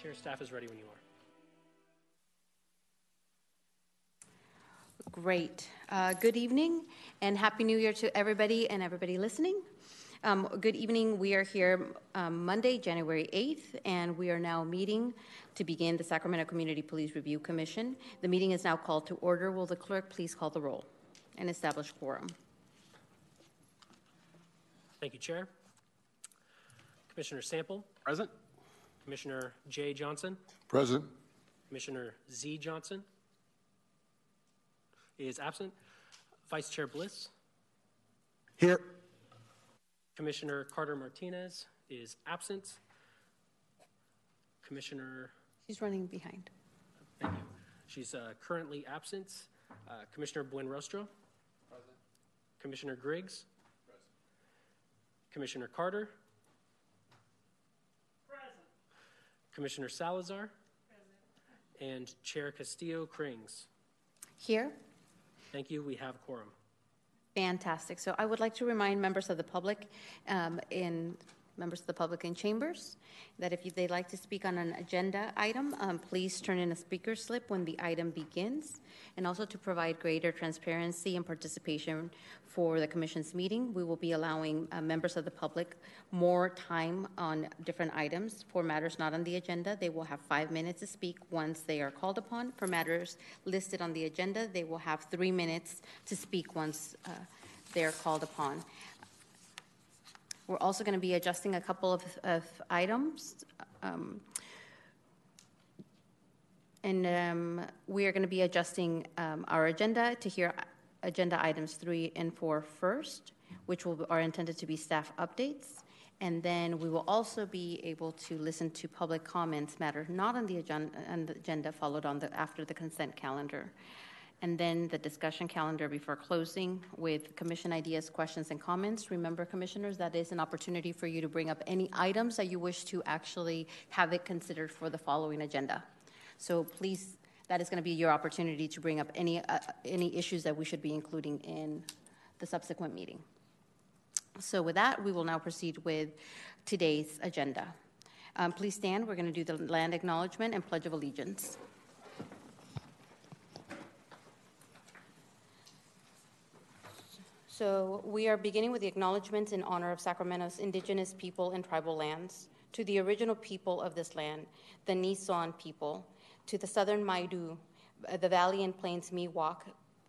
Chair, staff is ready when you are. Great. Uh, good evening and Happy New Year to everybody and everybody listening. Um, good evening. We are here um, Monday, January 8th, and we are now meeting to begin the Sacramento Community Police Review Commission. The meeting is now called to order. Will the clerk please call the roll and establish quorum? Thank you, Chair. Commissioner Sample, Present? Commissioner J. Johnson, Present. Commissioner Z. Johnson is absent. Vice Chair Bliss, Here. Commissioner Carter Martinez is absent. Commissioner, She's running behind. thank you. She's uh, currently absent. Uh, Commissioner Buenrostro. Present. Commissioner Griggs. Present. Commissioner Carter. Present. Commissioner Salazar. Present. And Chair Castillo Krings. Here. Thank you. We have quorum. Fantastic. So I would like to remind members of the public um, in members of the public in chambers that if they'd like to speak on an agenda item, um, please turn in a speaker slip when the item begins. And also to provide greater transparency and participation for the commission's meeting, we will be allowing uh, members of the public more time on different items. For matters not on the agenda, they will have five minutes to speak once they are called upon. For matters listed on the agenda, they will have three minutes to speak once uh, they're called upon. We're also going to be adjusting a couple of, of items. Um, and um, we are going to be adjusting um, our agenda to hear agenda items three and four first, which will, are intended to be staff updates. And then we will also be able to listen to public comments matter not on the agenda, on the agenda followed on the, after the consent calendar and then the discussion calendar before closing with commission ideas, questions, and comments. Remember, commissioners, that is an opportunity for you to bring up any items that you wish to actually have it considered for the following agenda. So please, that is going to be your opportunity to bring up any uh, any issues that we should be including in the subsequent meeting. So with that, we will now proceed with today's agenda. Um, please stand. We're going to do the land acknowledgement and pledge of allegiance. So we are beginning with the acknowledgments in honor of Sacramento's indigenous people and tribal lands, to the original people of this land, the Nisenan people, to the southern Maidu, uh, the Valley and Plains Miwok,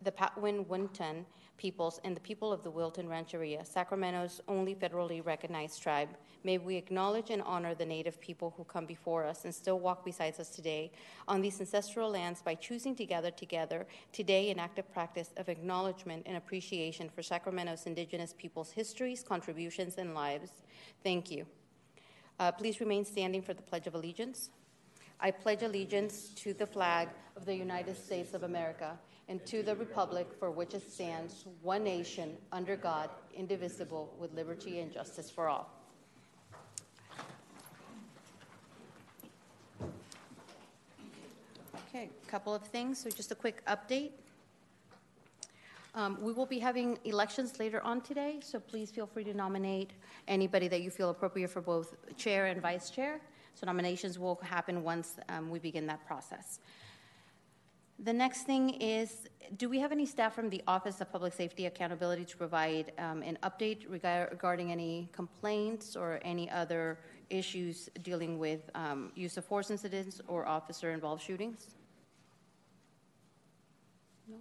the Patwin Wintun peoples, and the people of the Wilton Rancheria, Sacramento's only federally recognized tribe, May we acknowledge and honor the native people who come before us and still walk beside us today on these ancestral lands by choosing to gather together today in active practice of acknowledgement and appreciation for Sacramento's indigenous people's histories, contributions, and lives. Thank you. Uh, please remain standing for the Pledge of Allegiance. I pledge allegiance to the flag of the United States of America and to the republic for which it stands, one nation, under God, indivisible, with liberty and justice for all. Okay, a couple of things. So, just a quick update. Um, we will be having elections later on today, so please feel free to nominate anybody that you feel appropriate for both chair and vice chair. So, nominations will happen once um, we begin that process. The next thing is do we have any staff from the Office of Public Safety Accountability to provide um, an update regarding any complaints or any other issues dealing with um, use of force incidents or officer involved shootings? No?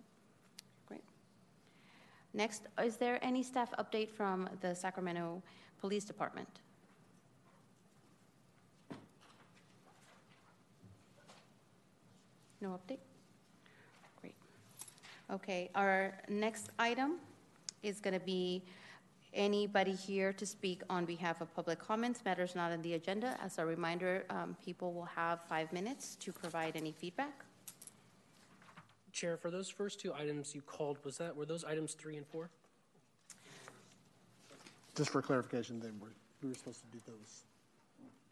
Great. Next, is there any staff update from the Sacramento Police Department? No update? Great. Okay, our next item is going to be anybody here to speak on behalf of public comments. Matters not on the agenda. As a reminder, um, people will have five minutes to provide any feedback. Chair, for those first two items you called, was that were those items three and four? Just for clarification, then we're, we were supposed to do those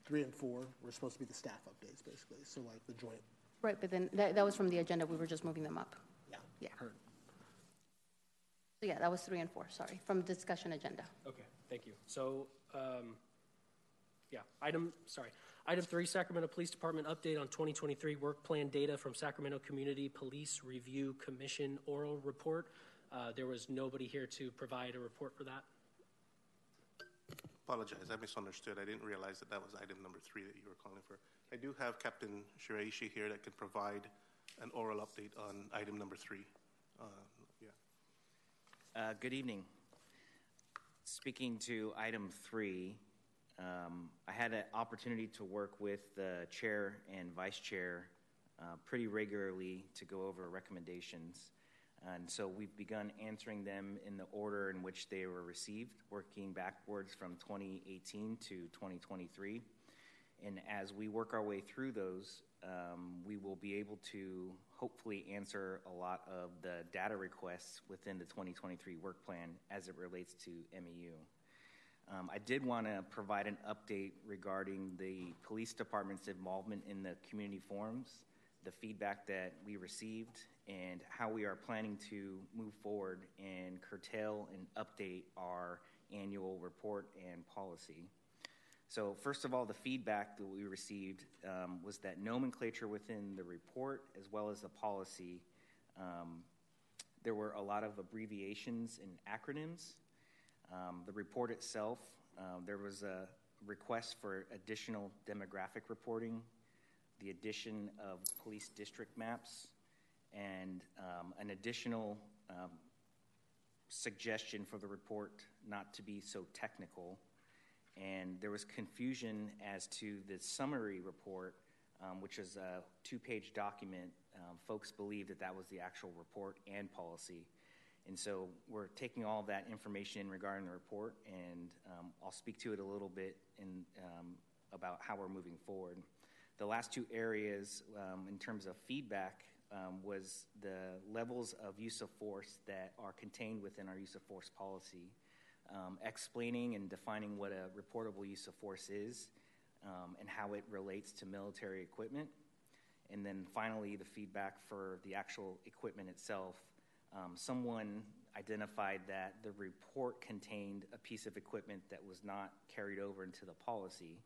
three and four. We're supposed to be the staff updates, basically. So like the joint. Right, but then that, that was from the agenda. We were just moving them up. Yeah. Yeah. Heard. So yeah, that was three and four. Sorry, from discussion agenda. Okay, thank you. So, um, yeah, item sorry, Item three, Sacramento Police Department update on 2023 work plan data from Sacramento Community Police Review Commission oral report. Uh, There was nobody here to provide a report for that. Apologize, I misunderstood. I didn't realize that that was item number three that you were calling for. I do have Captain Shiraishi here that can provide an oral update on item number three. Uh, Yeah. Uh, Good evening. Speaking to item three, um, I had an opportunity to work with the chair and vice chair uh, pretty regularly to go over recommendations. And so we've begun answering them in the order in which they were received, working backwards from 2018 to 2023. And as we work our way through those, um, we will be able to hopefully answer a lot of the data requests within the 2023 work plan as it relates to MEU. Um, I did want to provide an update regarding the police department's involvement in the community forums, the feedback that we received, and how we are planning to move forward and curtail and update our annual report and policy. So, first of all, the feedback that we received um, was that nomenclature within the report as well as the policy, um, there were a lot of abbreviations and acronyms. Um, the report itself, um, there was a request for additional demographic reporting, the addition of police district maps, and um, an additional um, suggestion for the report not to be so technical and there was confusion as to the summary report, um, which is a two page document. Um, folks believed that that was the actual report and policy. And so we're taking all of that information in regarding the report, and um, I'll speak to it a little bit in, um, about how we're moving forward. The last two areas, um, in terms of feedback, um, was the levels of use of force that are contained within our use of force policy um, explaining and defining what a reportable use of force is um, and how it relates to military equipment. And then finally, the feedback for the actual equipment itself. Um, someone identified that the report contained a piece of equipment that was not carried over into the policy.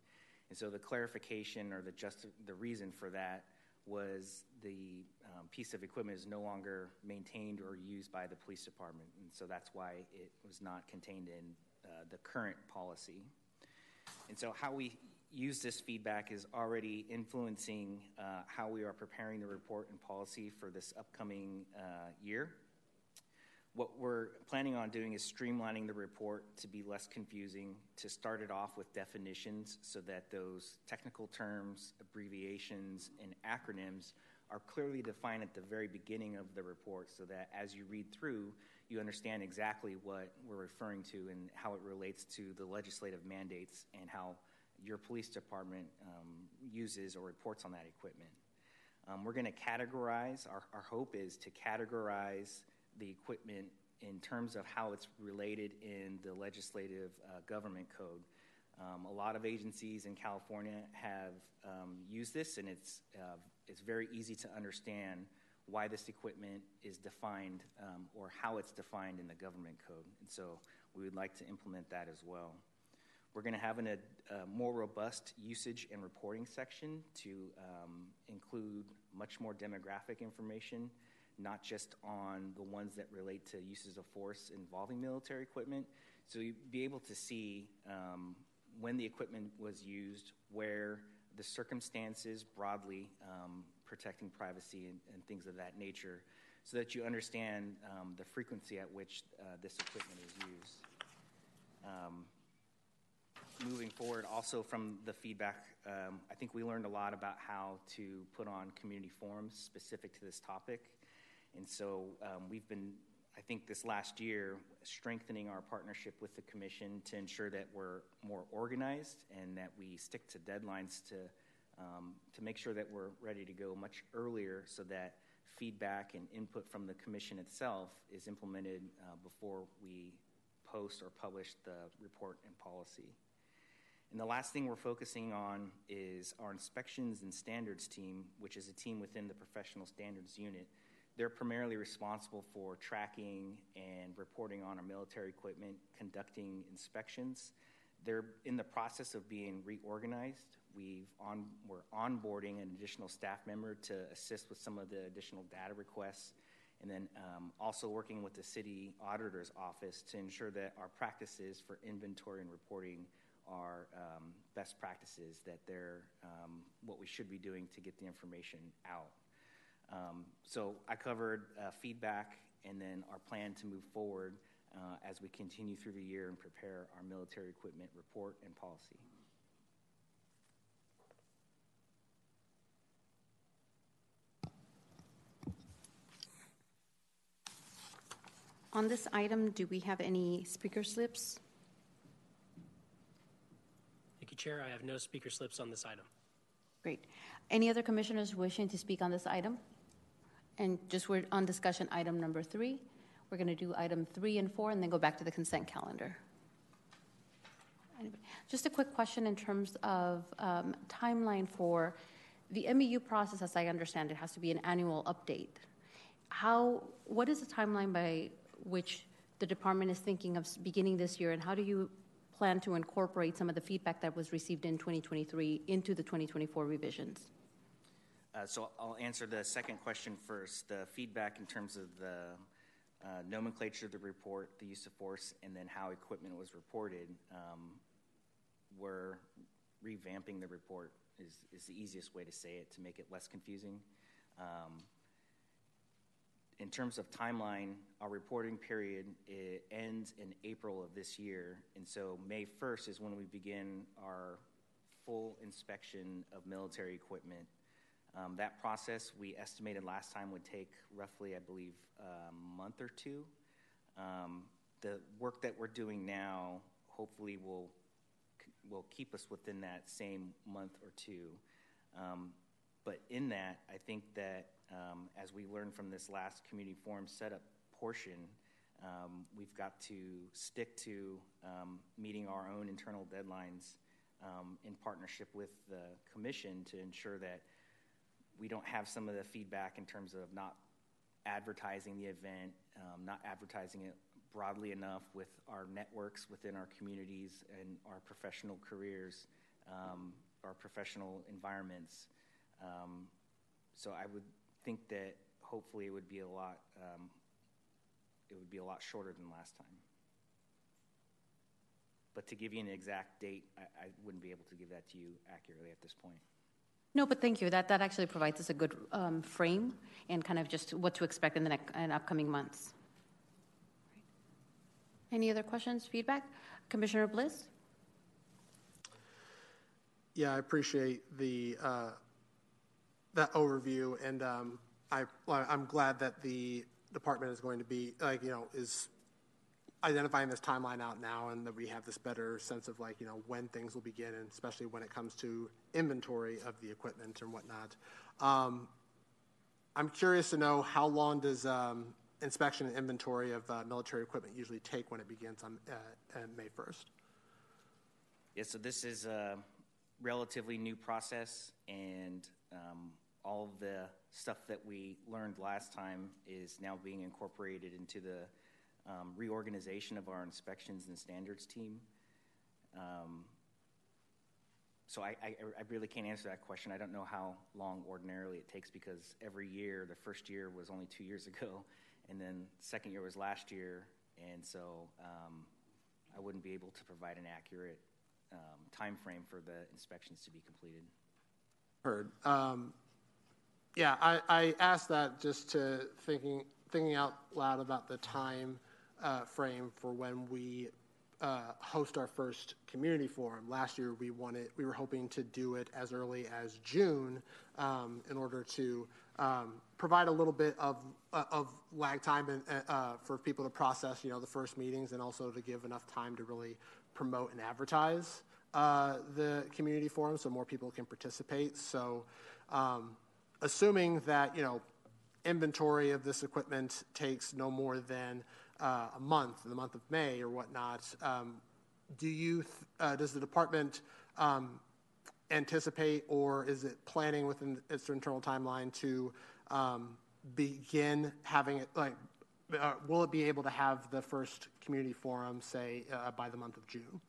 And so the clarification or the, just, the reason for that was the um, piece of equipment is no longer maintained or used by the police department, and so that's why it was not contained in uh, the current policy. And so, how we use this feedback is already influencing uh, how we are preparing the report and policy for this upcoming uh, year. What we're planning on doing is streamlining the report to be less confusing, to start it off with definitions so that those technical terms, abbreviations, and acronyms are clearly defined at the very beginning of the report so that as you read through, you understand exactly what we're referring to and how it relates to the legislative mandates and how your police department um, uses or reports on that equipment. Um, we're going to categorize, our, our hope is to categorize the equipment in terms of how it's related in the legislative uh, government code. Um, a lot of agencies in California have um, used this, and it's uh, it's very easy to understand why this equipment is defined um, or how it's defined in the government code. And so we would like to implement that as well. We're going to have an, a, a, more robust usage and reporting section to um, include much more demographic information not just on the ones that relate to uses of force involving military equipment. So you'd be able to see um, when the equipment was used, where the circumstances broadly um, protecting privacy and, and, things of that nature, so that you understand um, the frequency at which uh, this equipment is used. Um, moving forward, also from the feedback, um, I think we learned a lot about how to put on community forums specific to this topic. And so um, we've been, I think, this last year strengthening our partnership with the Commission to ensure that we're more organized and that we stick to deadlines to, um, to make sure that we're ready to go much earlier so that feedback and input from the Commission itself is implemented uh, before we post or publish the report and policy. And the last thing we're focusing on is our inspections and standards team, which is a team within the professional standards unit they're primarily responsible for tracking and reporting on our military equipment, conducting inspections. They're in the process of being reorganized, we've on, we're onboarding an additional staff member to assist with some of the additional data requests, and then um, also working with the city auditor's office to ensure that our practices for inventory and reporting are um, best practices, that they're um, what we should be doing to get the information out. Um, so I covered uh, feedback and then our plan to move forward uh, as we continue through the year and prepare our military equipment report and policy. On this item, do we have any speaker slips? Thank you, Chair. I have no speaker slips on this item. Great. Any other commissioners wishing to speak on this item? And just we're on discussion item number three. We're going to do item three and four and then go back to the consent calendar. Just a quick question in terms of um, timeline for the MEU process, as I understand it, has to be an annual update. How, what is the timeline by which the department is thinking of beginning this year, and how do you plan to incorporate some of the feedback that was received in 2023 into the 2024 revisions? Uh, so I'll answer the second question first. The feedback in terms of the uh, nomenclature of the report, the use of force, and then how equipment was reported. Um, we're revamping the report is, is the easiest way to say it to make it less confusing. Um, in terms of timeline, our reporting period ends in April of this year, and so May 1st is when we begin our full inspection of military equipment. Um, that process we estimated last time would take roughly, I believe, a month or two. Um, the work that we're doing now hopefully will will keep us within that same month or two. Um, but in that, I think that um, as we learned from this last community forum setup portion, um, we've got to stick to um, meeting our own internal deadlines in partnership with the commission to ensure that we don't have some of the feedback in terms of not advertising the event, um, not advertising it broadly enough with our networks within our communities and our professional careers, um, our professional environments. Um, so I would think that hopefully it would be a lot um, it would be a lot shorter than last time. But to give you an exact date, I, I wouldn't be able to give that to you accurately at this point. No, but thank you. That that actually provides us a good um, frame and kind of just what to expect in the next in upcoming months. Any other questions, feedback? Commissioner Bliss? Yeah, I appreciate the uh, that overview, and um, I I'm glad that the department is going to be like you know is identifying this timeline out now, and that we have this better sense of like you know when things will begin, and especially when it comes to inventory of the equipment and whatnot. Um, I'm curious to know how long does um, inspection and inventory of uh, military equipment usually take when it begins on uh, May 1st? Yeah, so this is a relatively new process, and um, all of the stuff that we learned last time is now being incorporated into the um, reorganization of our inspections and standards team. Um, so I, I, I, really can't answer that question. I don't know how long ordinarily it takes because every year, the first year was only two years ago, and then second year was last year, and so um, I wouldn't be able to provide an accurate um, time frame for the inspections to be completed. Heard. Um, yeah, I, I asked that just to thinking thinking out loud about the time uh, frame for when we uh, host our first community forum. Last year, we wanted we were hoping to do it as early as June um, in order to um, provide a little bit of uh, of lag time and, uh, for people to process, you know, the first meetings, and also to give enough time to really promote and advertise uh, the community forum so more people can participate. So, um, assuming that you know inventory of this equipment takes no more than uh, a month, in the month of May or whatnot, um, do you th- uh, does the department um, anticipate or is it planning within its internal timeline to um, begin having it like uh, will it be able to have the first community forum say uh, by the month of June?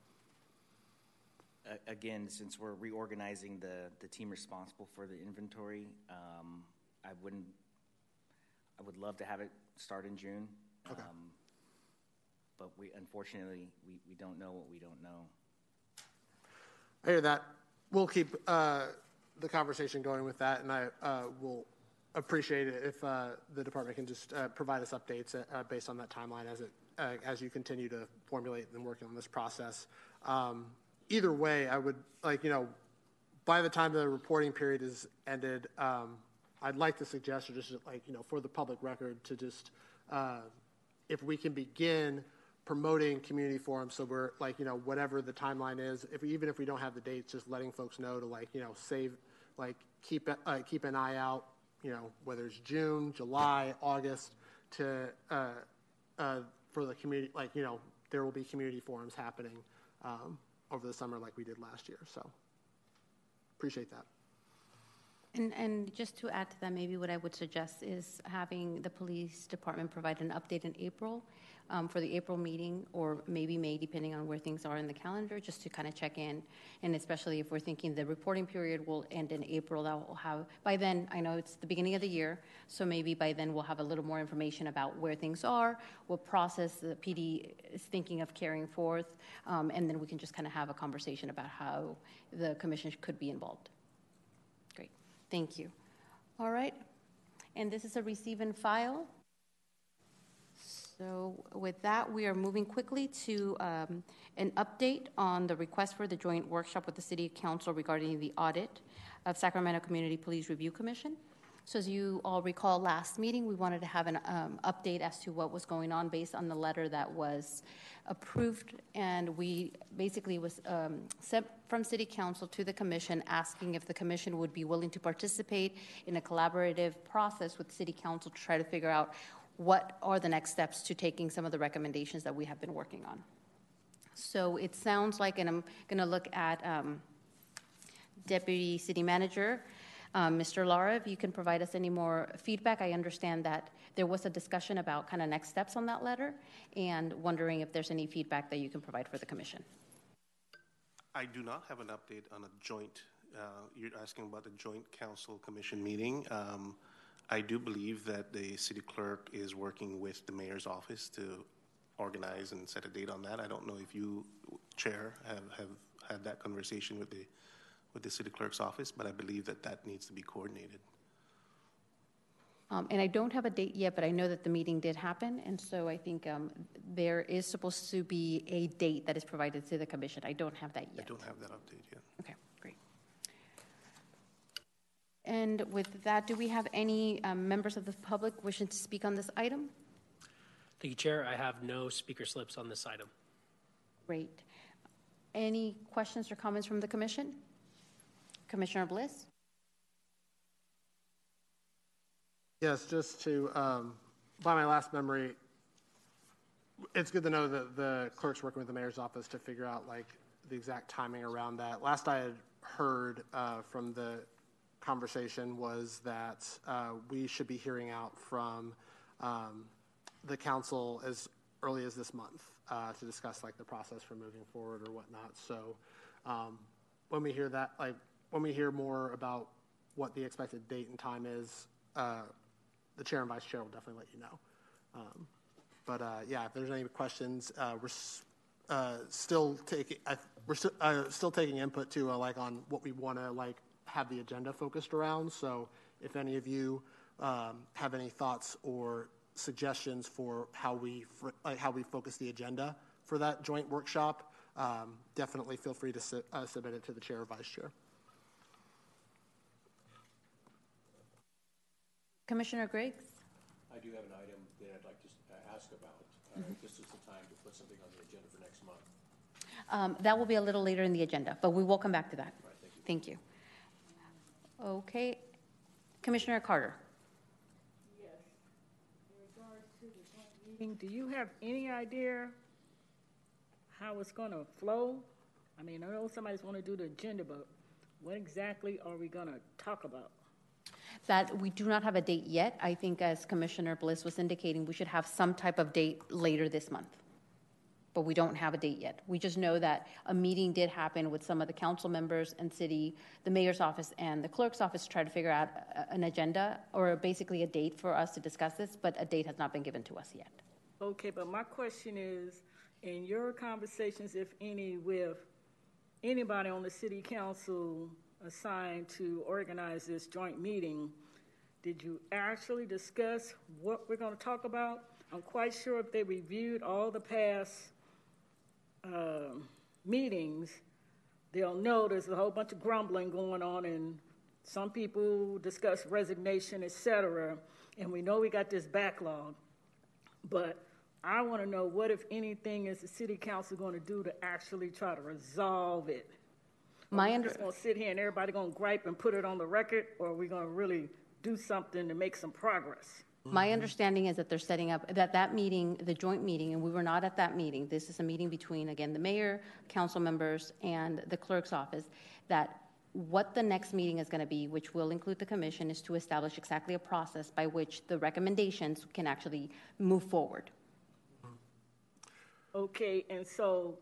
again, since we're reorganizing the, the team responsible for the inventory, um, I wouldn't, I would love to have it start in June. Okay. Um, But we, unfortunately, we, we don't know what we don't know. I hear that. We'll keep uh, the conversation going with that, and I uh, will appreciate it if uh, the department can just uh, provide us updates uh, based on that timeline as it uh, as you continue to formulate and working on this process. Um, either way, I would like you know, by the time the reporting period is ended, um, I'd like to suggest, or just like you know, for the public record, to just if we can begin promoting community forums. So we're like you know whatever the timeline is if even if we don't have the dates just letting folks know to like you know save like keep uh, keep an eye out you know whether it's june july august to uh, uh, for the community like you know there will be community forums happening um, over the summer like we did last year. So appreciate that. And, and just to add to that, maybe what I would suggest is having the police department provide an update in April um, for the April meeting, or maybe May, depending on where things are in the calendar, just to kind of check in. And especially if we're thinking the reporting period will end in April, that will have, by then, I know it's the beginning of the year, so maybe by then we'll have a little more information about where things are, what process the PD is thinking of carrying forth, um, and then we can just kind of have a conversation about how the commission could be involved. Great, thank you. All right, and this is a receive and file. So with that, we are moving quickly to um, an update on the request for the joint workshop with the City Council regarding the audit of Sacramento Community Police Review Commission. So as you all recall, last meeting, we wanted to have an um, update as to what was going on based on the letter that was approved, and we basically was um, sent from City Council to the Commission asking if the Commission would be willing to participate in a collaborative process with City Council to try to figure out what are the next steps to taking some of the recommendations that we have been working on. So it sounds like, and I'm going to look at um, Deputy City Manager, um, Mr. Lara, if you can provide us any more feedback. I understand that there was a discussion about kind of next steps on that letter, and wondering if there's any feedback that you can provide for the commission. I do not have an update on a joint, uh, you're asking about the joint council commission meeting. Um, I do believe that the city clerk is working with the mayor's office to organize and set a date on that. I don't know if you, Chair, have, have had that conversation with the, with the city clerk's office, but I believe that that needs to be coordinated. Um, and I don't have a date yet, but I know that the meeting did happen, and so I think um, there is supposed to be a date that is provided to the commission. I don't have that yet. I don't have that update yet. Okay. And with that, do we have any um, members of the public wishing to speak on this item? Thank you, Chair. I have no speaker slips on this item. Great. Any questions or comments from the commission? Commissioner Bliss? Yes, just to, um, by my last memory, it's good to know that the clerk's working with the mayor's office to figure out like the exact timing around that. Last I had heard uh, from the conversation was that uh, we should be hearing out from um, the council as early as this month uh, to discuss like the process for moving forward or whatnot. So um, when we hear that, like when we hear more about what the expected date and time is, uh, the chair and vice chair will definitely let you know. Um, but uh, yeah, if there's any questions, uh, we're uh, still taking we're st- uh, still taking input to like on what we want to like have the agenda focused around. So if any of you um, have any thoughts or suggestions for how we fr- like how we focus the agenda for that joint workshop, um, definitely feel free to su- uh, submit it to the chair or vice chair. Commissioner Griggs? I do have an item that I'd like to uh, ask about. Uh, This is the time to put something on the agenda for next month. Um, That will be a little later in the agenda, but we will come back to that. Thank you. Okay. Commissioner Carter? Yes. In regards to the meeting, do you have any idea how it's gonna flow? I mean, I know somebody's gonna do the agenda, but what exactly are we gonna talk about? That we do not have a date yet. I think as Commissioner Bliss was indicating, we should have some type of date later this month. But we don't have a date yet. We just know that a meeting did happen with some of the council members and city, the mayor's office and the clerk's office to try to figure out an agenda or basically a date for us to discuss this, but a date has not been given to us yet. Okay, but my question is, in your conversations, if any, with anybody on the city council assigned to organize this joint meeting, did you actually discuss what we're gonna talk about? I'm quite sure if they reviewed all the past, um, meetings, they'll know there's a whole bunch of grumbling going on and some people discuss resignation, et cetera, and we know we got this backlog. But I want to know what, if anything, is the city council going to do to actually try to resolve it? My under, just going to sit here and everybody going to gripe and put it on the record, or are we going to really do something to make some progress? My mm-hmm. understanding is that they're setting up, that that meeting, the joint meeting, and we were not at that meeting. This is a meeting between, again, the mayor, council members, and the clerk's office, that what the next meeting is going to be, which will include the commission, is to establish exactly a process by which the recommendations can actually move forward. Mm-hmm. Okay, and so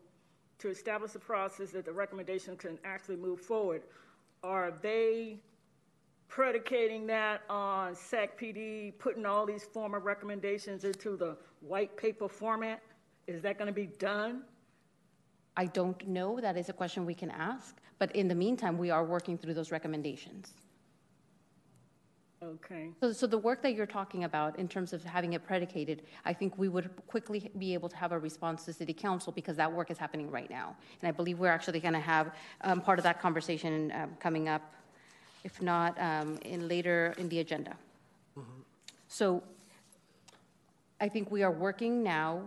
to establish a process that the recommendation can actually move forward, are they predicating that on SAC PD putting all these former recommendations into the white paper format? Is that going to be done? I don't know. That is a question we can ask. But in the meantime, we are working through those recommendations. Okay. So, so the work that you're talking about in terms of having it predicated, I think we would quickly be able to have a response to City Council because that work is happening right now. And I believe we're actually going to have um, part of that conversation um, coming up, if not um, in later in the agenda. So I think we are working now.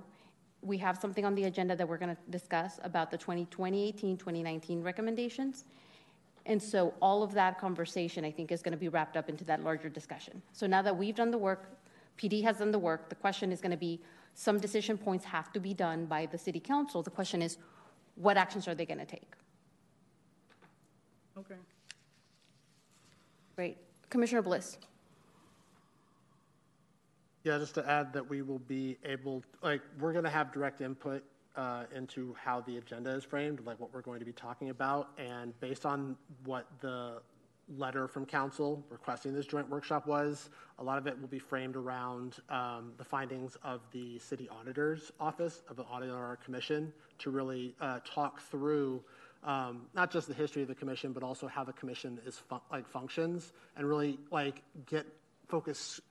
We have something on the agenda that we're going to discuss about the 20, 2018, 2019 recommendations. And so all of that conversation, I think, is going to be wrapped up into that larger discussion. So now that we've done the work, PD has done the work, the question is going to be some decision points have to be done by the city council. The question is, what actions are they going to take? Okay. Great. Commissioner Bliss. Yeah, just to add that we will be able, like, we're going to have direct input uh, into how the agenda is framed, like what we're going to be talking about. And based on what the letter from council requesting this joint workshop was, a lot of it will be framed around um, the findings of the city auditor's office, of the auditor commission, to really uh, talk through um, not just the history of the commission, but also how the commission is like functions, and really like get focus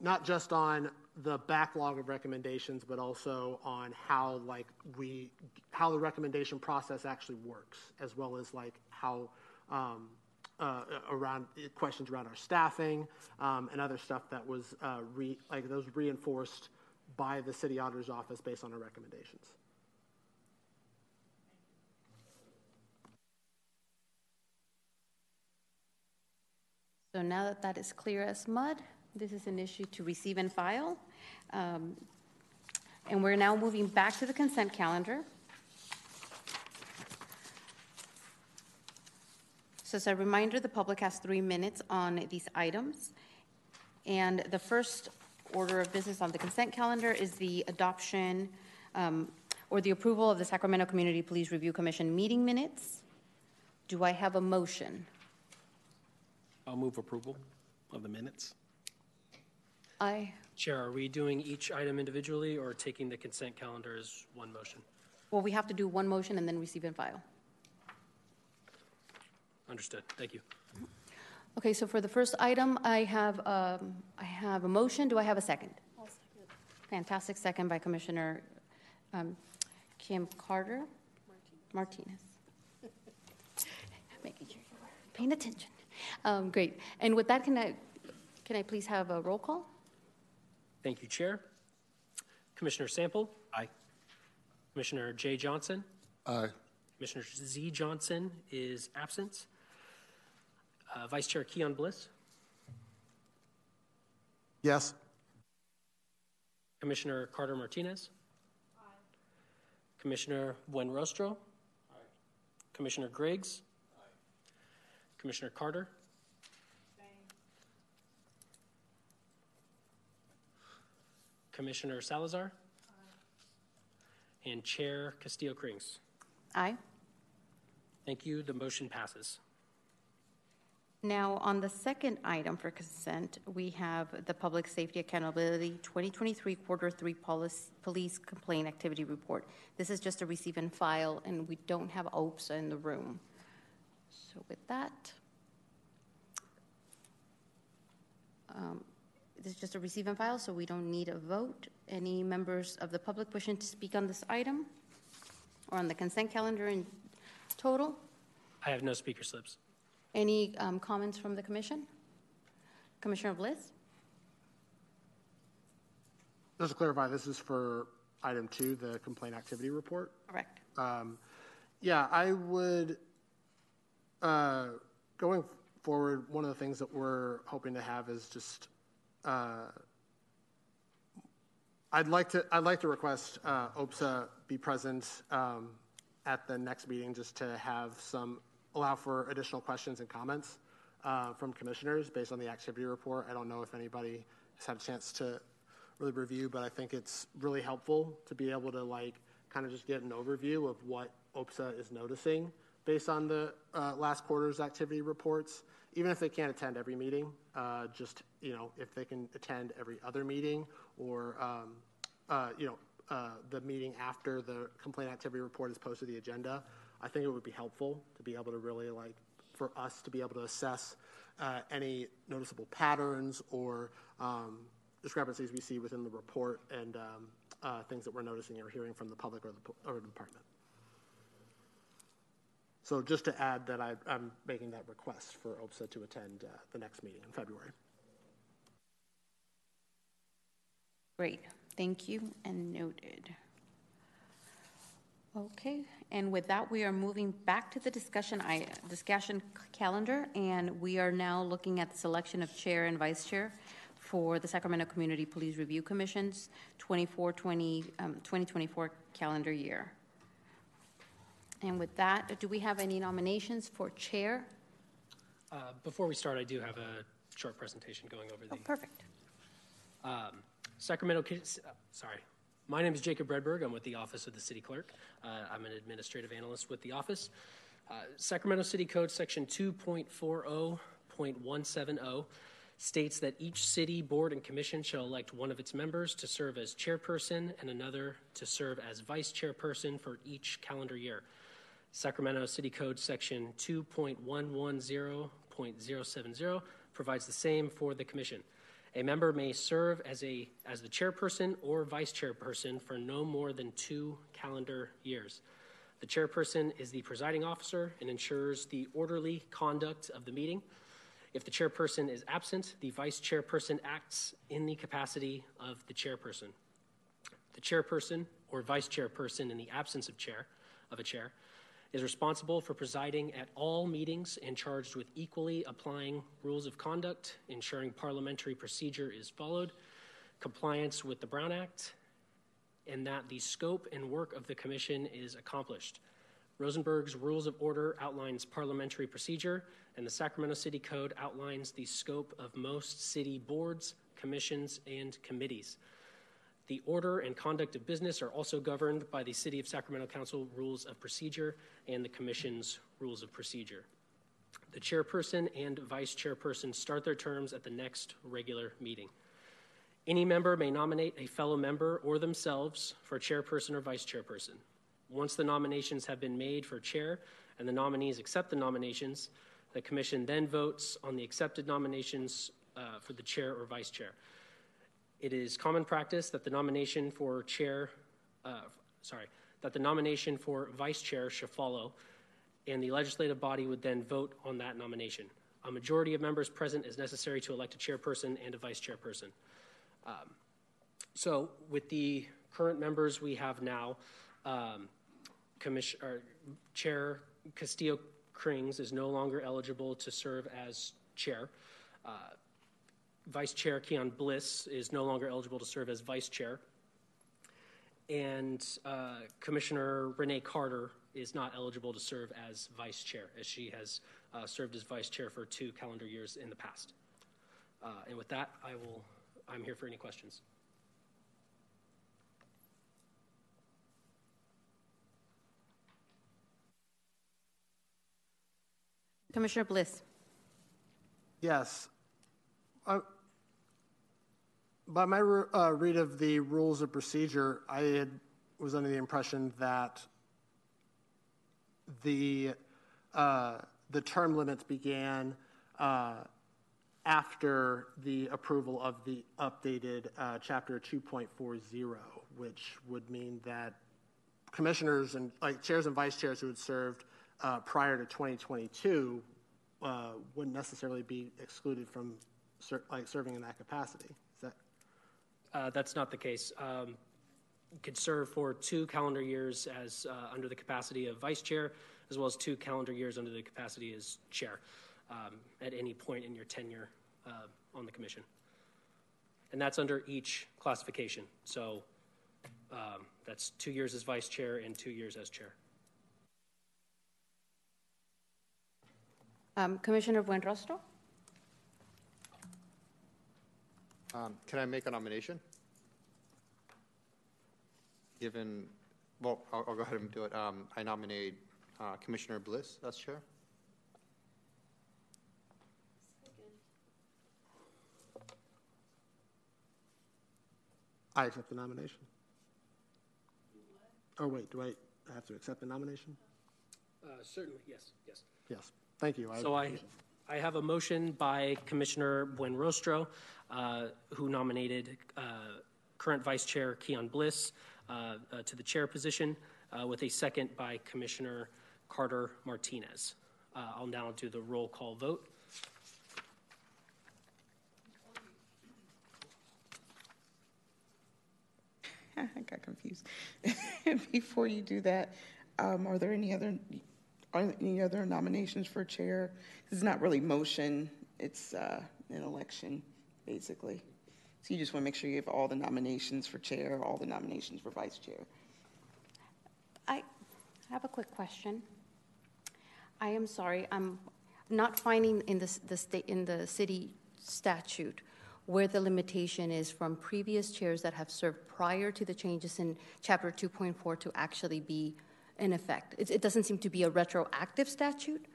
not just on the backlog of recommendations, but also on how like we how the recommendation process actually works, as well as like how um, uh, around questions around our staffing um, and other stuff that was uh, re, like those reinforced by the city auditor's office based on our recommendations. So now that that is clear as mud, this is an issue to receive and file. Um, And we're now moving back to the consent calendar. So as a reminder, the public has three minutes on these items. And the first order of business on the consent calendar is the adoption um, or the approval of the Sacramento Community Police Review Commission meeting minutes. Do I have a motion? I'll move approval of the minutes. I, Chair, are we doing each item individually or taking the consent calendar as one motion? well, we have to do one motion and then receive and file. Understood. Thank you. Okay, so for the first item, I have, um, I have a motion. Do I have a second? second. Fantastic second by Commissioner um, Kim Carter Martinez. Making sure you are paying attention. Um, Great. And with that, can I, can I please have a roll call? Thank you, Chair. Commissioner Sample? Aye. Commissioner Jay Johnson? Aye. Commissioner Z. Johnson is absent. Uh, Vice Chair Keon Bliss? Yes. Commissioner Carter Martinez? Aye. Commissioner Buenrostro? Aye. Commissioner Griggs? Commissioner Carter? Commissioner Salazar? and Chair Castillo Krings. Aye. Thank you. The motion passes. Now, on the second item for consent, we have the Public Safety Accountability 2023 Quarter 3 Police Police Complaint Activity Report. This is just a receive and file, and we don't have OPSA in the room. So with that, um, this is just a receive and file, so we don't need a vote. Any members of the public wishing to speak on this item or on the consent calendar in total? I have no speaker slips. Any um, comments from the commission? Commissioner Bliss? Just to clarify, this is for item two, the complaint activity report. Correct. Um, yeah, I would, uh, going forward, one of the things that we're hoping to have is just, uh, I'd like to, I'd like to request uh, OPSA be present um, at the next meeting just to have some, allow for additional questions and comments uh, from commissioners based on the activity report. I don't know if anybody has had a chance to really review, but I think it's really helpful to be able to like kind of just get an overview of what OPSA is noticing based on the uh, last quarter's activity reports. Even if they can't attend every meeting, uh, just you know if they can attend every other meeting or um, uh, you know uh, the meeting after the complaint activity report is posted to the agenda, I think it would be helpful to be able to really like for us to be able to assess uh, any noticeable patterns or um, discrepancies we see within the report and um, uh, things that we're noticing or hearing from the public or the, or the department. So just to add that I, I'm making that request for OPSA to attend uh, the next meeting in February. Great. Thank you and noted. Okay, and with that, we are moving back to the discussion I, discussion calendar, and we are now looking at the selection of chair and vice chair for the Sacramento Community Police Review Commission's 24, 20, um, 2024 calendar year. And with that, do we have any nominations for chair? Uh, before we start, I do have a short presentation going over the Oh, perfect. um, Sacramento. Uh, Sorry, my name is Jacob Redberg. I'm with the Office of the City Clerk. Uh, I'm an administrative analyst with the office. Uh, Sacramento City Code Section 2.40.170 states that each city board and commission shall elect one of its members to serve as chairperson and another to serve as vice chairperson for each calendar year. Sacramento City Code Section 2.110.070 provides the same for the commission. A member may serve as a as the chairperson or vice chairperson for no more than 2 calendar years. The chairperson is the presiding officer and ensures the orderly conduct of the meeting. If the chairperson is absent, the vice chairperson acts in the capacity of the chairperson. The chairperson or vice chairperson in the absence of chair of a chair is responsible for presiding at all meetings and charged with equally applying rules of conduct, ensuring parliamentary procedure is followed, compliance with the Brown Act, and that the scope and work of the commission is accomplished. Rosenberg's Rules of Order outlines parliamentary procedure, and the Sacramento City Code outlines the scope of most city boards, commissions, and committees. The order and conduct of business are also governed by the City of Sacramento Council Rules of Procedure and the Commission's Rules of Procedure. The chairperson and vice chairperson start their terms at the next regular meeting. Any member may nominate a fellow member or themselves for chairperson or vice chairperson. Once the nominations have been made for chair and the nominees accept the nominations, the commission then votes on the accepted nominations uh, for the chair or vice chair. It is common practice that the nomination for chair, uh, sorry, that the nomination for vice chair should follow, and the legislative body would then vote on that nomination. A majority of members present is necessary to elect a chairperson and a vice chairperson. Um, so, with the current members we have now, um, Chair Castillo Krings is no longer eligible to serve as chair. Uh, Vice Chair Keon Bliss is no longer eligible to serve as Vice Chair. And uh, Commissioner Renee Carter is not eligible to serve as Vice Chair, as she has uh, served as Vice Chair for two calendar years in the past. Uh, and with that, I will, I'm here for any questions. Commissioner Bliss. Yes. By my uh, read of the rules of procedure, I had, was under the impression that the, uh, the term limits began uh, after the approval of the updated uh, Chapter 2.40, which would mean that commissioners and, like, chairs and vice chairs who had served uh, prior to 2022 uh, wouldn't necessarily be excluded from, ser- like, serving in that capacity. Uh, That's not the case. Um, Could serve for two calendar years as, uh, under the capacity of vice chair, as well as two calendar years under the capacity as chair um, at any point in your tenure uh, on the commission. And that's under each classification. So um, that's two years as vice chair and two years as chair. Um, Commissioner Buenrostro? Um, Can I make a nomination? Given, well, I'll I'll go ahead and do it. Um, I nominate uh, Commissioner Bliss as chair. I accept the nomination. Oh, wait, do I have to accept the nomination? Uh, Certainly, yes, yes. Yes, thank you. So I, I have a motion by Commissioner Buenrostro, uh, who nominated uh, current Vice Chair Keon Bliss uh, uh, to the chair position, uh, with a second by Commissioner Carter Martinez. Uh, I'll now do the roll call vote. I got confused. Before you do that, um, are there any other, are there any other nominations for chair? It's not really motion, it's, uh, an election, basically. So you just want to make sure you have all the nominations for chair, all the nominations for vice chair. I have a quick question. I am sorry, I'm not finding in the, the state, in the city statute where the limitation is from previous chairs that have served prior to the changes in chapter 2.4 to actually be in effect. It, it doesn't seem to be a retroactive statute.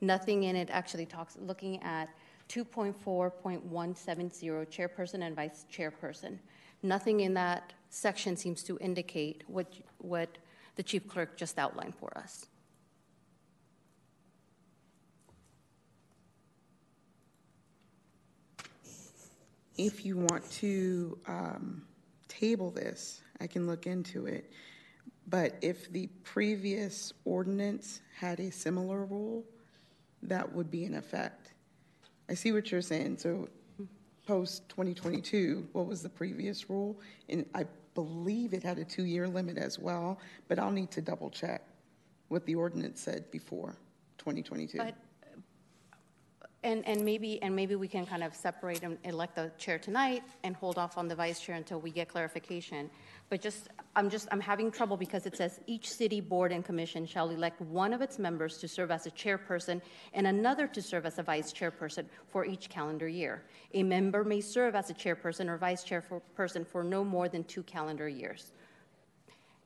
Nothing in it actually talks, looking at 2.4.170, chairperson and vice chairperson. Nothing in that section seems to indicate what, what the chief clerk just outlined for us. If you want to um, table this, I can look into it. But if the previous ordinance had a similar rule, that would be in effect. I see what you're saying. So, post 2022, what was the previous rule? And I believe it had a two year limit as well, but I'll need to double check what the ordinance said before 2022. But, and, and maybe, and maybe we can kind of separate and elect the chair tonight and hold off on the vice chair until we get clarification. But just, I'm just, I'm having trouble because it says each city board and commission shall elect one of its members to serve as a chairperson and another to serve as a vice chairperson for each calendar year. A member may serve as a chairperson or vice chairperson for no more than two calendar years.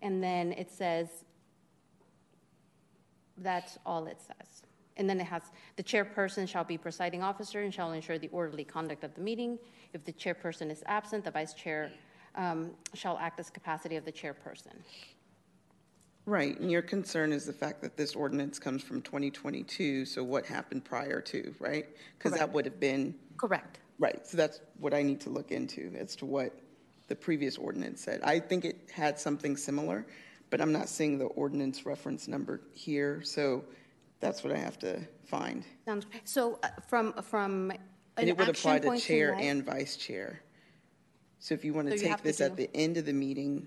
And then it says, that's all it says. And then it has, the chairperson shall be presiding officer and shall ensure the orderly conduct of the meeting. If the chairperson is absent, the vice chair um, shall act as capacity of the chairperson. Right, and your concern is the fact that this ordinance comes from 2022, so what happened prior to, right? Because that would have been, Correct. right, so that's what I need to look into as to what the previous ordinance said. I think it had something similar, but I'm not seeing the ordinance reference number here, so that's what I have to find. Sounds, so uh, from, from And an it would apply action to point chair tonight- and vice chair. So if you want So to you have take to this at do- the end of the meeting,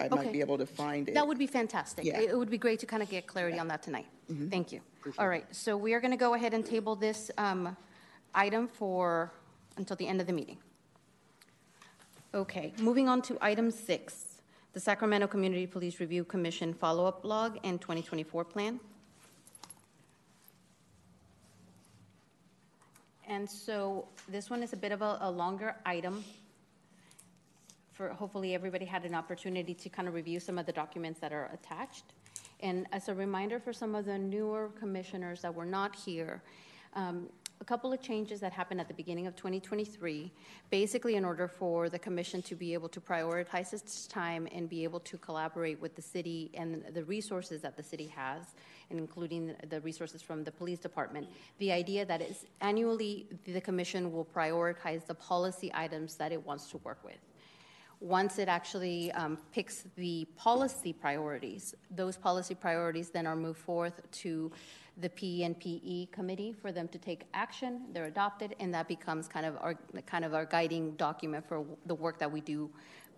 I might Okay. be able to find it. That would be fantastic. Yeah. It it would be great to kind of get clarity on that tonight. Thank you. All right, so we are going to go ahead and table this um, item for, until the end of the meeting. Okay, moving on to item six, the Sacramento Community Police Review Commission follow-up log and 2024 plan. And so this one is a bit of a, a longer item. For, hopefully, everybody had an opportunity to kind of review some of the documents that are attached. And as a reminder for some of the newer commissioners that were not here, um, a couple of changes that happened at the beginning of 2023, basically in order for the commission to be able to prioritize its time and be able to collaborate with the city and the resources that the city has, including the resources from the police department. The idea that is annually the commission will prioritize the policy items that it wants to work with. Once it actually um, picks the policy priorities, those policy priorities then are moved forth to the PNPE committee for them to take action. They're adopted, and that becomes kind of our kind of our guiding document for the work that we do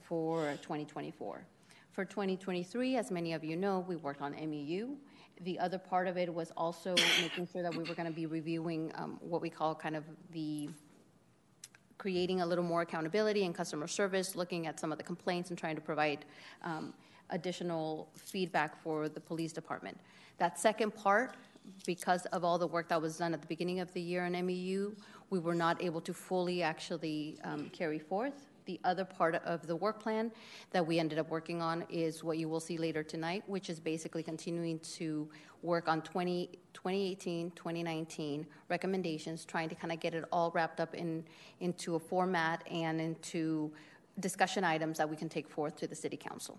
for 2024. For 2023, as many of you know, we worked on MEU. The other part of it was also making sure that we were going to be reviewing um, what we call kind of the creating a little more accountability and customer service, looking at some of the complaints and trying to provide um, additional feedback for the police department. That second part, because of all the work that was done at the beginning of the year in MEU, we were not able to fully actually um, carry forth. The other part of the work plan that we ended up working on is what you will see later tonight, which is basically continuing to work on 20, 2018, 2019 recommendations, trying to kind of get it all wrapped up in, into a format and into discussion items that we can take forth to the City Council.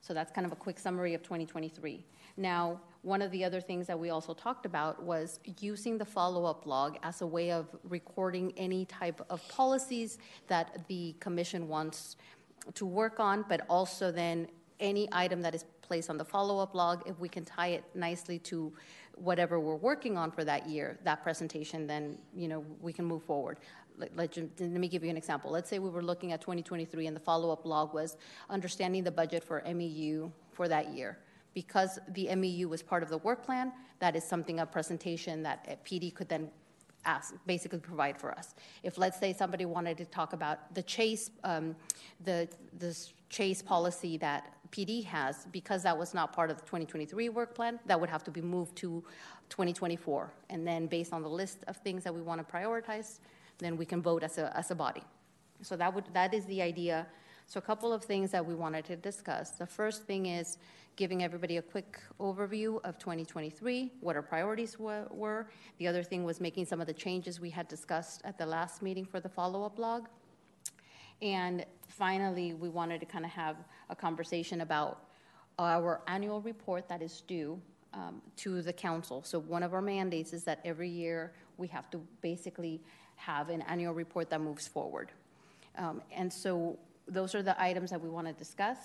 So that's kind of a quick summary of 2023. Now, one of the other things that we also talked about was using the follow up log as a way of recording any type of policies that the commission wants to work on, but also then any item that is placed on the follow up log, if we can tie it nicely to whatever we're working on for that year, that presentation, then you know we can move forward. Let, let, let, me give you an example. Let's say we were looking at 2023 and the follow up log was understanding the budget for MEU for that year because the MEU was part of the work plan, that is something, a presentation that PD could then ask, basically provide for us. If let's say somebody wanted to talk about the chase, um, the, the chase policy that PD has, because that was not part of the 2023 work plan, that would have to be moved to 2024. And then based on the list of things that we want to prioritize, then we can vote as a, as a body. So that would that is the idea. So a couple of things that we wanted to discuss. The first thing is giving everybody a quick overview of 2023, what our priorities were. The other thing was making some of the changes we had discussed at the last meeting for the follow up log. And finally, we wanted to kind of have a conversation about our annual report that is due um, to the council. So, one of our mandates is that every year we have to basically have an annual report that moves forward. Um, and so, those are the items that we want to discuss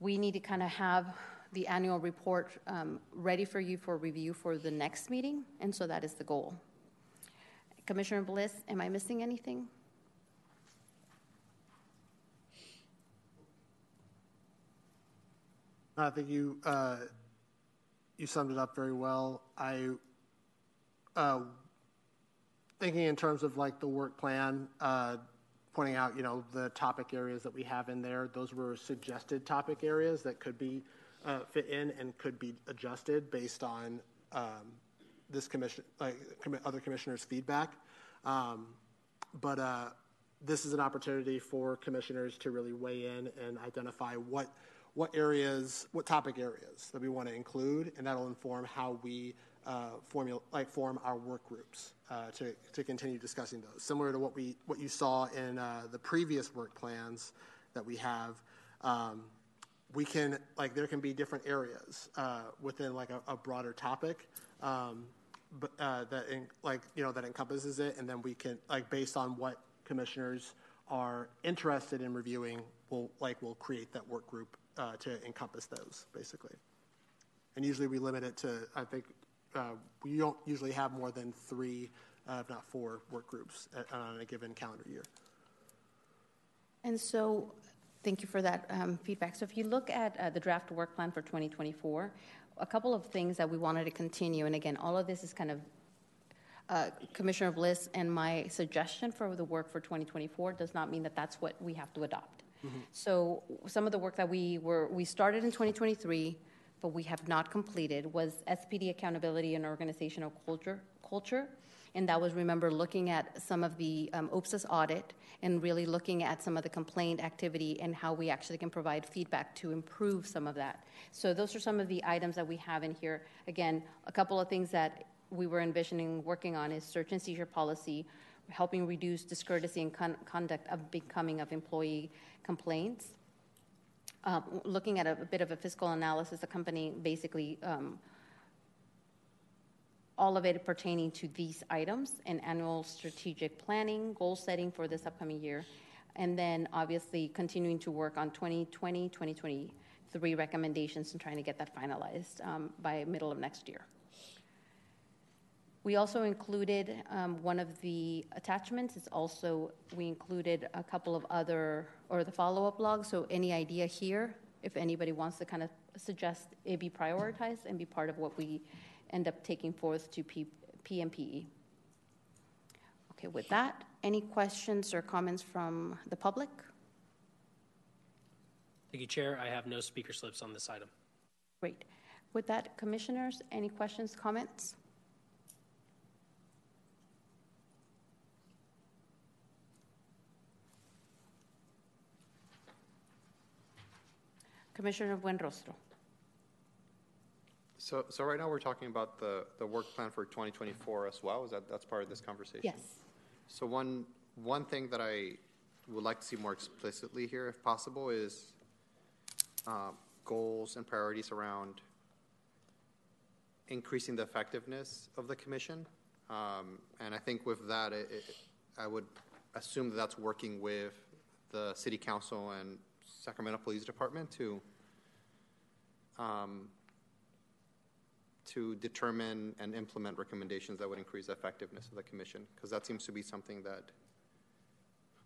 we need to kind of have the annual report um, ready for you for review for the next meeting, and so that is the goal. Commissioner Bliss, am I missing anything? I think you uh, you summed it up very well. I uh, thinking in terms of like the work plan. Uh, pointing out, you know, the topic areas that we have in there. Those were suggested topic areas that could be uh, fit in and could be adjusted based on um, this commission, like other commissioners' feedback. Um, but uh, this is an opportunity for commissioners to really weigh in and identify what what areas, what topic areas that we want to include, and that'll inform how we uh, formula, like form our work groups uh, to, to continue discussing those. Similar to what we what you saw in uh, the previous work plans that we have, um, we can like there can be different areas uh, within like a, a broader topic, um, but uh, that in, like you know that encompasses it, and then we can like based on what commissioners are interested in reviewing, we'll like we'll create that work group uh, to encompass those basically. And usually we limit it to I think uh, we don't usually have more than three, uh, if not four, work groups at, on a given calendar year. And so, thank you for that um, feedback. So, if you look at uh, the draft work plan for 2024, a couple of things that we wanted to continue, and again, all of this is kind of uh, Commissioner Bliss and my suggestion for the work for 2024 does not mean that that's what we have to adopt. Mm-hmm. So, some of the work that we were we started in 2023 but we have not completed was SPD accountability and organizational culture culture. And that was, remember, looking at some of the um, audit and really looking at some of the complaint activity and how we actually can provide feedback to improve some of that. So, those are some of the items that we have in here. Again, a couple of things that we were envisioning working on is search and seizure policy, helping reduce discourtesy and con- conduct of becoming of employee complaints. Um, looking at a, a, bit of a fiscal analysis, the company basically um, all of it pertaining to these items and annual strategic planning, goal setting for this upcoming year, and then obviously continuing to work on 2020, 2023 recommendations and trying to get that finalized um, by middle of next year. We also included um, one of the attachments. It's also, we included a couple of other, or the follow up logs. So, any idea here, if anybody wants to kind of suggest it be prioritized and be part of what we end up taking forth to P- PMPE. Okay, with that, any questions or comments from the public? Thank you, Chair. I have no speaker slips on this item. Great. With that, commissioners, any questions, comments? Commissioner Buenrostro. So, so right now we're talking about the, the work plan for 2024 as well. Is that that's part of this conversation? Yes. So one one thing that I would like to see more explicitly here, if possible, is uh, goals and priorities around increasing the effectiveness of the commission. Um, and I think with that, it, it, I would assume that that's working with the city council and Sacramento Police Department to um, to determine and implement recommendations that would increase the effectiveness of the commission, because that seems to be something that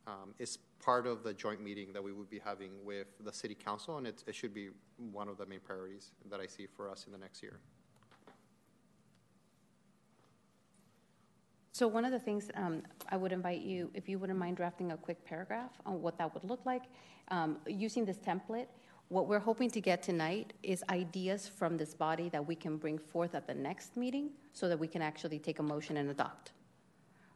um, is part of the joint meeting that we would be having with the city council, and it should be one of the main priorities that I see for us in the next year. So one of the things um, I would invite you, if you wouldn't mind drafting a quick paragraph on what that would look like, um, using this template. What we're hoping to get tonight is ideas from this body that we can bring forth at the next meeting, so that we can actually take a motion and adopt.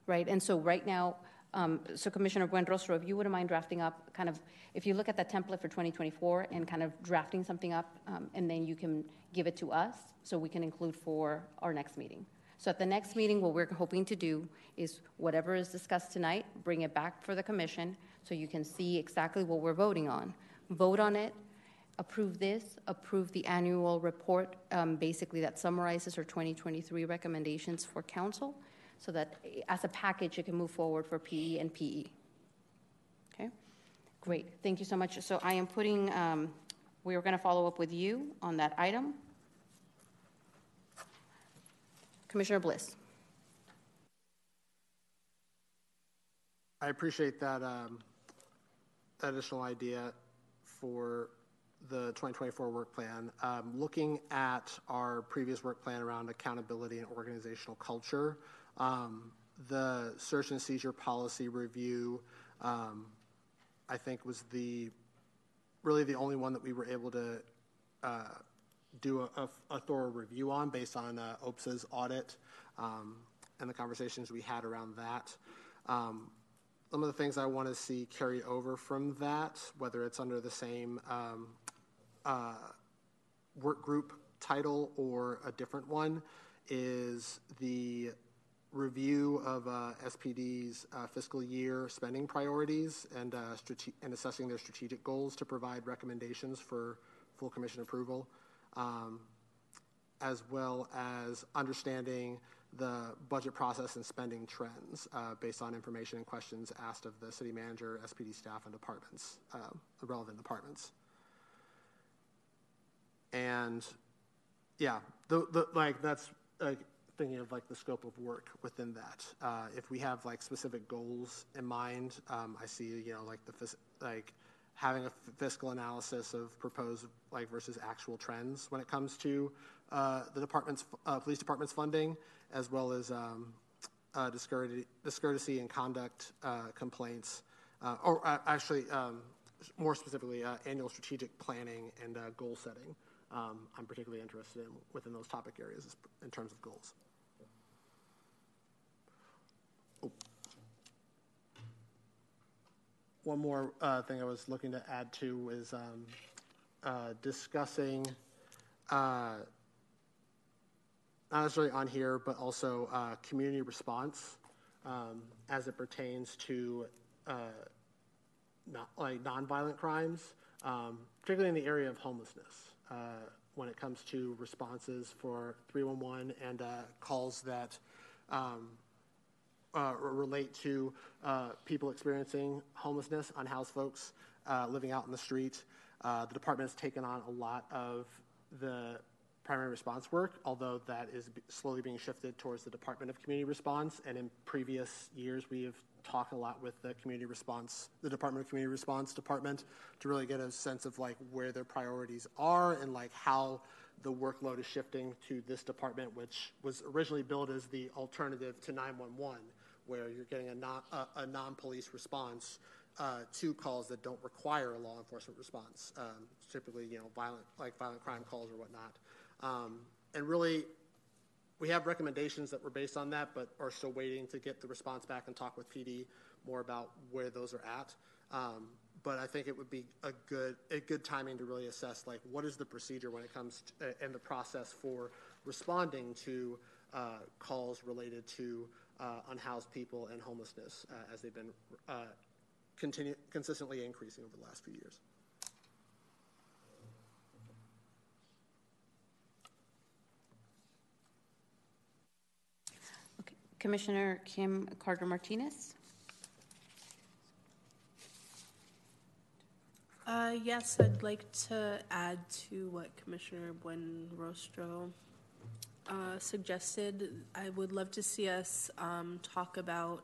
Right, and so right now, um, so Commissioner Buenrostro, if you wouldn't mind drafting up, kind of, if you look at that template for 2024 and kind of drafting something up, um, and then you can give it to us, so we can include for our next meeting. So at the next meeting, what we're hoping to do is whatever is discussed tonight, bring it back for the commission so you can see exactly what we're voting on. Vote on it, approve this, approve the annual report, um, basically that summarizes our 2023 recommendations for council, so that as a package it can move forward for PE and PE. Okay, great. Thank you so much. So I am putting. Um, we are going to follow up with you on that item. Commissioner Bliss. I appreciate that, um, additional idea for the 2024 work plan. Um, looking at our previous work plan around accountability and organizational culture, um, the search and seizure policy review, um, I think, was the really the only one that we were able to uh, do a, a, a, thorough review on based on uh, OPSA's audit um, and the conversations we had around that. Um, some of the things I want to see carry over from that, whether it's under the same um, uh, work group title or a different one, is the review of uh, SPD's uh, fiscal year spending priorities and, uh, strate- and assessing their strategic goals to provide recommendations for full commission approval um, as well as understanding the budget process and spending trends uh, based on information and questions asked of the city manager, SPD staff, and departments, uh, the relevant departments. And yeah, the, the, like that's like thinking of like the scope of work within that. Uh, if we have like specific goals in mind, um, I see you know like the like having a fiscal analysis of proposed like versus actual trends when it comes to uh, the department's uh, police department's funding, as well as um, uh, discourtesy and conduct uh, complaints, uh, or uh, actually, um, more specifically, annual strategic planning and goal setting. Um, I'm particularly interested in within those topic areas in terms of goals. Oh. One more uh, thing I was looking to add to is um, uh, discussing uh, not necessarily on here, but also uh, community response um, as it pertains to uh, not, like nonviolent crimes, um, particularly in the area of homelessness. Uh, when it comes to responses for 311 and uh, calls that um, uh, relate to uh, people experiencing homelessness, unhoused folks living out in the street. The department has taken on a lot of the primary response work, although that is slowly being shifted towards the Department of Community Response. And in previous years, we have talked a lot with the community response, the Department of Community Response Department, to really get a sense of like where their priorities are and like how the workload is shifting to this department, which was originally built as the alternative to 911, where you're getting a non a, a non-police response uh, to calls that don't require a law enforcement response, um, typically you know violent like violent crime calls or whatnot, um, and really. We have recommendations that were based on that, but are still waiting to get the response back and talk with PD more about where those are at. Um, but I think it would be a good a good timing to really assess like what is the procedure when it comes to, uh, and the process for responding to uh, calls related to uh, unhoused people and homelessness uh, as they've been uh, continue consistently increasing over the last few years. Okay. Commissioner Kim Carter Martinez. Uh, yes, I'd like to add to what Commissioner Buenrostro uh, suggested. I would love to see us um, talk about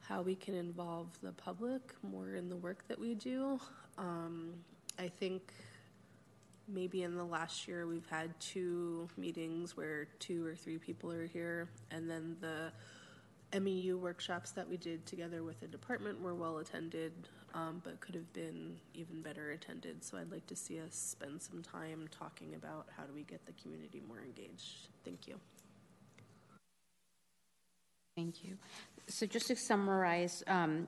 how we can involve the public more in the work that we do. Um, I think maybe in the last year we've had two meetings where two or three people are here, and then the MEU workshops that we did together with the department were well attended, um, but could have been even better attended. So I'd like to see us spend some time talking about how do we get the community more engaged. Thank you. Thank you. So just to summarize, um,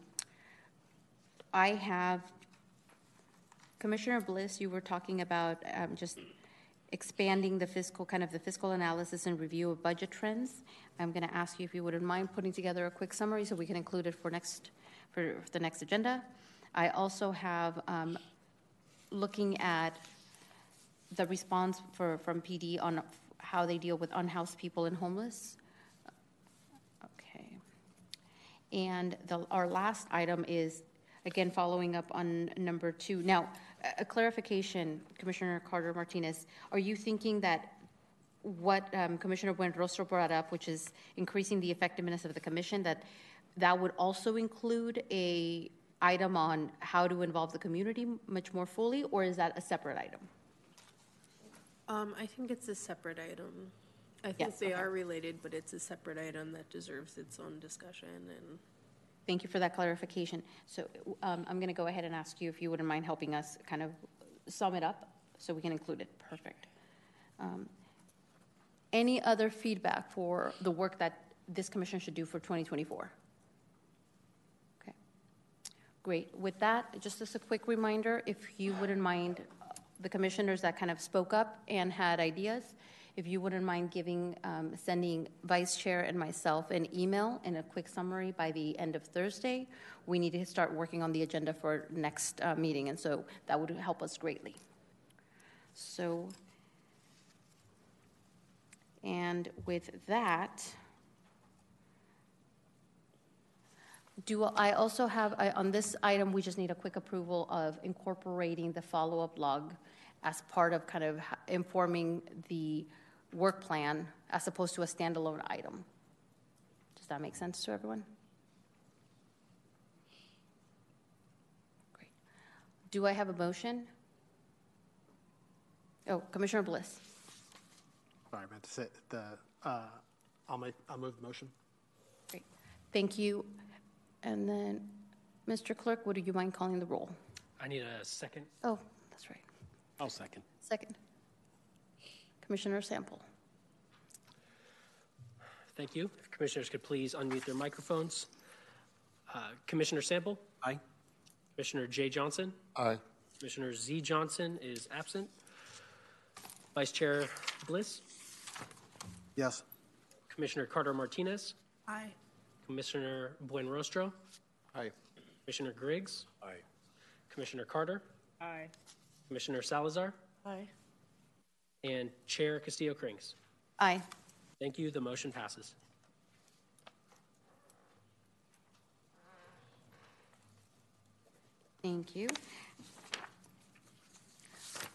I have Commissioner Bliss. You were talking about um, just expanding the fiscal kind of the fiscal analysis and review of budget trends. I'm going to ask you if you wouldn't mind putting together a quick summary so we can include it for next for the next agenda. I also have um, looking at the response for, from PD on how they deal with unhoused people and homeless. Okay. And the, our last item is, again, following up on number two. Now, a clarification, Commissioner Carter Martinez, are you thinking that what um, Commissioner Buenrostro brought up, which is increasing the effectiveness of the commission, that that would also include a item on how to involve the community much more fully, or is that a separate item? Um, I think it's a separate item. I think Yes, they okay. are related, but it's a separate item that deserves its own discussion and Thank you for that clarification. So um, I'm going to go ahead and ask you if you wouldn't mind helping us kind of sum it up so we can include it. Perfect. Um, Any other feedback for the work that this commission should do for 2024? Okay. Great. With that, just as a quick reminder, if you wouldn't mind, the commissioners that kind of spoke up and had ideas, if you wouldn't mind giving, um, sending Vice Chair and myself an email and a quick summary by the end of Thursday, we need to start working on the agenda for next uh, meeting, and so that would help us greatly. So, and with that, do I also have, I- on this item, we just need a quick approval of incorporating the follow-up log as part of kind of informing the work plan as opposed to a standalone item. Does that make sense to everyone? Great. Do I have a motion? Oh, Commissioner Bliss. Sorry, I meant to say the. Uh, I'll make. I'll move the motion. Great. Thank you. And then, Mr. Clerk, would you mind calling the roll? I need a second. Oh, that's right. I'll second. Second. Commissioner Sample. Thank you. If commissioners could please unmute their microphones. Uh, Commissioner Sample? Aye. Commissioner Jay Johnson. Aye. Commissioner Z Johnson is absent. Vice Chair Bliss. Yes. Commissioner Carter Martinez. Aye. Commissioner Buenrostro. Aye. Commissioner Griggs. Aye. Commissioner Carter. Aye. Commissioner Salazar. Aye. And Chair Castillo Krings. Aye. Thank you. The motion passes. Thank you.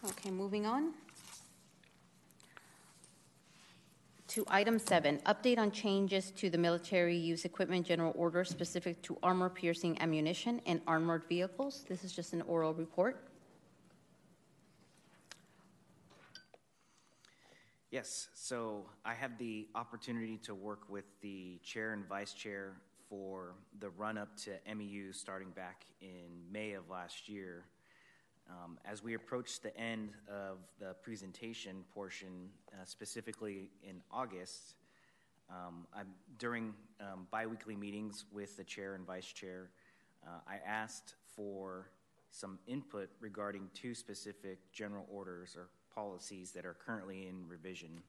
Okay, moving on. To item seven, update on changes to the military use equipment general order specific to armor piercing ammunition and armored vehicles. This is just an oral report. Yes, so I had the opportunity to work with the chair and vice chair for the run up to MEU starting back in May of last year. Um, as we approached the end of the presentation portion, uh, specifically in August, um, during um, biweekly meetings with the chair and vice chair, uh, I asked for some input regarding two specific general orders or policies that are currently in revision.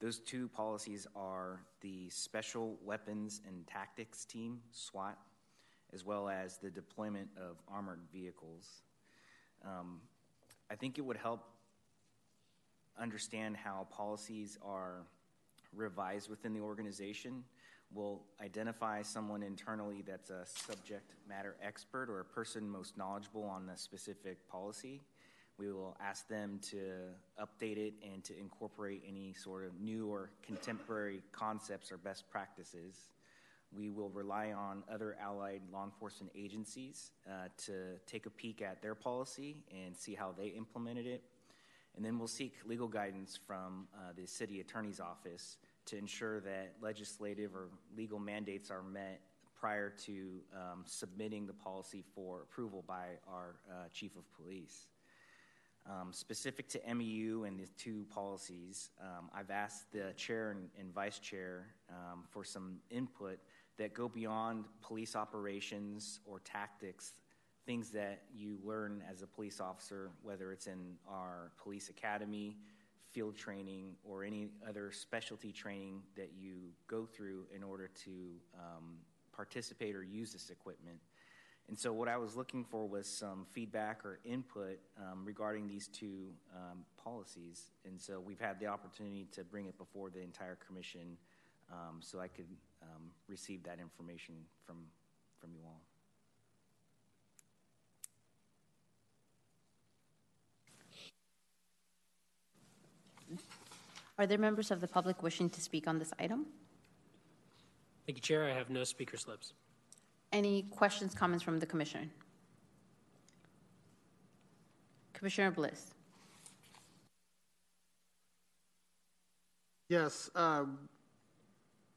Those two policies are the Special Weapons and Tactics Team, SWAT, as well as the deployment of armored vehicles. Um, I think it would help understand how policies are revised within the organization. We'll identify someone internally that's a subject matter expert or a person most knowledgeable on the specific policy. We will ask them to update it and to incorporate any sort of new or contemporary concepts or best practices. We will rely on other allied law enforcement agencies uh, to take a peek at their policy and see how they implemented it. And then we'll seek legal guidance from uh, the city attorney's office to ensure that legislative or legal mandates are met prior to um, submitting the policy for approval by our uh, chief of police. Um, specific to MEU and the two policies, um, I've asked the chair and, and vice chair um, for some input that go beyond police operations or tactics, things that you learn as a police officer, whether it's in our police academy, field training, or any other specialty training that you go through in order to um, participate or use this equipment. And so, what I was looking for was some feedback or input um, regarding these two um, policies. And so, we've had the opportunity to bring it before the entire commission um, so I could um, receive that information from, from you all. Are there members of the public wishing to speak on this item? Thank you, Chair. I have no speaker slips. Any questions, comments from the commission? Commissioner Bliss. Yes. Um,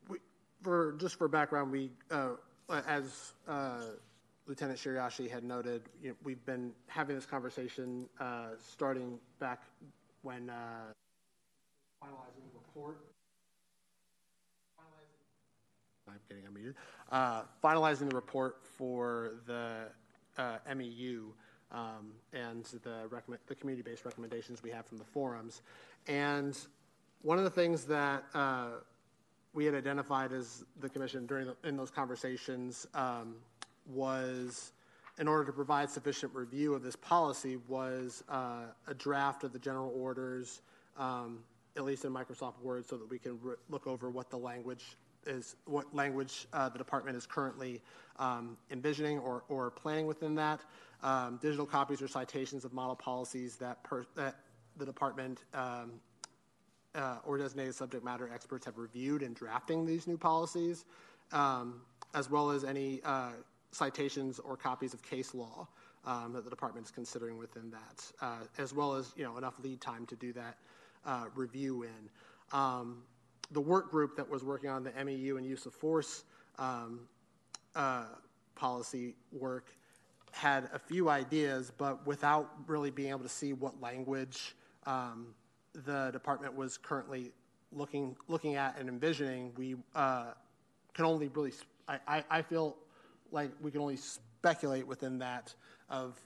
we, for just for background, we uh, as uh, Lieutenant Shiraishi had noted, you know, we've been having this conversation uh, starting back when uh, finalizing the report. I'm getting unmuted. Uh, finalizing the report for the uh, MEU um, and the, recommend, the community-based recommendations we have from the forums. And one of the things that uh, we had identified as the commission during the, in those conversations um, was in order to provide sufficient review of this policy was uh, a draft of the general orders um, at least in Microsoft Word so that we can re- look over what the language is what language uh, the department is currently um, envisioning or, or planning within that. Um, digital copies or citations of model policies that, per, that the department um, uh, or designated subject matter experts have reviewed in drafting these new policies, um, as well as any uh, citations or copies of case law um, that the department is considering within that, uh, as well as you know enough lead time to do that uh, review in. The work group that was working on the MEU and use of force um, uh, policy work had a few ideas, but without really being able to see what language um, the department was currently looking looking at and envisioning, we uh, can only really. I, I, I, feel like we can only speculate within that of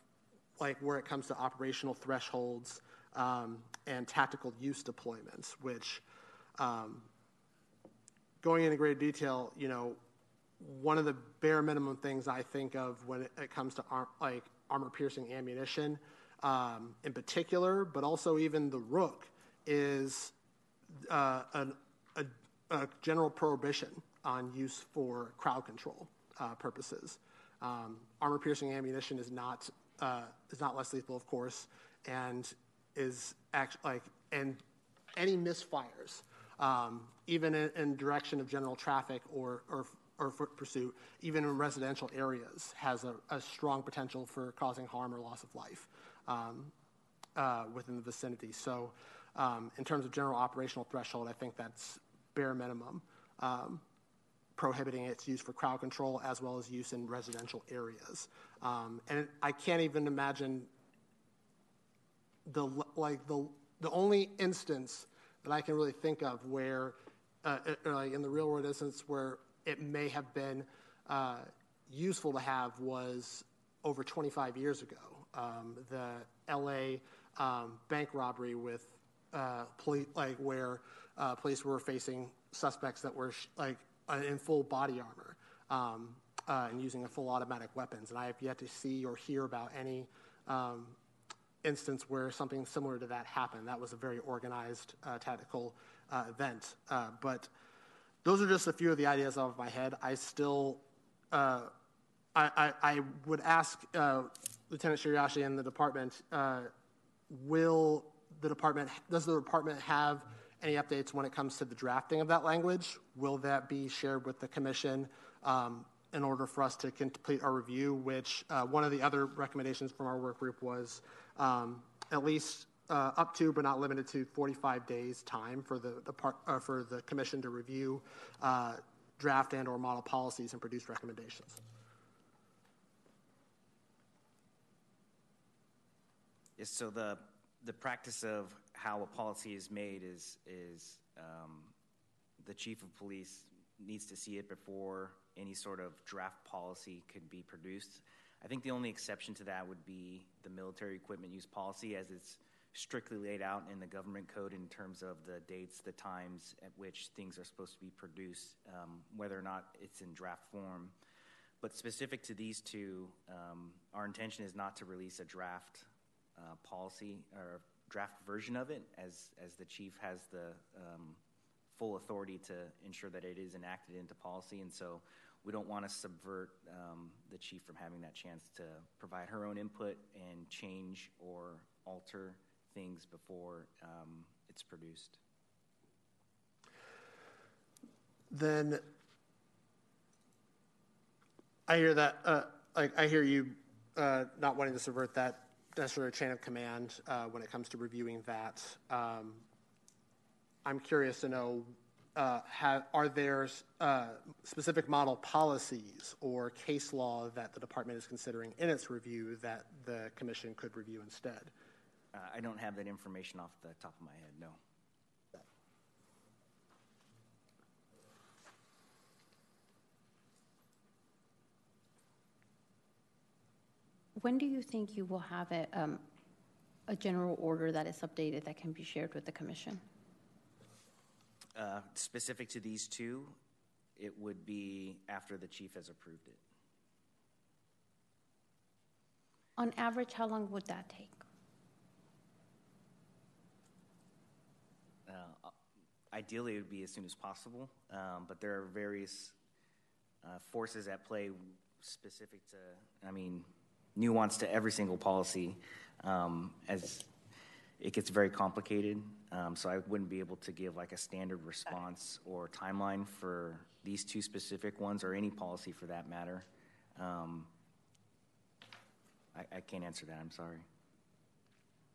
like where it comes to operational thresholds um, and tactical use deployments, which um, going into great detail, you know, one of the bare minimum things I think of when it, comes to ar- like armor piercing ammunition um, in particular, but also even the Rook is uh, an, a, a, general prohibition on use for crowd control uh, purposes. Um, armor piercing ammunition is not uh, is not less lethal, of course, and is act- like and any misfires, um, even in, in, direction of general traffic or or or foot pursuit, even in residential areas, has a, a strong potential for causing harm or loss of life um, uh, within the vicinity. So, um, in terms of general operational threshold, I think that's bare minimum, um, prohibiting its use for crowd control as well as use in residential areas. Um, and I can't even imagine the like the the only instance that I can really think of where, uh, like in the real world instance, where it may have been uh, useful to have was over 25 years ago. Um, the LA um, bank robbery with uh, police, like where uh, police were facing suspects that were sh- like uh, in full body armor um, uh, and using a full automatic weapons. And I have yet to see or hear about any um, instance where something similar to that happened. That was a very organized uh, tactical uh, event. but those are just a few of the ideas off my head. I still, uh, I, I, I, would ask uh, Lieutenant Shiraishi and the department, uh, will the department, does the department have any updates when it comes to the drafting of that language? Will that be shared with the commission um, in order for us to complete our review, which uh, one of the other recommendations from our work group was um, at least uh, up to but not limited to 45 days time for the, the part, uh, for the commission to review uh, draft and or model policies and produce recommendations. Yes, so the the practice of how a policy is made is is um, the chief of police needs to see it before any sort of draft policy could be produced. I think the only exception to that would be the military equipment use policy, as it's strictly laid out in the government code in terms of the dates, the times at which things are supposed to be produced, um, whether or not it's in draft form. But specific to these two, um, our intention is not to release a draft uh, policy or draft version of it, as as the chief has the um, full authority to ensure that it is enacted into policy, and so we don't want to subvert um, the chief from having that chance to provide her own input and change or alter things before um, it's produced. Then I hear that, uh, like, I hear you uh, not wanting to subvert that necessary chain of command uh, when it comes to reviewing that. Um, I'm curious to know uh, have, are there uh, specific model policies or case law that the department is considering in its review that the commission could review instead? Uh, I don't have that information off the top of my head, no. When do you think you will have a, um, a general order that is updated that can be shared with the commission? Uh, specific to these two, it would be after the chief has approved it. On average, how long would that take? ideally, it would be as soon as possible, um, but there are various uh, forces at play specific to, I mean, nuance to every single policy um, as it gets very complicated. Um, so I wouldn't be able to give like a standard response or timeline for these two specific ones or any policy for that matter. Um, I, I, can't answer that. I'm sorry.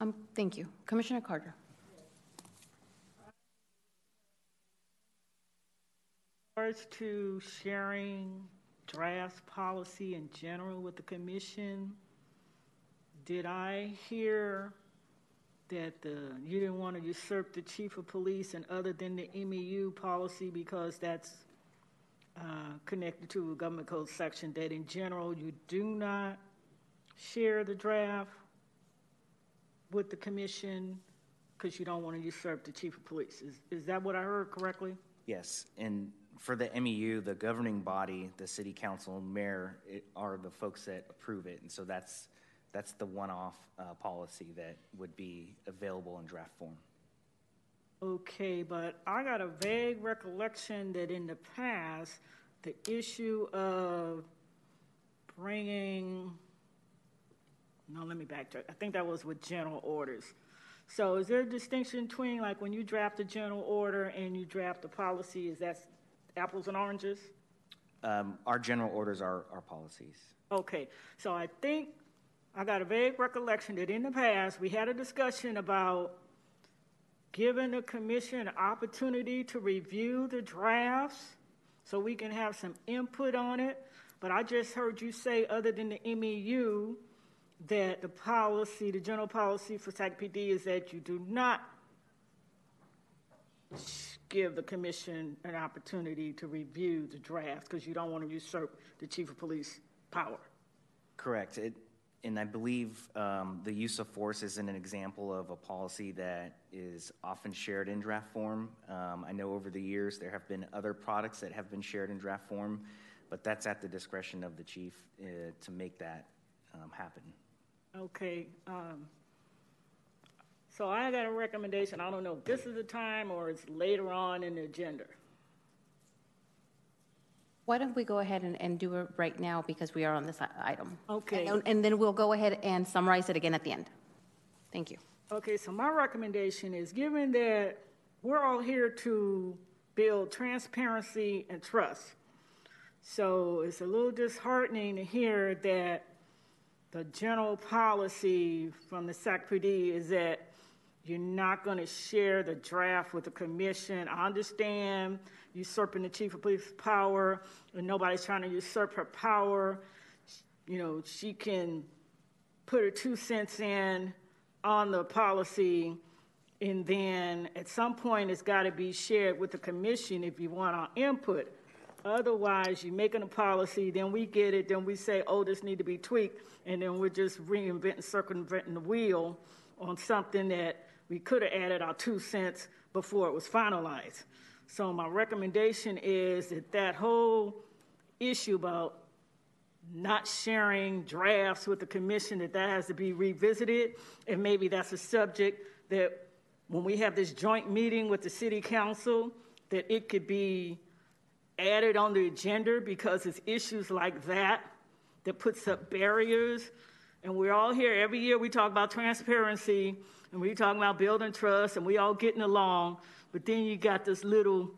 Um, thank you. Commissioner Carter. regards to sharing draft policy in general with the commission, did I hear that the, you didn't want to usurp the chief of police and other than the MEU policy because that's uh, connected to a government code section that in general you do not share the draft with the commission because you don't want to usurp the chief of police. Is, is that what I heard correctly? Yes, and for the MEU, the governing body, the city council mayor it, are the folks that approve it, and so that's that's the one-off uh, policy that would be available in draft form. Okay, but I got a vague recollection that in the past, the issue of bringing, no, let me backtrack. I think that was with general orders. So is there a distinction between like when you draft a general order and you draft a policy, is that apples and oranges? Um, our general orders are our policies. Okay, so I think I got a vague recollection that in the past we had a discussion about giving the commission an opportunity to review the drafts so we can have some input on it. But I just heard you say, other than the MEU, that the policy, the general policy for SAC PD is that you do not give the commission an opportunity to review the draft because you don't want to usurp the chief of police power. Correct. It, and I believe um, the use of force isn't an example of a policy that is often shared in draft form. Um, I know over the years there have been other products that have been shared in draft form, but that's at the discretion of the chief uh, to make that um, happen. Okay. Um, so I got a recommendation. I don't know if this is the time or it's later on in the agenda. Why don't we go ahead and, and do it right now because we are on this i- item? Okay. And, and then we'll go ahead and summarize it again at the end. Thank you. Okay, so my recommendation is given that we're all here to build transparency and trust. So it's a little disheartening to hear that the general policy from the SACPD is that you're not going to share the draft with the commission. I understand usurping the chief of police power, and nobody's trying to usurp her power. You know, she can put her two cents in on the policy, and then at some point it's got to be shared with the commission if you want our input. Otherwise, you're making a policy, then we get it, then we say, oh, this need to be tweaked, and then we're just reinventing, circumventing the wheel on something that we could have added our two cents before it was finalized. So my recommendation is that that whole issue about not sharing drafts with the commission, that that has to be revisited, and maybe that's a subject that when we have this joint meeting with the city council, that it could be added on the agenda because it's issues like that that puts up barriers. And we're all here every year. We talk about transparency and we talk about building trust and we all getting along. But then you got this little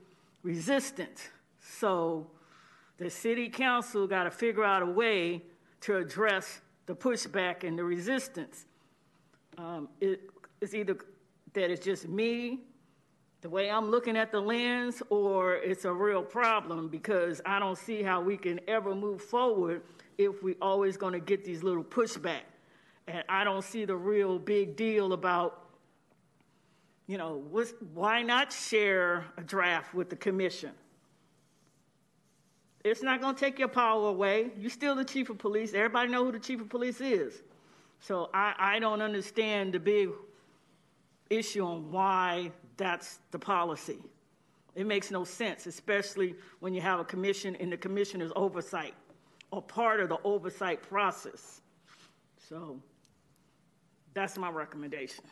resistance. So the city council got to figure out a way to address the pushback and the resistance. Um, it, it's either that it's just me, the way I'm looking at the lens, or it's a real problem because I don't see how we can ever move forward if we're always going to get these little pushback. And I don't see the real big deal about, you know, why not share a draft with the commission? It's not going to take your power away. You're still the chief of police. Everybody know who the chief of police is. So I, I don't understand the big issue on why that's the policy. It makes no sense, especially when you have a commission and the commissioner's oversight or part of the oversight process. So that's my recommendation.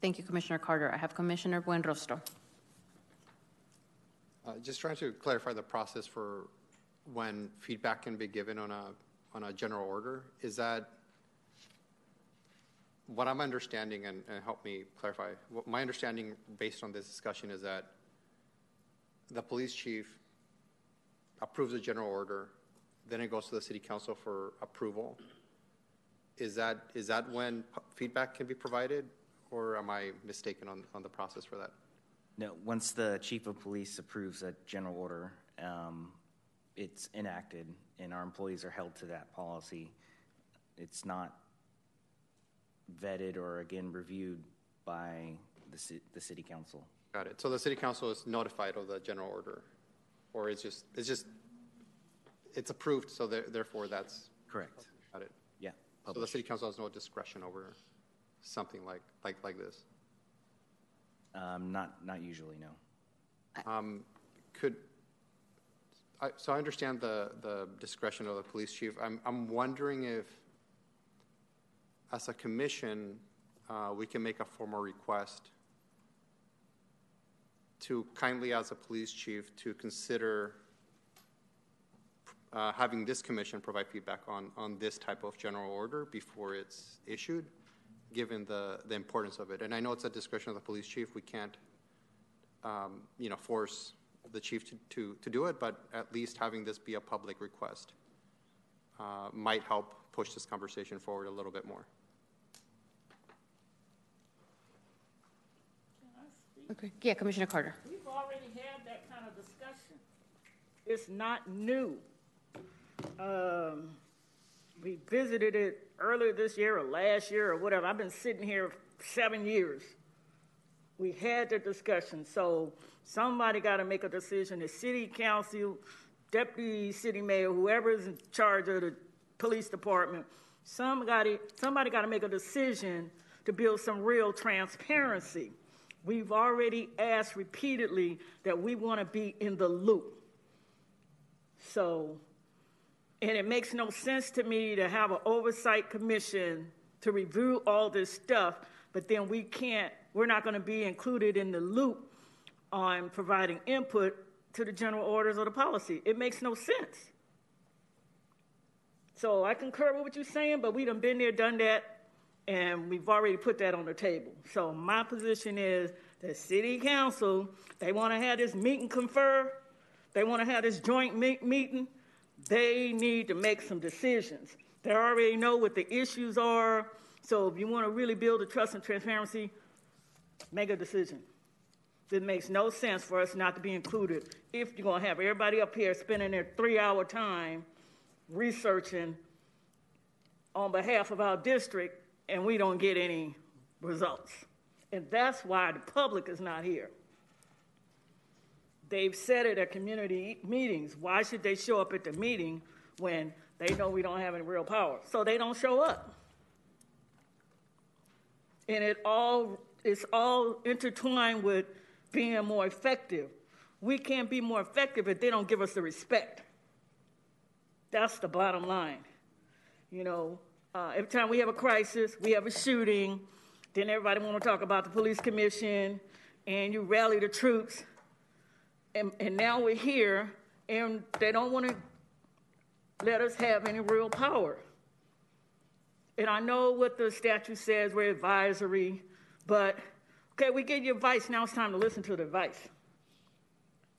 Thank you, Commissioner Carter. I have Commissioner Buenrostro. Uh, Just trying to clarify the process for when feedback can be given on a, on a general order. Is that, what I'm understanding, and, and help me clarify, what my understanding based on this discussion is that the police chief approves a general order, then it goes to the city council for approval. Is that, is that when p- feedback can be provided, or am I mistaken on, on the process for that? No, once the chief of police approves a general order, um, it's enacted, and our employees are held to that policy. It's not vetted or again reviewed by the, ci- the city council. Got it. So the city council is notified of the general order. Or it's just, it's just, it's approved, so there- therefore that's, Correct. got it. Yeah. So the published. city council has no discretion over something like, like, like this? Um, not, not usually, no. Um, Could, I, so I understand the, the discretion of the police chief. I'm, I'm wondering if, as a commission, uh, we can make a formal request to kindly ask the police chief to consider uh, having this commission provide feedback on, on this type of general order before it's issued, given the, the importance of it. And I know it's at discretion of the police chief. We can't um, you know, force the chief to, to, to do it, but at least having this be a public request uh, might help push this conversation forward a little bit more. Okay. Yeah, Commissioner Carter. We've already had that kind of discussion. It's not new. Um, we visited it earlier this year or last year or whatever. I've been sitting here seven years. We had the discussion, so somebody got to make a decision. The city council, deputy city mayor, whoever is in charge of the police department, somebody, somebody got to make a decision to build some real transparency. We've already asked repeatedly that we want to be in the loop. So, and it makes no sense to me to have an oversight commission to review all this stuff, but then we can't, we're not going to be included in the loop on providing input to the general orders or the policy. It makes no sense. So I concur with what you're saying, but we done been there, done that, and we've already put that on the table. So my position is the city council, they want to have this meet and confer, they want to have this joint meet- meeting, they need to make some decisions. They already know what the issues are, so if you want to really build a trust and transparency, make a decision. It makes no sense for us not to be included if you're going to have everybody up here spending their three-hour time researching on behalf of our district and we don't get any results. And that's why the public is not here. They've said it at community meetings. Why should they show up at the meeting when they know we don't have any real power? So they don't show up. And it all it's all intertwined with being more effective. We can't be more effective if they don't give us the respect. That's the bottom line. You know, uh, every time we have a crisis, we have a shooting, then everybody want to talk about the police commission, and you rally the troops, and, and now we're here, and they don't want to let us have any real power. And I know what the statute says, we're advisory, but okay, we gave you advice, now it's time to listen to the advice.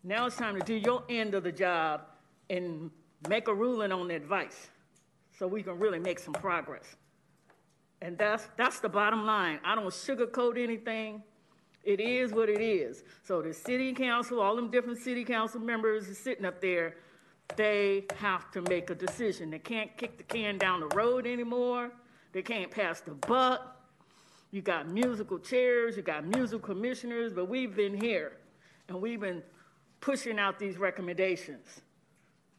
Now it's time to do your end of the job and make a ruling on the advice so we can really make some progress. And that's, that's the bottom line. I don't sugarcoat anything. It is what it is. So the city council, all them different city council members sitting up there, they have to make a decision. They can't kick the can down the road anymore. They can't pass the buck. You got musical chairs, you got musical commissioners, but we've been here and we've been pushing out these recommendations.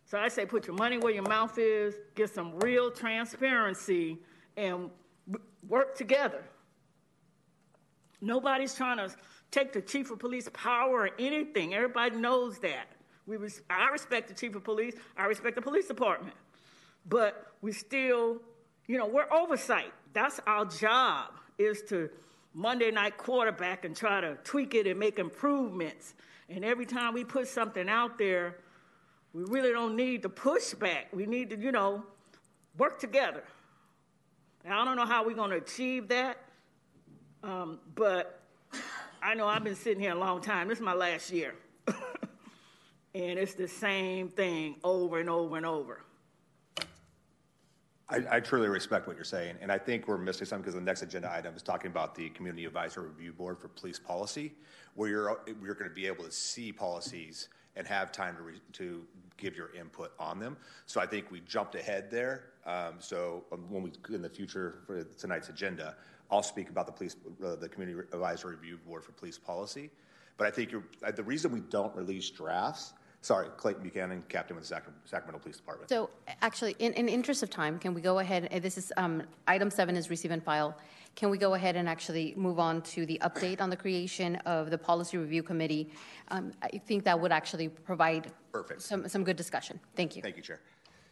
So I say put your money where your mouth is, get some real transparency, and work together. Nobody's trying to take the chief of police power or anything. Everybody knows that. We res- I respect the chief of police. I respect the police department. But we still, you know, we're oversight. That's our job is to Monday night quarterback and try to tweak it and make improvements. And every time we put something out there, we really don't need to push back. We need to, you know, work together. Now, I don't know how we're going to achieve that, um, but I know I've been sitting here a long time. This is my last year. and it's the same thing over and over and over. I, I truly respect what you're saying, and I think we're missing something because the next agenda item is talking about the Community Advisory Review Board for Police Policy, where you're, you're going to be able to see policies and have time to, re, to give your input on them. So I think we jumped ahead there. Um, so um, when we, in the future for tonight's agenda, I'll speak about the police, uh, the Community Advisory Review Board for Police Policy. But I think you're, uh, the reason we don't release drafts Sorry, Clayton Buchanan, Captain with the Sacra- Sacramento Police Department. So, actually, in, in interest of time, can we go ahead, uh, this is, um, item seven is receive and file. Can we go ahead and actually move on to the update on the creation of the Policy Review Committee? Um, I think that would actually provide Perfect. some, some good discussion. Thank you. Thank you, Chair.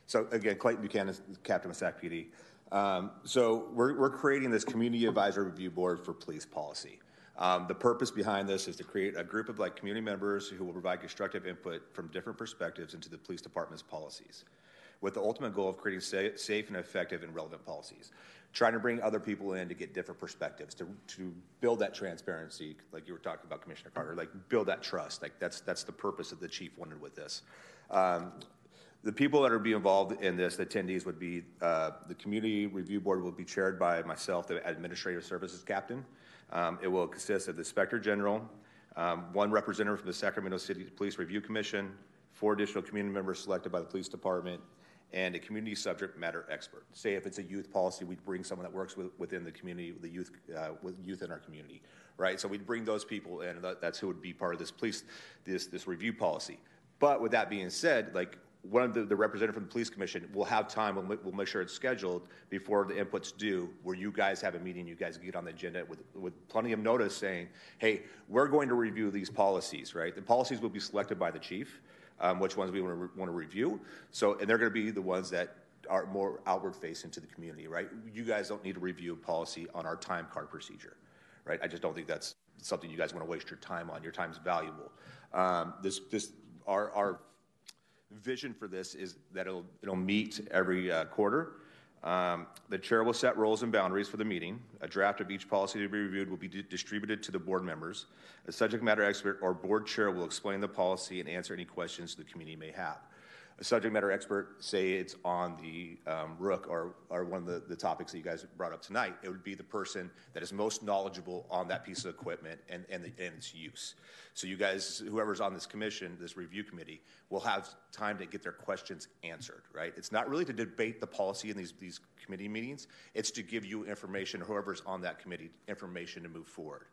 So again, Clayton Buchanan, Captain of SAC PD. Um, so we're, we're creating this Community Advisory Review Board for Police Policy. Um, the purpose behind this is to create a group of like community members who will provide constructive input from different perspectives into the police department's policies, with the ultimate goal of creating sa- safe and effective and relevant policies. Trying to bring other people in to get different perspectives, to, to build that transparency, like you were talking about, Commissioner Carter, like build that trust. Like that's that's the purpose that the chief wanted with this. Um, the people that are be involved in this, the attendees would be, uh, the community review board will be chaired by myself, the administrative services captain. Um, it will consist of the inspector general, um, one representative from the Sacramento City Police Review Commission, four additional community members selected by the police department, and a community subject matter expert. Say if it's a youth policy, we'd bring someone that works with, within the community, the youth, uh, with youth in our community, right? So we'd bring those people in, and that's who would be part of this police, this, this review policy. But with that being said, like one of the, the representative from the police commission will have time, we'll, we'll make sure it's scheduled before the input's due, where you guys have a meeting, you guys get on the agenda with, with plenty of notice saying, hey, we're going to review these policies, right? The policies will be selected by the chief, um, which ones we want to, re- want to review. So, and they're going to be the ones that are more outward facing to the community, right? You guys don't need to review a policy on our time card procedure, right? I just don't think that's something you guys want to waste your time on. Your time's valuable. Um, this, this, our, our vision for this is that it'll, it'll meet every uh, quarter. Um, the chair will set roles and boundaries for the meeting. A draft of each policy to be reviewed will be di- distributed to the board members. A subject matter expert or board chair will explain the policy and answer any questions the committee may have. A subject matter expert, say it's on the um, Rook or, or one of the, the topics that you guys brought up tonight, it would be the person that is most knowledgeable on that piece of equipment and, and, the, and its use. So you guys, whoever's on this commission, this review committee, will have time to get their questions answered, right? It's not really to debate the policy in these, these committee meetings. It's to give you information, whoever's on that committee, information to move forward.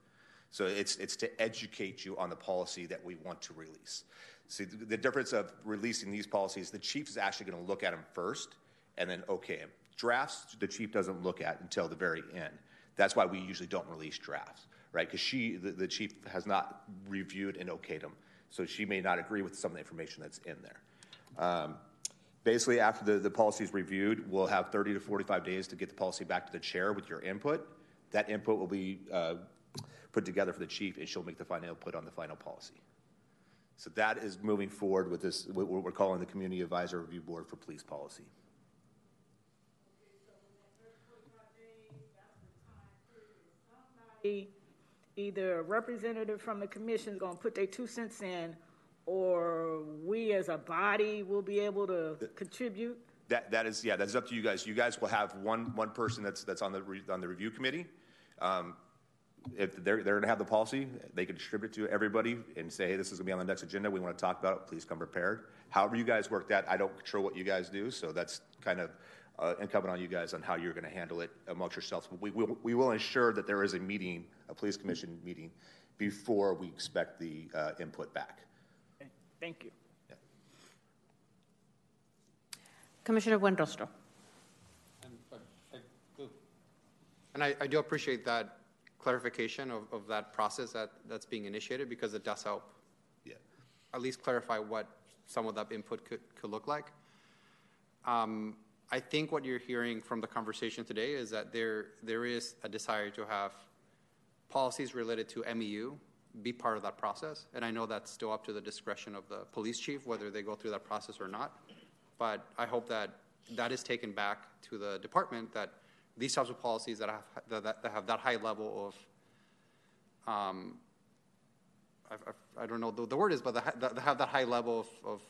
So it's, it's to educate you on the policy that we want to release. See, the, difference of releasing these policies, the chief is actually going to look at them first and then okay 'em. Drafts, the chief doesn't look at until the very end. That's why we usually don't release drafts, right? Because she, the, the chief, has not reviewed and okayed them. So she may not agree with some of the information that's in there. Um, basically, after the, the policy is reviewed, we'll have 30 to 45 days to get the policy back to the chair with your input. That input will be uh, put together for the chief, and she'll make the final input on the final policy. So that is moving forward with this, what we're calling the Community Advisor Review Board for Police Policy. Either a representative from the commission is gonna put their two cents in, or we as a body will be able to contribute? That, that is, yeah, that's up to you guys. You guys will have one, one person that's, that's on the, re- on the review committee. Um, if they're, they're gonna have the policy, they can distribute to everybody and say, hey, this is gonna be on the next agenda, we wanna talk about it, please come prepared. However you guys work that, I don't control what you guys do, so that's kind of uh, incumbent on you guys on how you're gonna handle it amongst yourselves. But we will, we will ensure that there is a meeting, a police commission meeting, before we expect the uh, input back. Okay, Thank you. Commissioner Buenrostro. And I, I do appreciate that clarification of, of that process that, that's being initiated because it does help Yeah. at least clarify what some of that input could, could look like. Um, I think what you're hearing from the conversation today is that there, there is a desire to have policies related to MEU be part of that process. And I know that's still up to the discretion of the police chief, whether they go through that process or not. But I hope that that is taken back to the department, that these types of policies that have, that, that- have that high level of, um, I, I, I don't know the, the word is, but that have that high level of, of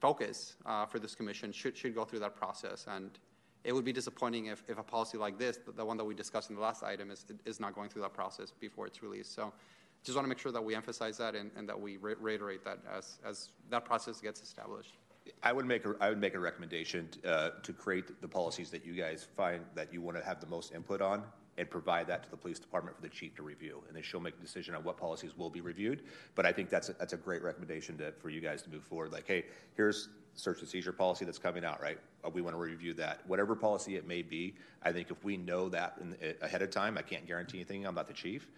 focus uh, for this commission should, should go through that process. And it would be disappointing if, if a policy like this, the, the one that we discussed in the last item, is, is not going through that process before it's released. So just want to make sure that we emphasize that and, and that we re- reiterate that as, as that process gets established. I would make a, I would make a recommendation uh, to create the policies that you guys find that you want to have the most input on and provide that to the police department for the chief to review. And then she'll make a decision on what policies will be reviewed. But I think that's a, that's a great recommendation to, for you guys to move forward. Like, hey, here's search and seizure policy that's coming out, right? Uh, We want to review that. Whatever policy it may be, I think if we know that in, uh, ahead of time, I can't guarantee anything, I'm not the chief,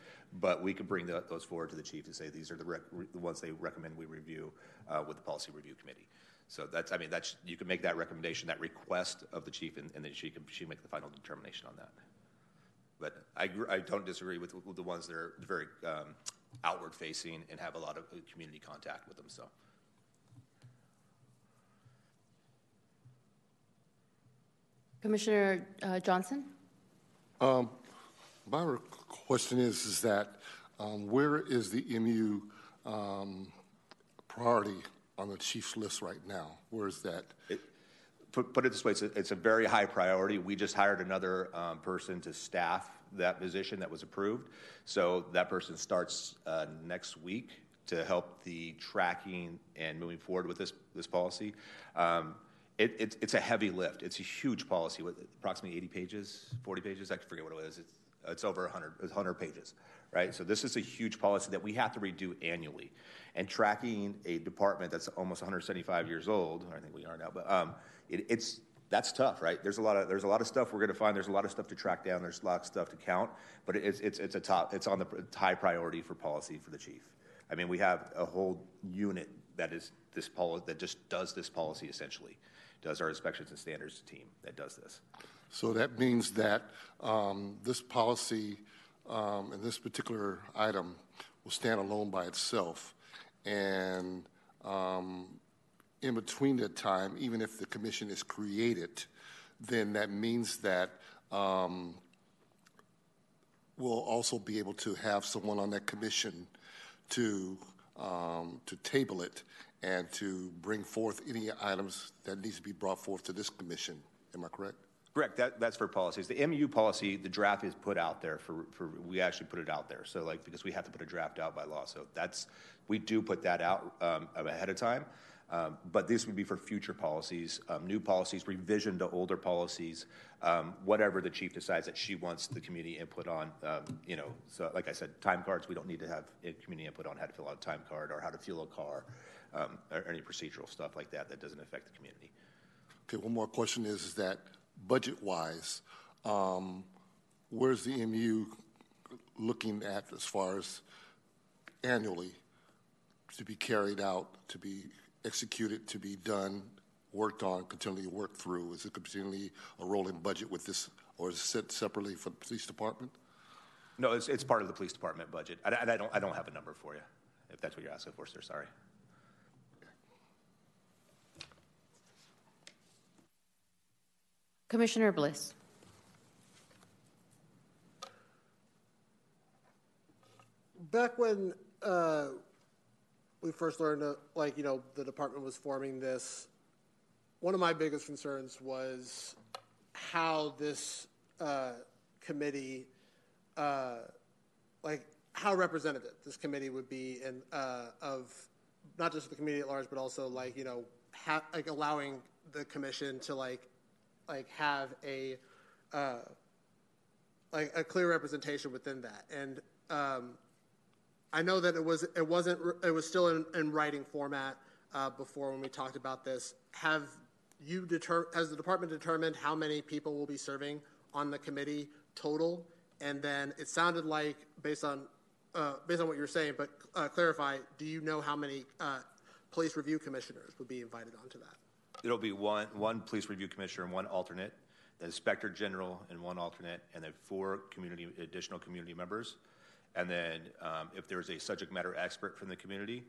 but we can bring the, those forward to the chief and say, these are the, rec- the ones they recommend we review uh, with the policy review committee. So that's, I mean, that's, you can make that recommendation, that request of the chief, and, and then she can, she make the final determination on that. But I, I don't disagree with, with the ones that are very um, outward facing and have a lot of uh, community contact with them, so. Commissioner uh, Johnson? Um, my question is, is that um, where is the MU um, priority on the chief's list right now? Where is that? It, put, put it this way, it's a, it's a very high priority. We just hired another um, person to staff that position that was approved. So that person starts uh, next week to help the tracking and moving forward with this, this policy. Um, it, it, it's a heavy lift. It's a huge policy with approximately 80 pages, 40 pages. I forget what it is. It's, it's over 100, 100 pages, right? So this is a huge policy that we have to redo annually. And tracking a department that's almost 175 years old, I think we are now, but um, it, it's that's tough, right? There's a lot of there's a lot of stuff we're going to find. There's a lot of stuff to track down. There's a lot of stuff to count, but it's it's it's a top. It's on the high priority for policy for the chief. I mean, we have a whole unit that is this policy that just does this policy essentially, does our inspections and standards team that does this. So that means that um, this policy um, and this particular item will stand alone by itself. And um, in between that time, even if the commission is created, then that means that um, we'll also be able to have someone on that commission to um, to table it and to bring forth any items that needs to be brought forth to this commission. Am I correct? Correct. That, that's for policies. The MU policy, the draft is put out there for, for, we actually put it out there. So like, because we have to put a draft out by law. So that's, we do put that out um, ahead of time. Um, but this would be for future policies, um, new policies, revision to older policies, um, whatever the chief decides that she wants the community input on. Um, you know, so like I said, time cards, we don't need to have community input on how to fill out a time card or how to fuel a car um, or any procedural stuff like that that doesn't affect the community. Okay, one more question is, is that budget-wise, um, where's the MU looking at as far as annually to be carried out, to be executed, to be done, worked on, continually worked through? Is it continually a rolling budget with this, or is it set separately for the police department? No, it's, it's part of the police department budget. And I, I, don't, I don't have a number for you, if that's what you're asking for, sir. Sorry. Commissioner Bliss. Back when uh, we first learned, uh, like, you know, the department was forming this, one of my biggest concerns was how this uh, committee, uh, like, how representative this committee would be in, uh, of not just the community at large, but also, like, you know, ha- like allowing the commission to, like, like have a uh, like a clear representation within that. And um, I know that it was it wasn't it was still in, in writing format uh, before when we talked about this. Have you deter has the department determined how many people will be serving on the committee total? And then it sounded like based on uh, based on what you're saying, but uh, clarify. Do you know how many uh, police review commissioners would be invited onto that? It'll be one, one police review commissioner and one alternate, the inspector general and one alternate, and then four community, additional community members. And then um, if there's a subject matter expert from the community,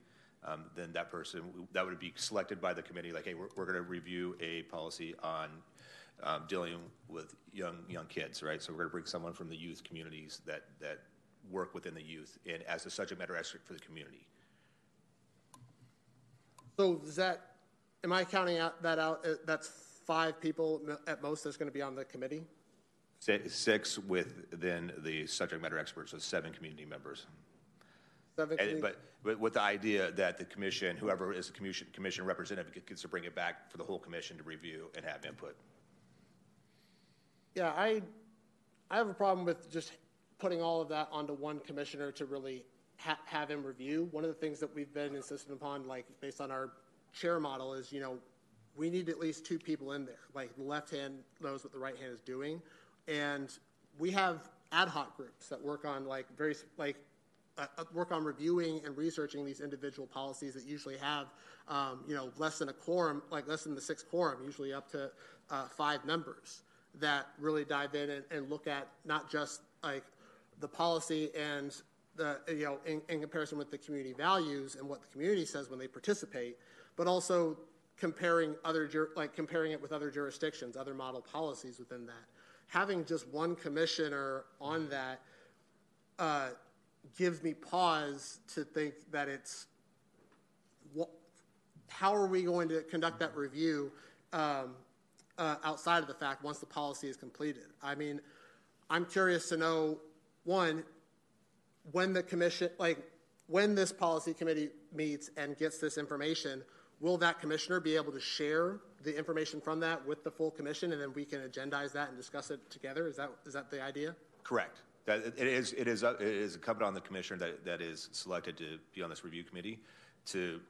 um, then that person, that would be selected by the committee, like, hey, we're, we're going to review a policy on um, dealing with young, young kids, right? So we're going to bring someone from the youth communities that, that work within the youth and as a subject matter expert for the community. So does that am I counting out that out? Uh, that's five people at most that's going to be on the committee. Six with then the subject matter experts, so seven community members. Seven. But, but with the idea that the commission, whoever is the commission, commission representative, gets to bring it back for the whole commission to review and have input. Yeah, I, I have a problem with just putting all of that onto one commissioner to really ha- have him review. One of the things that we've been insistent upon, like based on our chair model, is you know we need at least two people in there. Like the left hand knows what the right hand is doing, and we have ad hoc groups that work on like very like uh, uh, work on reviewing and researching these individual policies that usually have um, you know less than a quorum, like less than the six quorum, usually up to uh, five members that really dive in and, and look at not just like the policy and the you know in, in comparison with the community values and what the community says when they participate, but also comparing other like comparing it with other jurisdictions, other model policies within that. Having just one commissioner on that uh, gives me pause to think that it's what, how are we going to conduct that review um, uh, outside of the fact once the policy is completed? I mean, I'm curious to know one when the commission like when this policy committee meets and gets this information will that commissioner be able to share the information from that with the full commission and then we can agendize that and discuss it together? Is that is that the idea? Correct. That it is it is uh, it is incumbent on the commissioner that, that is selected to be on this review committee to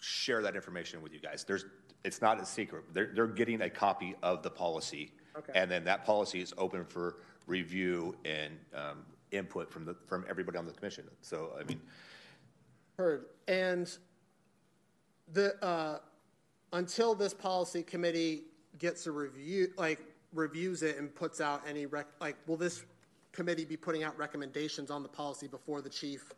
share that information with you guys. There's it's not a secret. They're, they're getting a copy of the policy. Okay. and then that policy is open for review and um, input from the from everybody on the commission. So i mean. Heard. And the uh, until this policy committee gets a review, like reviews it and puts out any rec- like, will this committee be putting out recommendations on the policy before the chief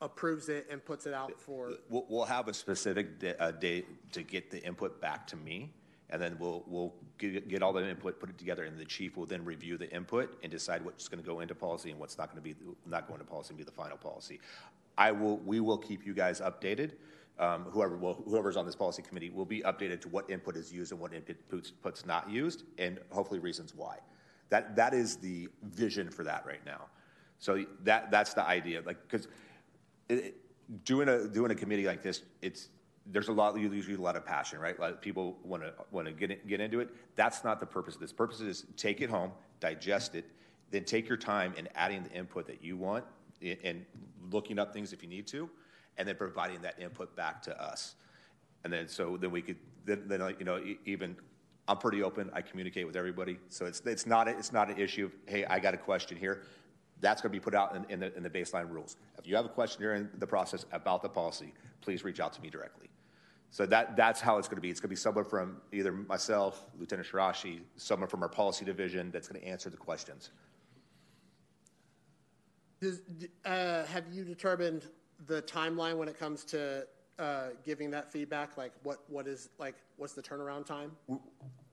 approves it and puts it out for? We'll, have a specific date to get the input back to me, and then we'll we'll get, get all the input, put it together, and the chief will then review the input and decide what's going to go into policy and what's not going to be not going to policy and be the final policy. I will. We will keep you guys updated um, whoever will, whoever's on this policy committee will be updated to what input is used and what input's not used, and hopefully reasons why. That that is the vision for that right now. So that that's the idea. Like because doing a doing a committee like this, it's there's a lot usually a lot of passion, right? Of people want to want to get get into it. That's not the purpose of this. Purpose is take it home, digest it, then take your time in adding the input that you want and looking up things if you need to and then providing that input back to us. And then so then we could then, then you know even I'm pretty open. I communicate with everybody, so it's it's not a, it's not an issue. Of, hey, I got a question here. That's going to be put out in, in, the, in the baseline rules. If you have a question during the process about the policy, please reach out to me directly. So that, that's how it's going to be. It's going to be someone from either myself, Lieutenant Shiraishi, someone from our policy division that's going to answer the questions. Does, uh, have you determined the timeline when it comes to uh, giving that feedback? Like, what what is like what's the turnaround time?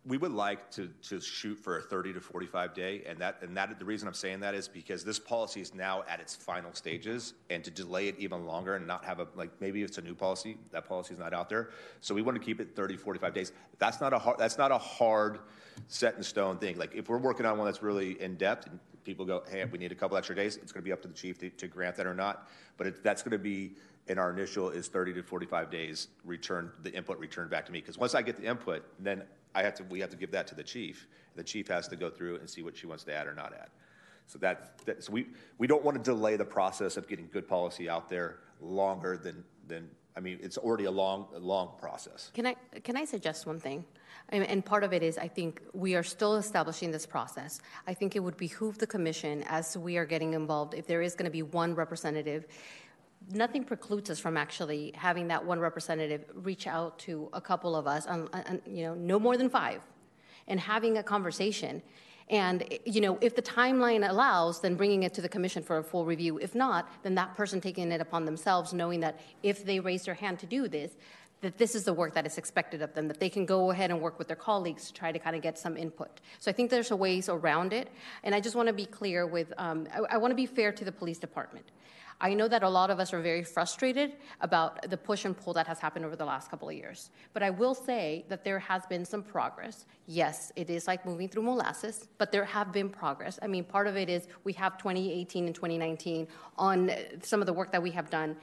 We would like to, to shoot for a 30 to 45 day, and that and that the reason I'm saying that is because this policy is now at its final stages, and to delay it even longer and not have a like maybe it's a new policy that policy is not out there, so we want to keep it 30 45 days. That's not a hard that's not a hard set in stone thing. Like if we're working on one that's really in depth, people go, hey, we need a couple extra days, it's going to be up to the chief to, to grant that or not. But it, that's going to be in our initial is 30 to 45 days return the input returned back to me because once I get the input, then I have to we have to give that to the chief. The chief has to go through and see what she wants to add or not add. So that, that so we we don't want to delay the process of getting good policy out there longer than than I mean it's already a long long process. Can I can I suggest one thing? And part of it is, I think we are still establishing this process. I think it would behoove the commission as we are getting involved, if there is going to be one representative, nothing precludes us from actually having that one representative reach out to a couple of us, on, on, you know, no more than five, and having a conversation. And you know, if the timeline allows, then bringing it to the commission for a full review. If not, then that person taking it upon themselves, knowing that if they raise their hand to do this, that this is the work that is expected of them, that they can go ahead and work with their colleagues to try to kind of get some input. So I think there's a ways around it. And I just want to be clear with, um, I, I want to be fair to the police department. I know that a lot of us are very frustrated about the push and pull that has happened over the last couple of years. But I will say that there has been some progress. Yes, it is like moving through molasses, but there have been progress. I mean, part of it is we have 2018 and 2019 on some of the work that we have done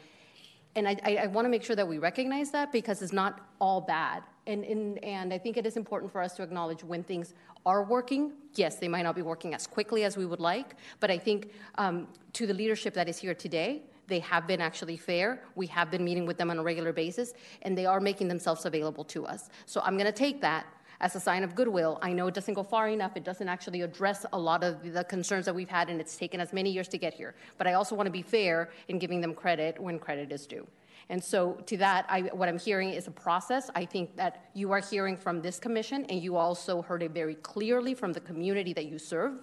and I, I, I want to make sure that we recognize that because it's not all bad. And, and, and I think it is important for us to acknowledge when things are working. Yes, they might not be working as quickly as we would like, but I think um, to the leadership that is here today, they have been actually fair. We have been meeting with them on a regular basis, and they are making themselves available to us. So I'm going to take that as a sign of goodwill. I know it doesn't go far enough. It doesn't actually address a lot of the concerns that we've had, and it's taken us many years to get here. But I also want to be fair in giving them credit when credit is due. And so, to that, I, what I'm hearing is a process. I think that you are hearing from this commission, and you also heard it very clearly from the community that you serve.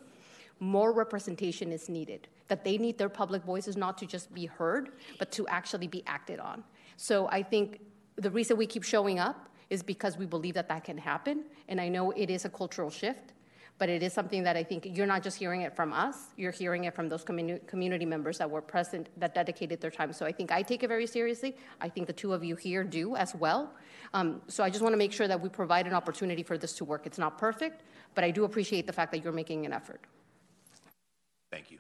More representation is needed, that they need their public voices not to just be heard, but to actually be acted on. So, I think the reason we keep showing up is because we believe that that can happen. And I know it is a cultural shift, but it is something that I think you're not just hearing it from us, you're hearing it from those communi- community members that were present, that dedicated their time. So I think I take it very seriously. I think the two of you here do as well. Um, so I just want to make sure that we provide an opportunity for this to work. It's not perfect, but I do appreciate the fact that you're making an effort. Thank you.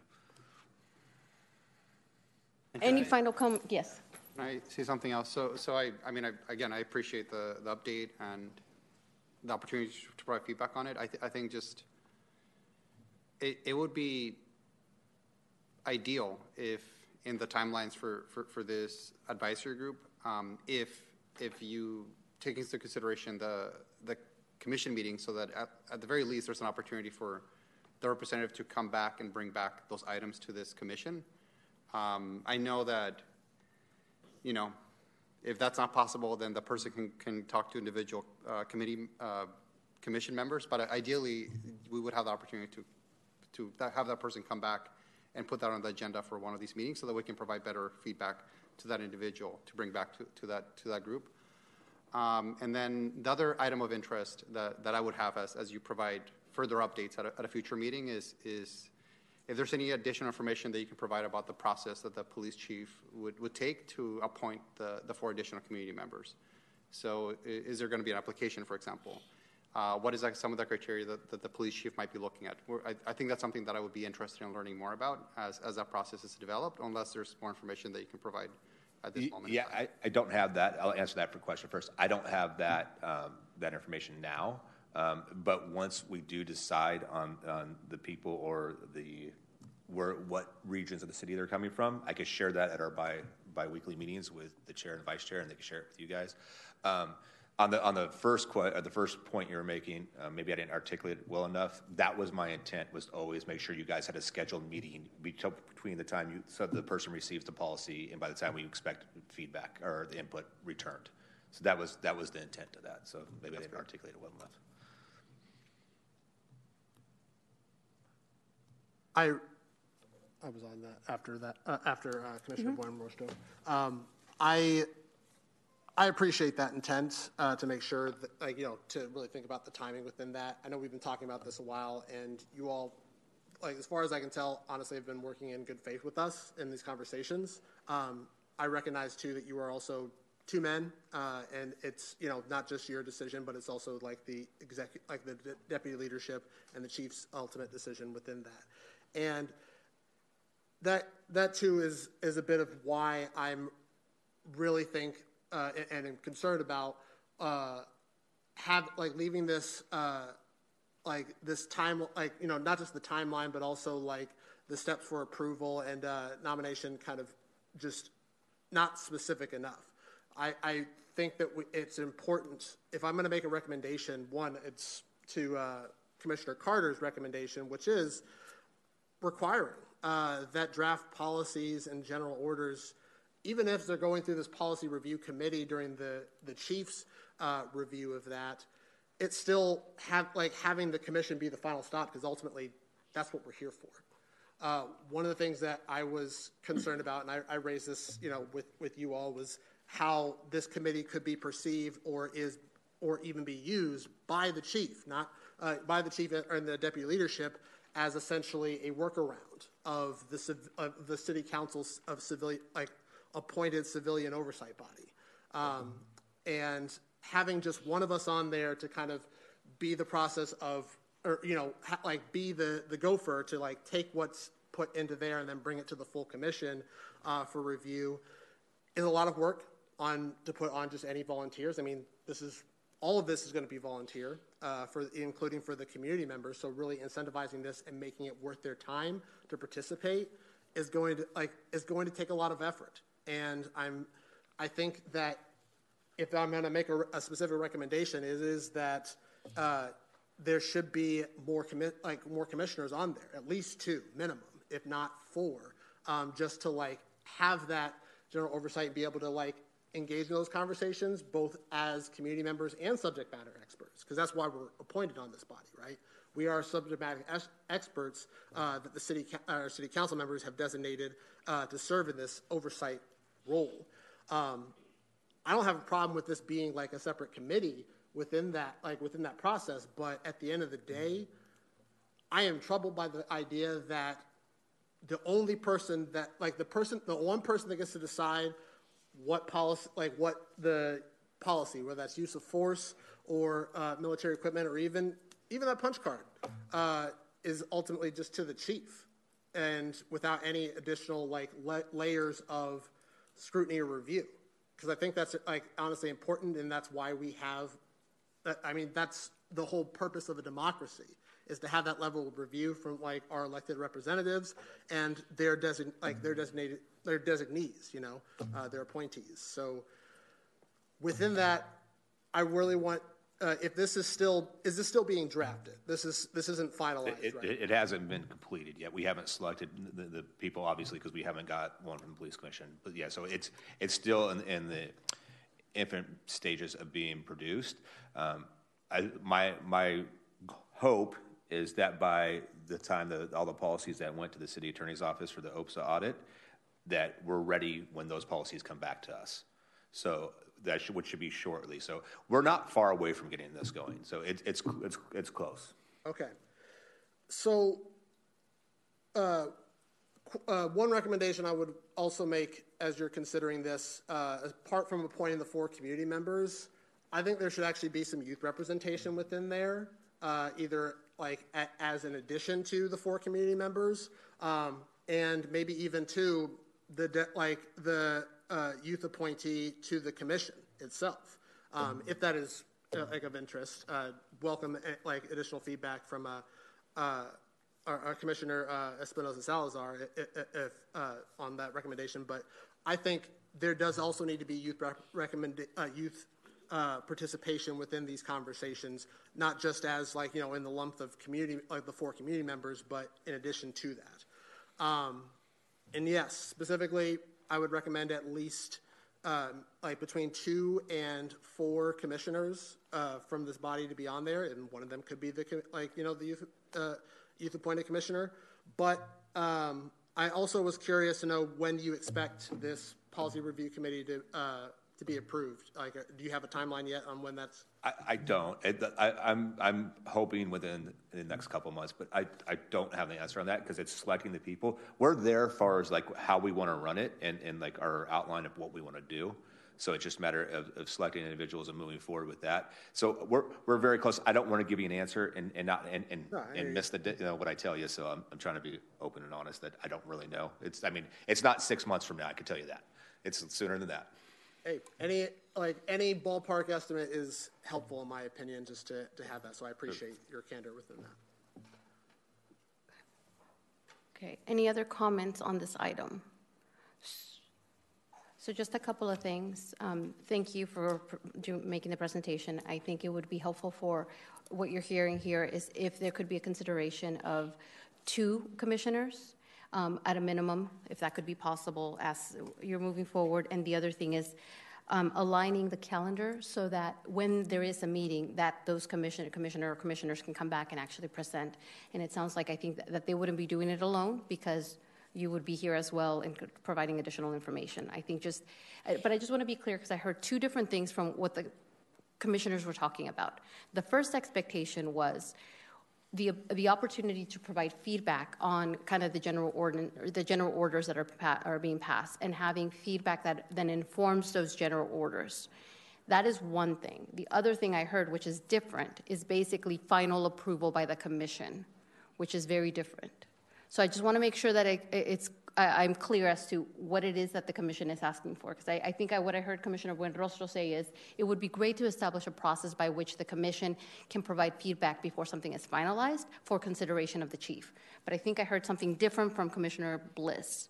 Any final comment? Yes. Can I say something else? So, so I, I mean, I, again, I appreciate the, the update and the opportunity to provide feedback on it. I, th- I think just it, it would be ideal if in the timelines for, for, for this advisory group, um, if if you take into consideration the the commission meeting, so that at, at the very least there's an opportunity for the representative to come back and bring back those items to this commission. Um, I know that you know if that's not possible, then the person can, can talk to individual uh, committee uh, commission members. But ideally, we would have the opportunity to to have that person come back and put that on the agenda for one of these meetings, so that we can provide better feedback to that individual to bring back to, to that to that group. Um, and then the other item of interest that, that I would have as, as you provide further updates at a, at a future meeting is is if there's any additional information that you can provide about the process that the police chief would, would take to appoint the, the four additional community members. So, is there going to be an application, for example? Uh, what is that, some of the criteria that, that, the police chief might be looking at? I, I, think that's something that I would be interested in learning more about as, as that process is developed, unless there's more information that you can provide at this moment. Yeah, I, I, don't have that. I'll answer that for question first. I don't have that, um, that information now. Um, but once we do decide on, on the people or the where what regions of the city they're coming from, I could share that at our bi biweekly meetings with the chair and vice chair, and they can share it with you guys. Um, on the on the first que- uh, the first point you were making, uh, maybe I didn't articulate it well enough. That was my intent was to always make sure you guys had a scheduled meeting between the time you so the person receives the policy and by the time we expect feedback or the input returned. So that was that was the intent of that. So maybe That's I didn't great. articulate it well enough. I I was on that after that uh, after uh, Commissioner mm-hmm. Buen Um, I I appreciate that intent uh, to make sure that like you know to really think about the timing within that. I know we've been talking about this a while, and you all, like as far as I can tell, honestly, have been working in good faith with us in these conversations. Um, I recognize too that you are also two men, uh, and it's you know not just your decision, but it's also like the like the de- deputy leadership and the chief's ultimate decision within that, and that that too is is a bit of why I'm really think uh, and, am concerned about uh, have like leaving this uh, like this time like you know not just the timeline but also like the steps for approval and uh, nomination kind of just not specific enough. I, I think that we, it's important if I'm going to make a recommendation. One, it's to uh, Commissioner Carter's recommendation, which is requiring uh, that draft policies and general orders, even if they're going through this policy review committee during the, the chief's uh, review of that, it's still have, like having the commission be the final stop because ultimately that's what we're here for. Uh, one of the things that I was concerned about, and I, I, raised this, you know, with, with you all, was how this committee could be perceived or is, or even be used by the chief, not uh, by the chief and the deputy leadership, as essentially a workaround of the, of the city council's of civilian, like appointed civilian oversight body. Um, and having just one of us on there to kind of be the process of, or, you know, ha- like be the, the gopher to like take what's put into there and then bring it to the full commission uh, for review is a lot of work on to put on just any volunteers. I mean, this is all of this is going to be volunteer. Uh, for including for the community members. So really incentivizing this and making it worth their time to participate is going to like is going to take a lot of effort. And I'm I think that if I'm going to make a, a, specific recommendation, it is that uh, there should be more commi- like more commissioners on there, at least two minimum, if not four, um, just to like have that general oversight and be able to like engage in those conversations, both as community members and subject matter experts, because that's why we're appointed on this body, right? We are subject matter experts uh, that the city ca- city council members have designated uh, to serve in this oversight role. Um, I don't have a problem with this being like a separate committee within that, like within that process. But at the end of the day, I am troubled by the idea that the only person that, like the person, the one person that gets to decide what policy, like what the policy, whether that's use of force or uh, military equipment or even even that punch card, uh, is ultimately just to the chief, and without any additional like la- layers of scrutiny or review. Because I think that's like honestly important, and that's why we have. I mean, that's the whole purpose of a democracy is to have that level of review from like our elected representatives and their design like their designated their designees, you know, uh, their appointees. So within that, I really want uh, if this is still is this still being drafted? This is this isn't finalized, It, right? it, it hasn't been completed yet. We haven't selected the, the people, obviously, because we haven't got one from the police commission. But yeah, so it's, it's still in, in the infant stages of being produced. Um, I, my, my hope is that by the time that all the policies that went to the city attorney's office for the OPSA audit, that we're ready when those policies come back to us. So that should, which should be shortly. So we're not far away from getting this going. So it, it's it's it's close. Okay. So, uh, uh, one recommendation I would also make as you're considering this, uh, apart from appointing the four community members, I think there should actually be some youth representation within there, uh, either like a, as an addition to the four community members, um, and maybe even to the de- like the uh, youth appointee to the commission itself. Um, if that is uh, like of interest, uh, welcome uh, like additional feedback from uh, uh, our, our Commissioner uh, Espinosa Salazar if, if, uh, on that recommendation. But I think there does also need to be youth rec- recommend uh, youth uh, participation within these conversations, not just as like you know in the lump of community like the four community members, but in addition to that. Um, and yes, specifically, I would recommend at least um, like between two and four commissioners uh, from this body to be on there, and one of them could be the like you know the youth uh, youth appointed commissioner. But um, I also was curious to know when you expect this policy review committee to uh, to be approved? Like, uh, do you have a timeline yet on when that's? I, I don't. It, I, I'm I'm hoping within the next couple months, but I, I don't have the answer on that because it's selecting the people. We're there as far as like how we want to run it and, and like our outline of what we want to do. So it's just a matter of, of selecting individuals and moving forward with that. So we're, we're very close. I don't want to give you an answer and, and not and, and, No, and miss the you know what I tell you. So I'm, I'm trying to be open and honest that I don't really know. It's I mean it's not six months from now. I can tell you that. It's sooner than that. Hey, any like any ballpark estimate is helpful in my opinion, just to, to have that. So I appreciate your candor within that. Okay, any other comments on this item? So just a couple of things. Um, Thank you for pr- do- making the presentation. I think it would be helpful for, what you're hearing here is if there could be a consideration of two commissioners um, at a minimum, if that could be possible as you're moving forward. And the other thing is um, aligning the calendar so that when there is a meeting, that those commissioner, commissioner or commissioners can come back and actually present. And it sounds like I think that- that they wouldn't be doing it alone because you would be here as well and providing additional information. I think just, uh, but I just want to be clear because I heard two different things from what the commissioners were talking about. The first expectation was the, the opportunity to provide feedback on kind of the general ordin, or the general orders that are, are being passed and having feedback that then informs those general orders. That is one thing. The other thing I heard, which is different, is basically final approval by the commission, which is very different. So I just want to make sure that it, it's I, I'm clear as to what it is that the commission is asking for. Because I, I think I, what I heard Commissioner Buenrostro say is it would be great to establish a process by which the commission can provide feedback before something is finalized for consideration of the chief. But I think I heard something different from Commissioner Bliss.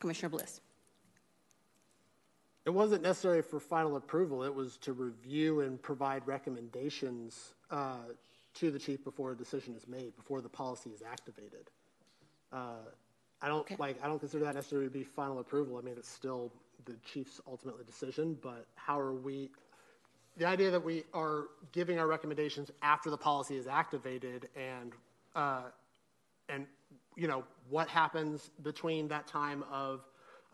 Commissioner Bliss. It wasn't necessary for final approval. It was to review and provide recommendations uh, to the chief before a decision is made, before the policy is activated. Uh, I don't Okay. like. I don't consider that necessarily to be final approval. I mean, it's still the chief's ultimately decision. But how are we? The idea that we are giving our recommendations after the policy is activated, and uh, and you know what happens between that time of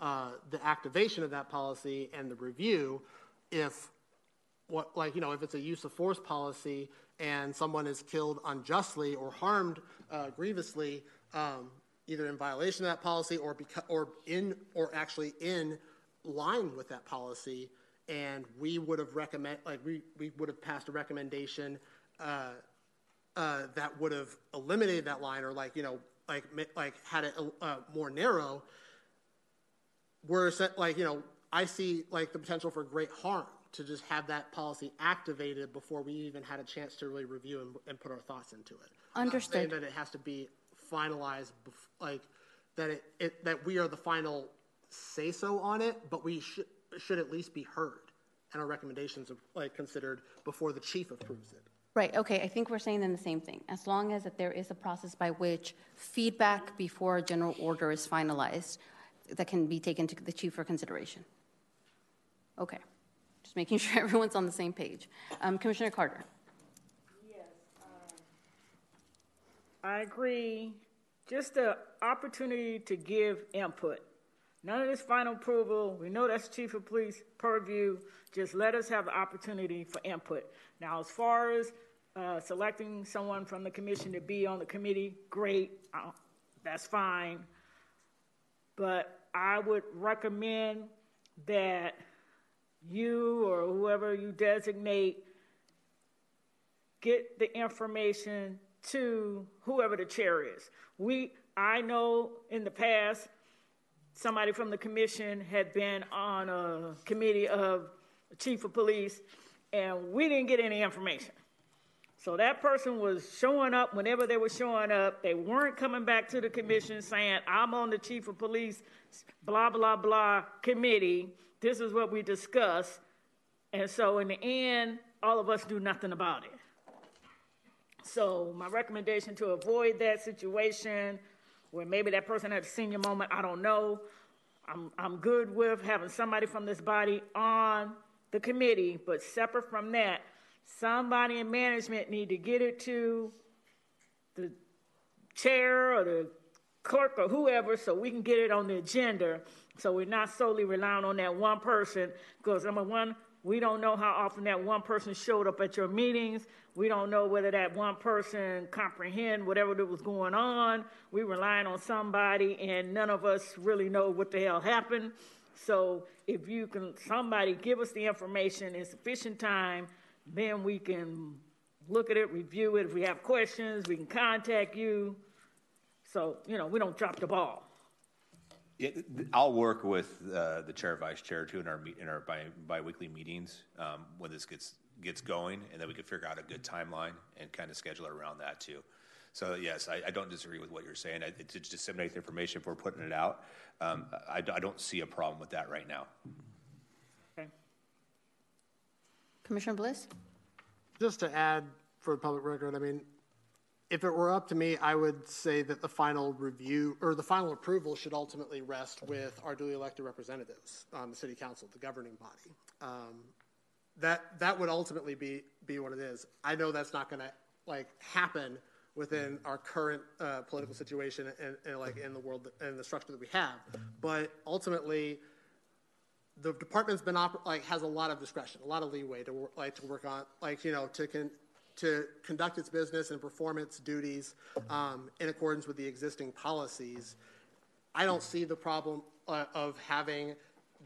uh, the activation of that policy and the review, if what like you know if it's a use of force policy and someone is killed unjustly or harmed uh, grievously, um, either in violation of that policy or beca- or in or actually in line with that policy, and we would have recommend like we, we would have passed a recommendation uh, uh, that would have eliminated that line or like you know like like had it uh, more narrow we're like you know i see like the potential for great harm to just have that policy activated before we even had a chance to really review and, and put our thoughts into it saying Understood. that it has to be finalized bef- like that it, it that we are the final say so on it but we should should at least be heard and our recommendations are like considered before the chief approves it Right, okay, I think we're saying then the same thing. As long as that there is a process by which feedback before a general order is finalized that can be taken to the chief for consideration. Okay, just making sure everyone's on the same page. Um, Commissioner Carter. I agree. Just the opportunity to give input. None of this final approval. We know that's chief of police purview. Just let us have the opportunity for input. Now, as far as uh, selecting someone from the commission to be on the committee, great. That's fine. But I would recommend that you or whoever you designate get the information to whoever the chair is. We, I know in the past, somebody from the commission had been on a committee of chief of police, and we didn't get any information. So that person was showing up whenever they were showing up. They weren't coming back to the commission saying, I'm on the chief of police, blah, blah, blah committee. This is what we discussed. And so in the end, all of us do nothing about it. So my recommendation to avoid that situation where maybe that person had a senior moment, I don't know. I'm, I'm good with having somebody from this body on the committee, but separate from that, somebody in management need to get it to the chair or the clerk or whoever so we can get it on the agenda so we're not solely relying on that one person because number one we don't know how often that one person showed up at your meetings. We don't know whether that one person comprehend whatever that was going on. We relying on somebody and none of us really know what the hell happened. So if you can somebody give us the information in sufficient time then we can look at it review it. If we have questions we can contact you. So, you know, we don't drop the ball. Yeah, th- th- I'll work with uh, the chair, vice chair too in our meet, in our bi- biweekly meetings um, when this gets gets going, and then we can figure out a good timeline and kind of schedule it around that too. So yes, I, I don't disagree with what you're saying. I, to disseminate the information if we're putting it out, um, I, I don't see a problem with that right now. Okay. Commissioner Bliss? Just to add for the public record, I mean, if it were up to me, I would say that the final review or the final approval should ultimately rest with our duly elected representatives on the city council, the governing body. Um, that that would ultimately be be what it is. I know that's not going to like happen within our current uh, political situation and, and like in the world and the structure that we have, but ultimately the department's been oper- like has a lot of discretion, a lot of leeway to like to work on, like you know, to con- to conduct its business and perform its duties um, in accordance with the existing policies. I don't see the problem uh, of having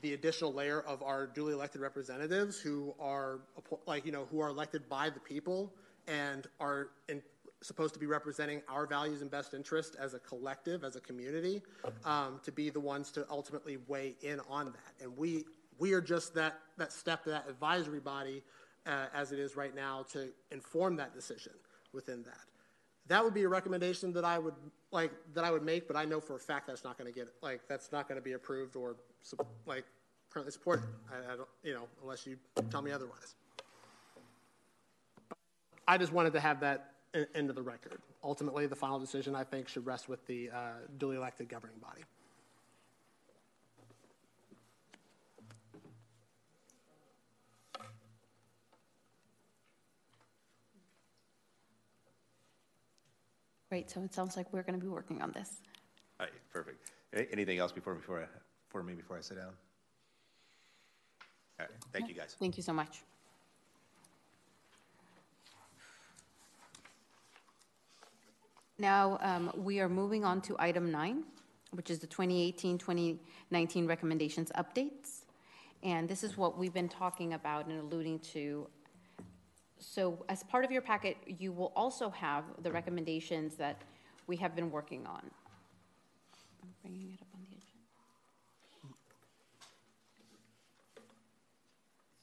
the additional layer of our duly elected representatives who are like you know who are elected by the people and are in, supposed to be representing our values and best interest as a collective, as a community, um, to be the ones to ultimately weigh in on that. And we we are just that that step, that advisory body, uh, as it is right now, to inform that decision within that. That would be a recommendation that I would like that I would make, but I know for a fact that's not going to get like that's not going to be approved or like currently supported. I, I don't, you know, unless you tell me otherwise. I just wanted to have that in, into the record. Ultimately, the final decision, I think, should rest with the uh, duly elected governing body. Great, so it sounds like we're going to be working on this. All right, perfect. Anything else before, before I, for me before I sit down? All right, thank you guys. Thank you so much. Now, um, we are moving on to item nine, which is the 2018-2019 recommendations updates. And this is what we've been talking about and alluding to. So as part of your packet, you will also have the recommendations that we have been working on. I'm bringing it up on the agenda.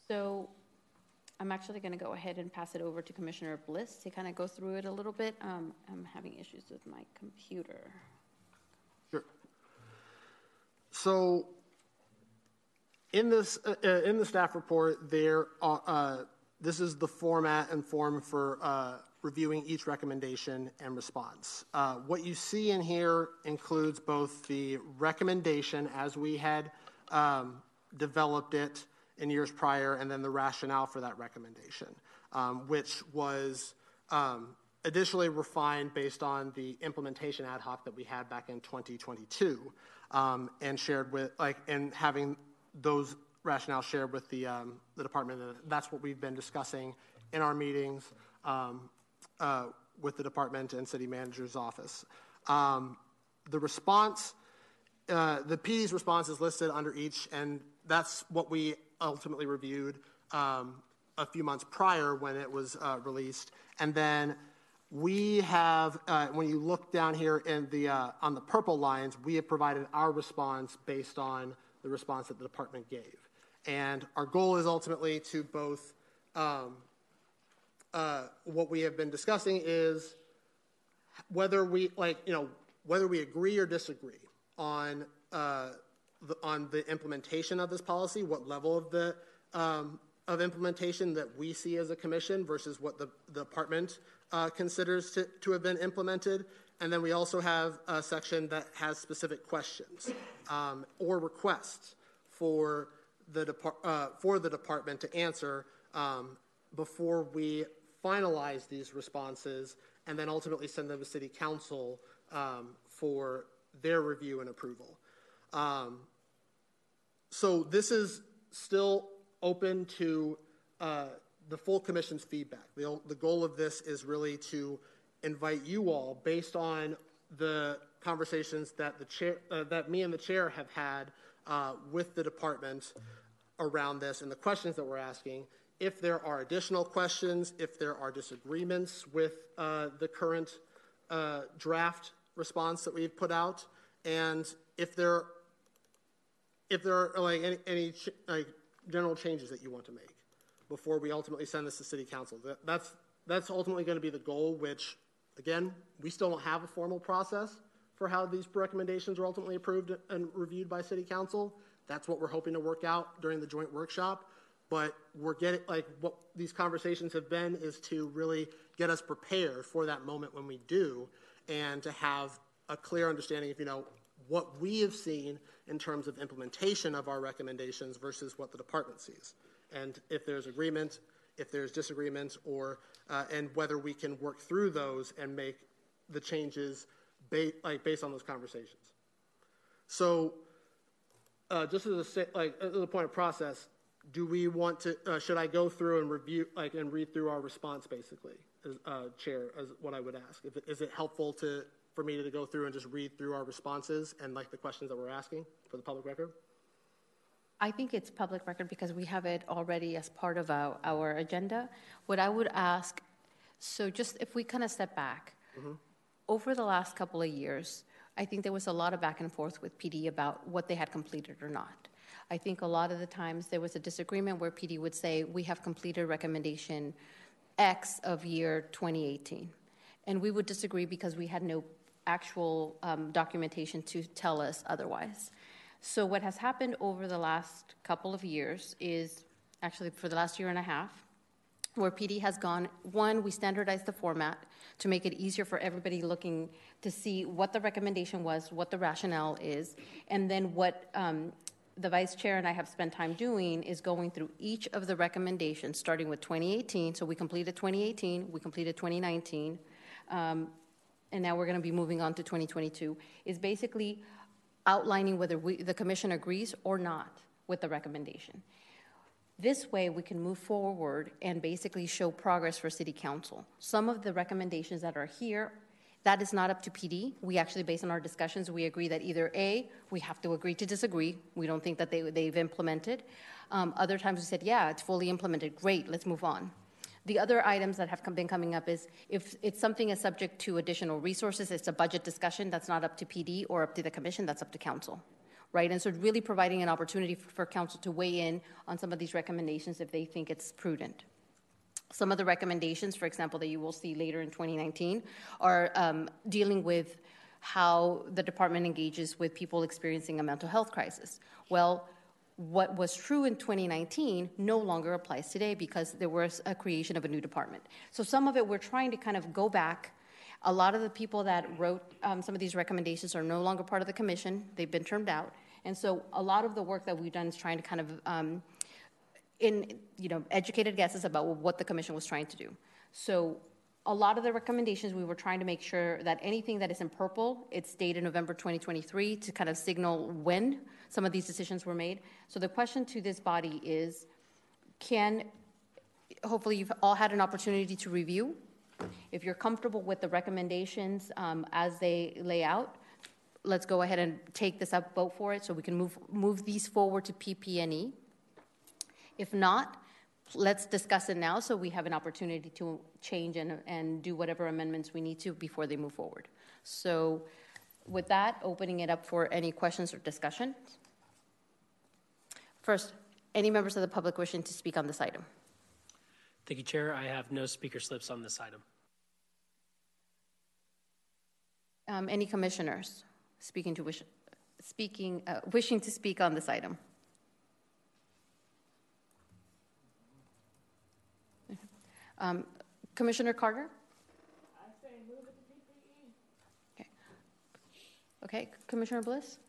So I'm actually going to go ahead and pass it over to Commissioner Bliss to kind of go through it a little bit. Um, I'm having issues with my computer. Sure. So, in this uh, in the staff report, there are, uh, this is the format and form for uh, reviewing each recommendation and response. Uh, what you see in here includes both the recommendation as we had um, developed it in years prior, and then the rationale for that recommendation, um, which was um, additionally refined based on the implementation ad hoc that we had back in 2022, um, and shared with like and having those rationale shared with the um, the department. That's what we've been discussing in our meetings um, uh, with the department and city manager's office. Um, the response. Uh, the PD's response is listed under each, and that's what we ultimately reviewed um, a few months prior when it was uh, released. And then we have, uh, when you look down here in the, uh, on the purple lines, we have provided our response based on the response that the department gave. And our goal is ultimately to both, um, uh, what we have been discussing is whether we, like, you know, whether we agree or disagree on uh, the, on the implementation of this policy, what level of the um, of implementation that we see as a commission versus what the, the department uh, considers to, to have been implemented. And then we also have a section that has specific questions um, or requests for the, depart, uh, for the department to answer um, before we finalize these responses and then ultimately send them to City Council um, for their review and approval. Um, so this is still open to uh, the full commission's feedback. The, the goal of this is really to invite you all, based on the conversations that the chair, uh, that me and the chair have had uh, with the department around this and the questions that we're asking. If there are additional questions, if there are disagreements with uh, the current uh, draft response that we've put out, and if there if there are like any, any ch- like general changes that you want to make before we ultimately send this to city council. That, that's that's ultimately going to be the goal. Which, again, we still don't have a formal process for how these recommendations are ultimately approved and reviewed by city council. That's what we're hoping to work out during the joint workshop. But we're getting like what these conversations have been is to really get us prepared for that moment when we do, and to have a clear understanding of you know what we have seen in terms of implementation of our recommendations versus what the department sees. And if there's agreement, if there's disagreement, or uh, and whether we can work through those and make the changes ba- like based on those conversations. So, uh, just as a like as a point of process, do we want to? Uh, should I go through and review like and read through our response basically, as uh, chair? As what I would ask. If, is it helpful to for me to go through and just read through our responses and like the questions that we're asking for the public record? I think it's public record because we have it already as part of our, our agenda. What I would ask, So just if we kind of step back, over the last couple of years, I think there was a lot of back and forth with PD about what they had completed or not. I think a lot of the times there was a disagreement where PD would say, we have completed recommendation X of year 2018. And we would disagree because we had no actual um, documentation to tell us otherwise. So, what has happened over the last couple of years is actually for the last year and a half, where PD has gone one, we standardized the format to make it easier for everybody looking to see what the recommendation was, what the rationale is, and then what um, the vice chair and I have spent time doing is going through each of the recommendations, starting with 2018. So we completed 2018, we completed 2019, um, and now we're going to be moving on to 2022. Is basically outlining whether we, the commission agrees or not with the recommendation. This way, we can move forward and basically show progress for City Council. Some of the recommendations that are here, that is not up to PD. We actually, based on our discussions, we agree that either A, we have to agree to disagree. We don't think that they, they've implemented. Um, other times we said, yeah, it's fully implemented. Great, let's move on. The other items that have come, been coming up is if it's something is subject to additional resources, it's a budget discussion that's not up to PD or up to the commission, that's up to council right? And so really providing an opportunity for, for, council to weigh in on some of these recommendations if they think it's prudent. Some of the recommendations, for example, that you will see later in 2019 are um, dealing with how the department engages with people experiencing a mental health crisis. Well, what was true in 2019 no longer applies today because there was a creation of a new department. So some of it we're trying to kind of go back a lot of the people that wrote um, some of these recommendations are no longer part of the commission. They've been termed out. And so a lot of the work that we've done is trying to kind of, um, in, you know, educated guesses about what the commission was trying to do. So a lot of the recommendations, we were trying to make sure that anything that is in purple, it's dated November 2023 to kind of signal when some of these decisions were made. So the question to this body is, can, hopefully you've all had an opportunity to review if you're comfortable with the recommendations um, as they lay out, let's go ahead and take this up, vote for it, so we can move move these forward to PP&E. If not, let's discuss it now, so we have an opportunity to change and and do whatever amendments we need to before they move forward. So, with that, opening it up for any questions or discussion. First, any members of the public wishing to speak on this item? Thank you, Chair. I have no speaker slips on this item. Um, any commissioners speaking to wish, speaking, uh, wishing to speak on this item? Um, Commissioner Carter? I say move it to PPE. Okay. Okay, Commissioner Bliss?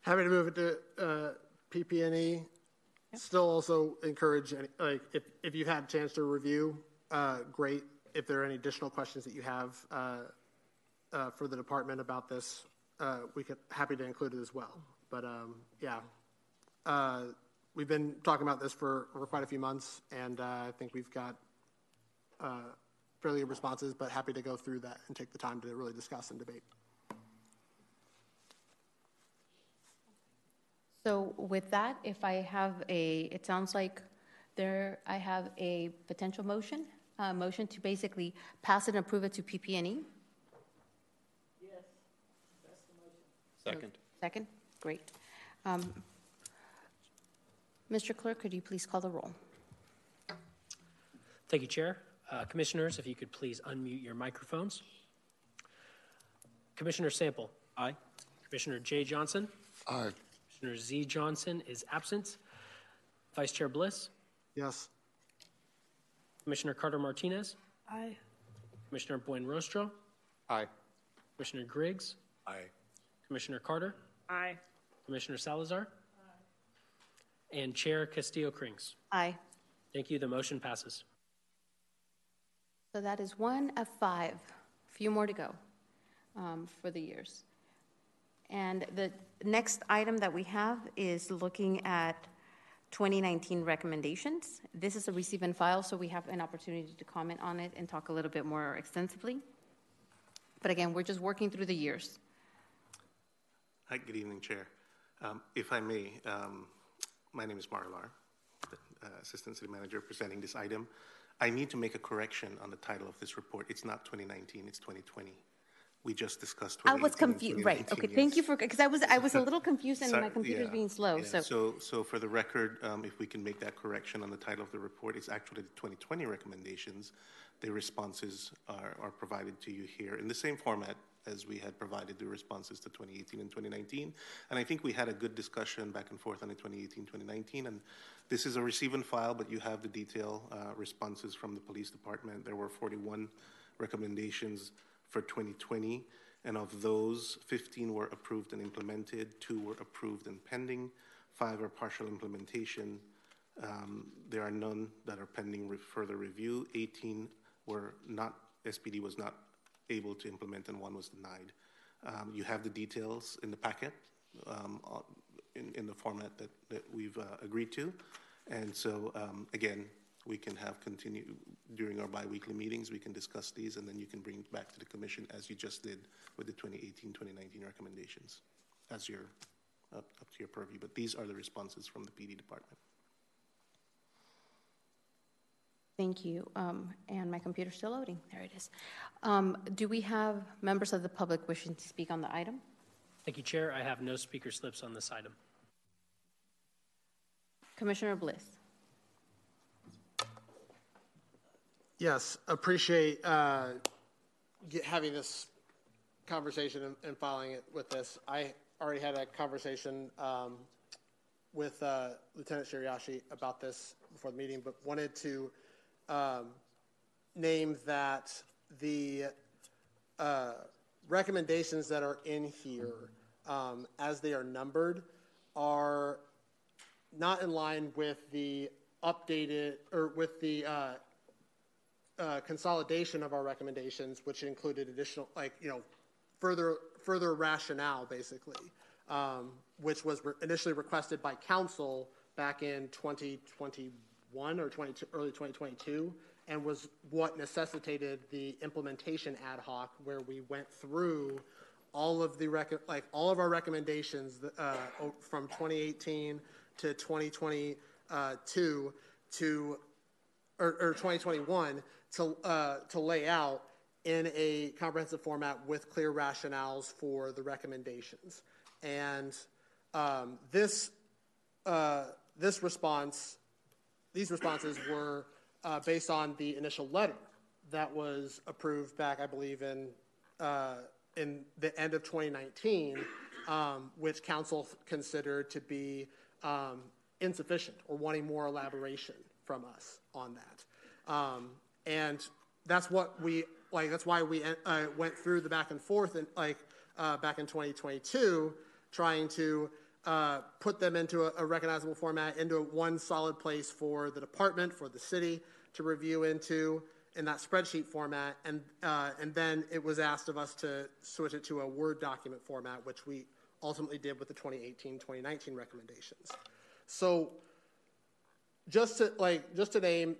Happy to move it to uh, PP&E. Still also encourage, any, like, if, if you've had a chance to review, uh, great. If there are any additional questions that you have uh, uh, for the department about this, uh, we could, happy to include it as well. But um, yeah, uh, we've been talking about this for, for quite a few months, and I think we've got fairly good responses, but happy to go through that and take the time to really discuss and debate. So with that, if I have a, it sounds like there, I have a potential motion, a motion to basically pass it and approve it to PP&E. Yes, that's the motion. Second. Second, great. Um, Mr. Clerk, could you please call the roll? Thank you, Chair. Uh, commissioners, if you could please unmute your microphones. Commissioner Sample. Aye. Commissioner Jay Johnson. Aye. Commissioner Z. Johnson is absent. Vice Chair Bliss. Yes. Commissioner Carter Martinez. Aye. Commissioner Buenrostro. Aye. Commissioner Griggs. Aye. Commissioner Carter. Aye. Commissioner Salazar. Aye. And Chair Castillo Krings. Aye. Thank you. The motion passes. So that is one of five. A few more to go um, for the years. And the next item that we have is looking at 2019 recommendations. This is a receive and file, so we have an opportunity to comment on it and talk a little bit more extensively. But again, we're just working through the years. Hi, good evening, Chair. Um, if I may, um, my name is Marlar, uh, Assistant City Manager, presenting this item. I need to make a correction on the title of this report. It's not 2019, it's 2020. We just discussed I was confused, right, okay, 2019, thank you for, because I was, I was a little confused and Sorry, my computer's yeah, being slow, yeah. so. So, so for the record, um, if we can make that correction on the title of the report, it's actually the 2020 recommendations. The responses are, are provided to you here in the same format as we had provided the responses to 2018 and 2019. And I think we had a good discussion back and forth on the 2018, 2019. And this is a receive and file, but you have the detail uh, responses from the police department. There were 41 recommendations for 2020. And of those, 15 were approved and implemented, two were approved and pending, five are partial implementation. Um, there are none that are pending re- further review. 18 were not, SPD was not able to implement, and one was denied. Um, you have the details in the packet um, uh, in, in the format that, that we've uh, agreed to. And so, um, again, we can have continue during our biweekly meetings, we can discuss these, and then you can bring it back to the commission as you just did with the 2018 2019 recommendations as your up, up to your purview. But these are the responses from the PD department. Thank you. Um, and my computer's still loading. There it is. Um, do we have members of the public wishing to speak on the item? Thank you, Chair. I have no speaker slips on this item. Commissioner Bliss. Yes, appreciate uh, get, having this conversation and, and following it with this. I already had a conversation um, with uh, Lieutenant Shiraishi about this before the meeting, but wanted to um, name that the uh, recommendations that are in here, um, as they are numbered, are not in line with the updated or with the uh, consolidation of our recommendations, which included additional, like you know, further further rationale, basically, um, which was re- initially requested by council back in 2021 or 22, early 2022, and was what necessitated the implementation ad hoc, where we went through all of the rec- like all of our recommendations uh, from 2018 to 2022 to or, or 2021 to uh, to lay out in a comprehensive format with clear rationales for the recommendations. And um, this uh, this response, these responses were uh, based on the initial letter that was approved back, I believe, in uh, in the end of 2019, um, which council considered to be um, insufficient or wanting more elaboration from us on that. And that's what we like. That's why we uh, went through the back and forth and like uh, back in 2022, trying to uh, put them into a, a, recognizable format, into one solid place for the department, for the city to review into in that spreadsheet format, and uh, and then it was asked of us to switch it to a Word document format, which we ultimately did with the 2018-2019 recommendations. So just to like just to name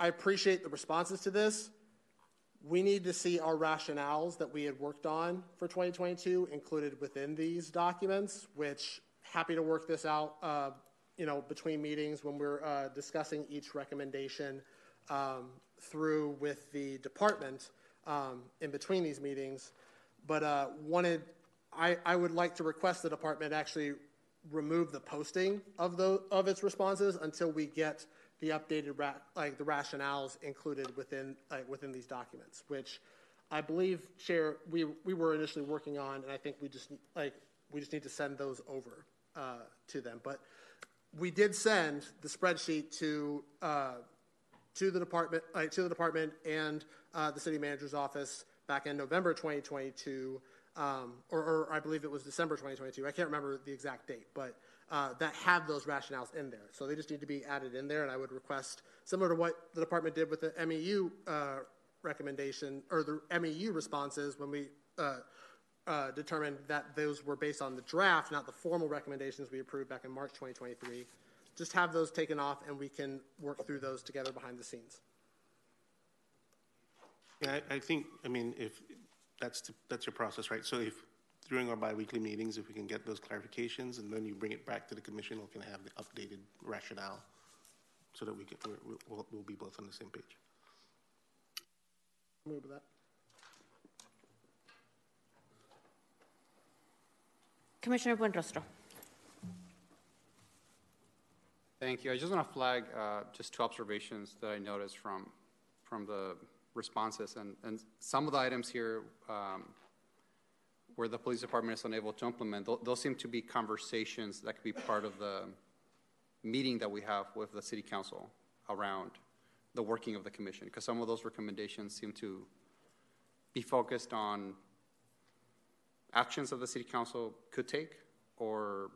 I appreciate the responses to this. We need to see our rationales that we had worked on for 2022 included within these documents, which happy to work this out, uh, you know, between meetings when we're uh, discussing each recommendation um, through with the department um, in between these meetings. But uh, wanted, I, I would like to request the department actually remove the posting of the of its responses until we get the updated ra- like the rationales included within like within these documents, which I believe share we we were initially working on, and I think we just like we just need to send those over uh, to them. But we did send the spreadsheet to uh, to the department uh, to the department and uh, the city manager's office back in November 2022, um, or, or I believe it was December 2022. I can't remember the exact date, but uh, that have those rationales in there. So they just need to be added in there, and I would request, similar to what the department did with the MEU uh, recommendation, or the MEU responses when we uh, uh, determined that those were based on the draft, not the formal recommendations we approved back in March 2023. Just have those taken off, and we can work through those together behind the scenes. Yeah, I, I think, I mean, if that's, that's your process, right? So if during our biweekly meetings, if we can get those clarifications, and then you bring it back to the commission, we can have the updated rationale. so that we can, we're, we'll, we'll be both on the same page. Move with that. Commissioner Buenrostro. Thank you. I just want to flag uh, just two observations that I noticed from from the responses, and, and some of the items here um, where the police department is unable to implement, th- those seem to be conversations that could be part of the meeting that we have with the city council around the working of the commission, because some of those recommendations seem to be focused on actions that the city council could take or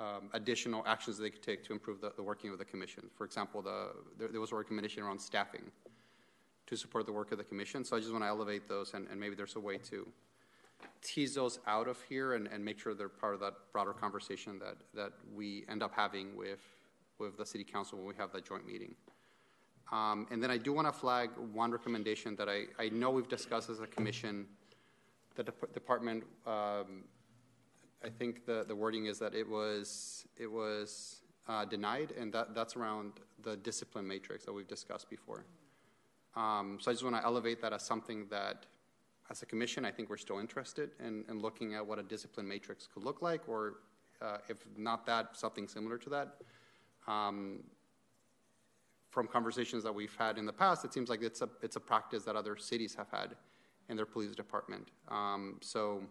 um, additional actions they could take to improve the, the working of the commission. For example, the, there, there, was a recommendation around staffing to support the work of the commission. So I just want to elevate those, and, and maybe there's a way to tease those out of here and, and make sure they're part of that broader conversation that, that we end up having with, with the city council when we have that joint meeting. Um, and then I do want to flag one recommendation that I, I know we've discussed as a commission. The de- department um, I think the, the wording is that it was it was uh, denied, and that, that's around the discipline matrix that we've discussed before. Um, so I just want to elevate that as something that, as a commission, I think we're still interested in, in looking at what a discipline matrix could look like, or uh, if not that, something similar to that. Um, from conversations that we've had in the past, it seems like it's a it's a practice that other cities have had in their police department. Um, so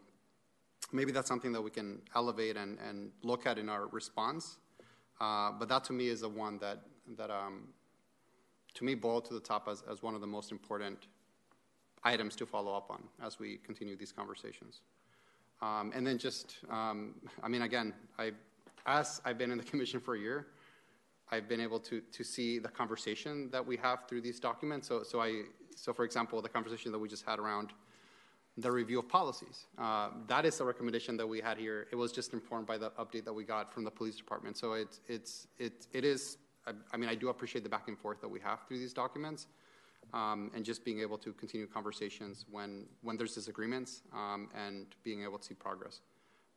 maybe that's something that we can elevate and, and look at in our response. Uh, but that to me is the one that, that um, to me, boiled to the top as, as one of the most important items to follow up on as we continue these conversations. Um, and then just, um, I mean, again, I, as I've been in the commission for a year, I've been able to, to see the conversation that we have through these documents. So, so I, so for example, the conversation that we just had around the review of policies. Uh, that is the recommendation that we had here. It was just informed by the update that we got from the police department. So it's it's it it is. I, I mean, I do appreciate the back and forth that we have through these documents, um, and just being able to continue conversations when when there's disagreements um, and being able to see progress.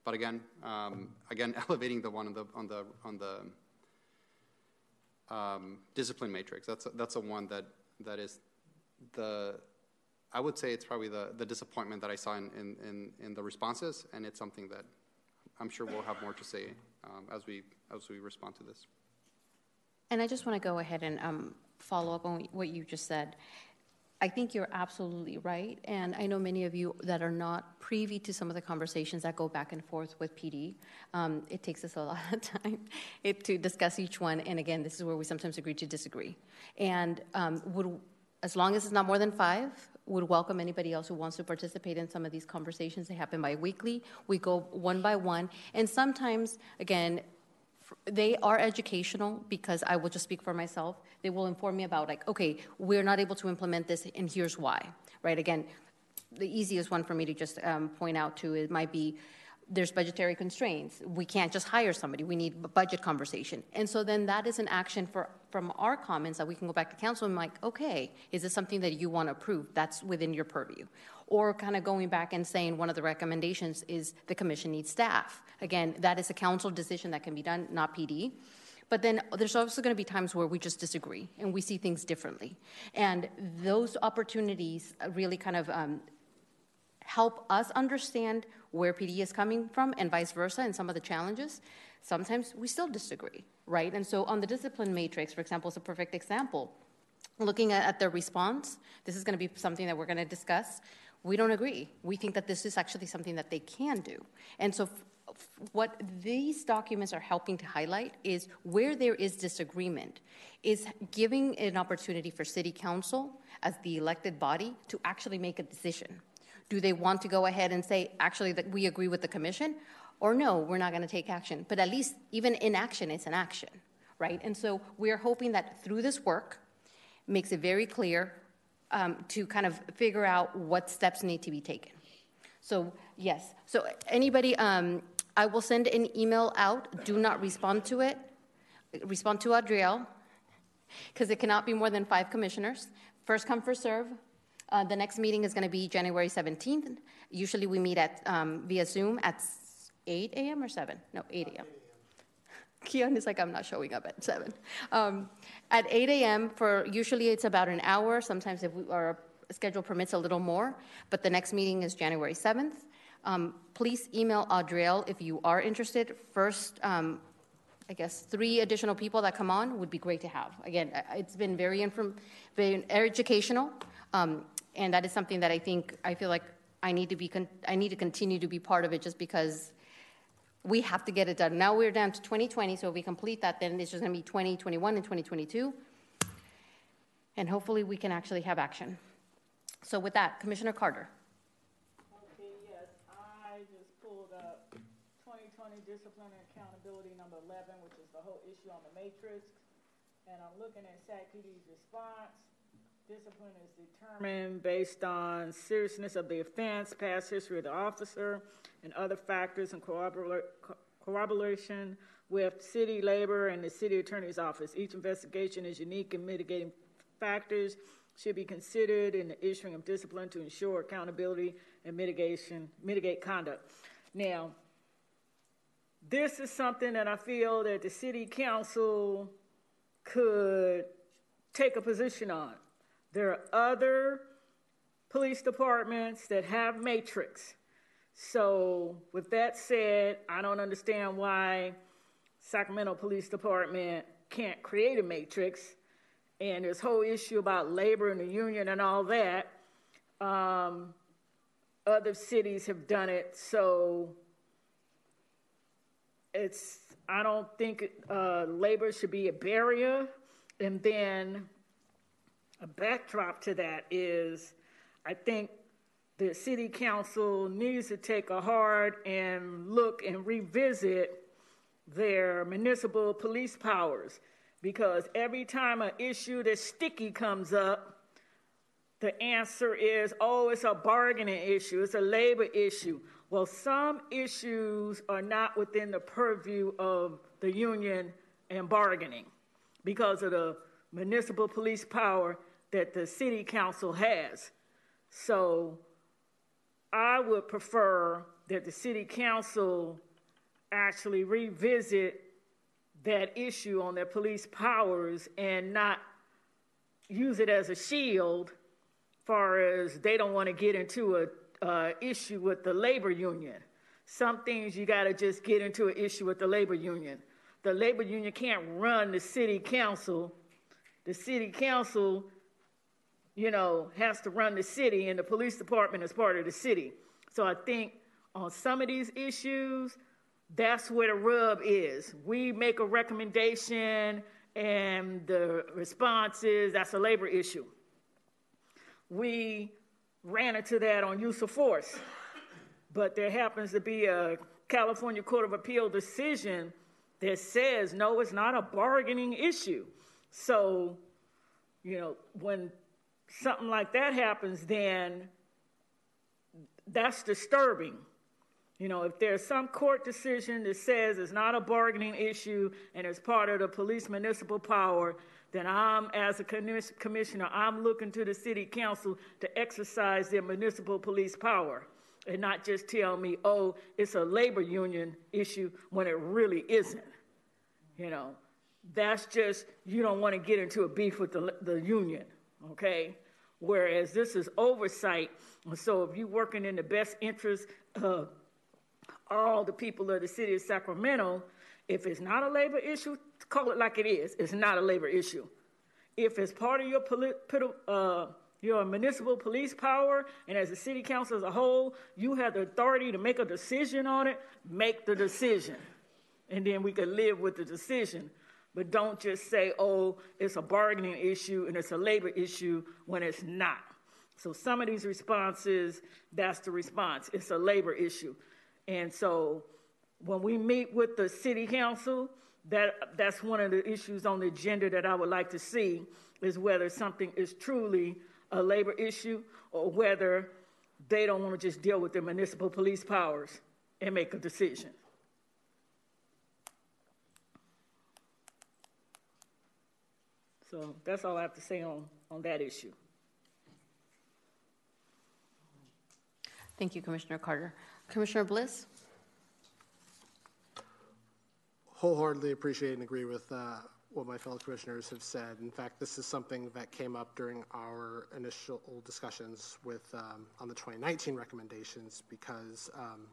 But again, um, again, elevating the one on the on the on the um, discipline matrix. That's a, that's a one that that is the I would say it's probably the, the disappointment that I saw in, in, in, in the responses, and it's something that I'm sure we'll have more to say um, as, we, as we respond to this. And I just want to go ahead and um, follow up on what you just said. I think you're absolutely right. And I know many of you that are not privy to some of the conversations that go back and forth with PD. Um, it takes us a lot of time it, to discuss each one. And again, this is where we sometimes agree to disagree. And um, would, as long as it's not more than five, would welcome anybody else who wants to participate in some of these conversations. They happen bi-weekly. We go one by one. And sometimes, again, they are educational because I will just speak for myself. They will inform me about, like, okay, we're not able to implement this, and here's why, right? Again, the easiest one for me to just um, point out to it might be there's budgetary constraints. We can't just hire somebody. We need a budget conversation. And so then that is an action for from our comments that we can go back to council and like, okay, is this something that you want to approve? That's within your purview. Or kind of going back and saying one of the recommendations is the commission needs staff. Again, that is a council decision that can be done, not PD. But then there's also going to be times where we just disagree and we see things differently. And those opportunities really kind of um, help us understand where PD is coming from and vice versa and some of the challenges, sometimes we still disagree, right? And so on the discipline matrix, for example, is a perfect example. Looking at, at their response, this is going to be something that we're going to discuss. We don't agree. We think that this is actually something that they can do. And so what these documents are helping to highlight is where there is disagreement is giving an opportunity for city council as the elected body to actually make a decision do they want to go ahead and say, actually, that we agree with the commission? Or no, we're not going to take action. But at least, even inaction is an action, right? And so we're hoping that through this work, makes it very clear um, to kind of figure out what steps need to be taken. So, yes. So, anybody, um, I will send an email out. Do not respond to it. Respond to Adriel, because it cannot be more than five commissioners. First come, first serve. Uh, the next meeting is going to be January 17th. Usually we meet at um, via Zoom at 8 a.m. or 7? No, 8 a.m. Keon is like, I'm not showing up at 7. Um, at 8 a.m., for usually it's about an hour. Sometimes if we, our schedule permits a little more, but the next meeting is January 7th. Um, please email Audriel if you are interested. First, um, I guess three additional people that come on would be great to have. Again, it's been very, inform- very educational, um, and that is something that I think I feel like I need to be. Con- I need to continue to be part of it, just because we have to get it done. Now we're down to 2020, so if we complete that, then it's just going to be 2021 and 2022, and hopefully we can actually have action. So with that, Commissioner Carter. Okay, yes, I just pulled up 2020 Discipline and Accountability number 11, which is the whole issue on the matrix. And I'm looking at SACPD's response. Discipline is determined based on seriousness of the offense, past history of the officer, and other factors in corroboration with city labor and the city attorney's office. Each investigation is unique in mitigating factors should be considered in the issuing of discipline to ensure accountability and mitigation, mitigate conduct. Now, this is something that I feel that the city council could take a position on. There are other police departments that have matrix. So, with that said, I don't understand why Sacramento Police Department can't create a matrix and this whole issue about labor and the union and all that. Um, other cities have done it, so it's. I don't think uh, labor should be a barrier. And then a backdrop to that is, I think the city council needs to take a hard and look and revisit their municipal police powers because every time an issue that's sticky comes up, the answer is, oh, it's a bargaining issue, it's a labor issue. Well, some issues are not within the purview of the union and bargaining because of the municipal police power that the city council has. So I would prefer that the city council actually revisit that issue on their police powers and not use it as a shield far as they don't want to get into a uh, issue with the labor union. Some things you got to just get into an issue with the labor union. The labor union can't run the city council. The city council you know has to run the city and the police department is part of the city so i think on some of these issues that's where the rub is. We make a recommendation, and the response is that's a labor issue. We ran into that on use of force, but there happens to be a California Court of Appeal decision that says no, it's not a bargaining issue. So, you know, when something like that happens, then that's disturbing you know, if there's some court decision that says it's not a bargaining issue and it's part of the police municipal power, then I'm, as a commissioner, I'm looking to the city council to exercise their municipal police power and not just tell me, oh, it's a labor union issue when it really isn't. You know, that's just, you don't want to get into a beef with the, the union, okay? Whereas this is oversight. So if you're working in the best interest of all the people of the city of Sacramento, if it's not a labor issue, call it like it is. It's not a labor issue. If it's part of your, uh, your municipal police power, and as a city council as a whole, you have the authority to make a decision on it, make the decision. And then we can live with the decision. But don't just say, oh, it's a bargaining issue and it's a labor issue when it's not. So some of these responses, that's the response. It's a labor issue. And so when we meet with the city council, that, that's one of the issues on the agenda that I would like to see is whether something is truly a labor issue or whether they don't want to just deal with their municipal police powers and make a decision. So that's all I have to say on, on that issue. Thank you, Commissioner Carter. Commissioner Bliss? wholeheartedly appreciate and agree with uh, what my fellow commissioners have said. In fact, this is something that came up during our initial discussions with um, on the 2019 recommendations because um,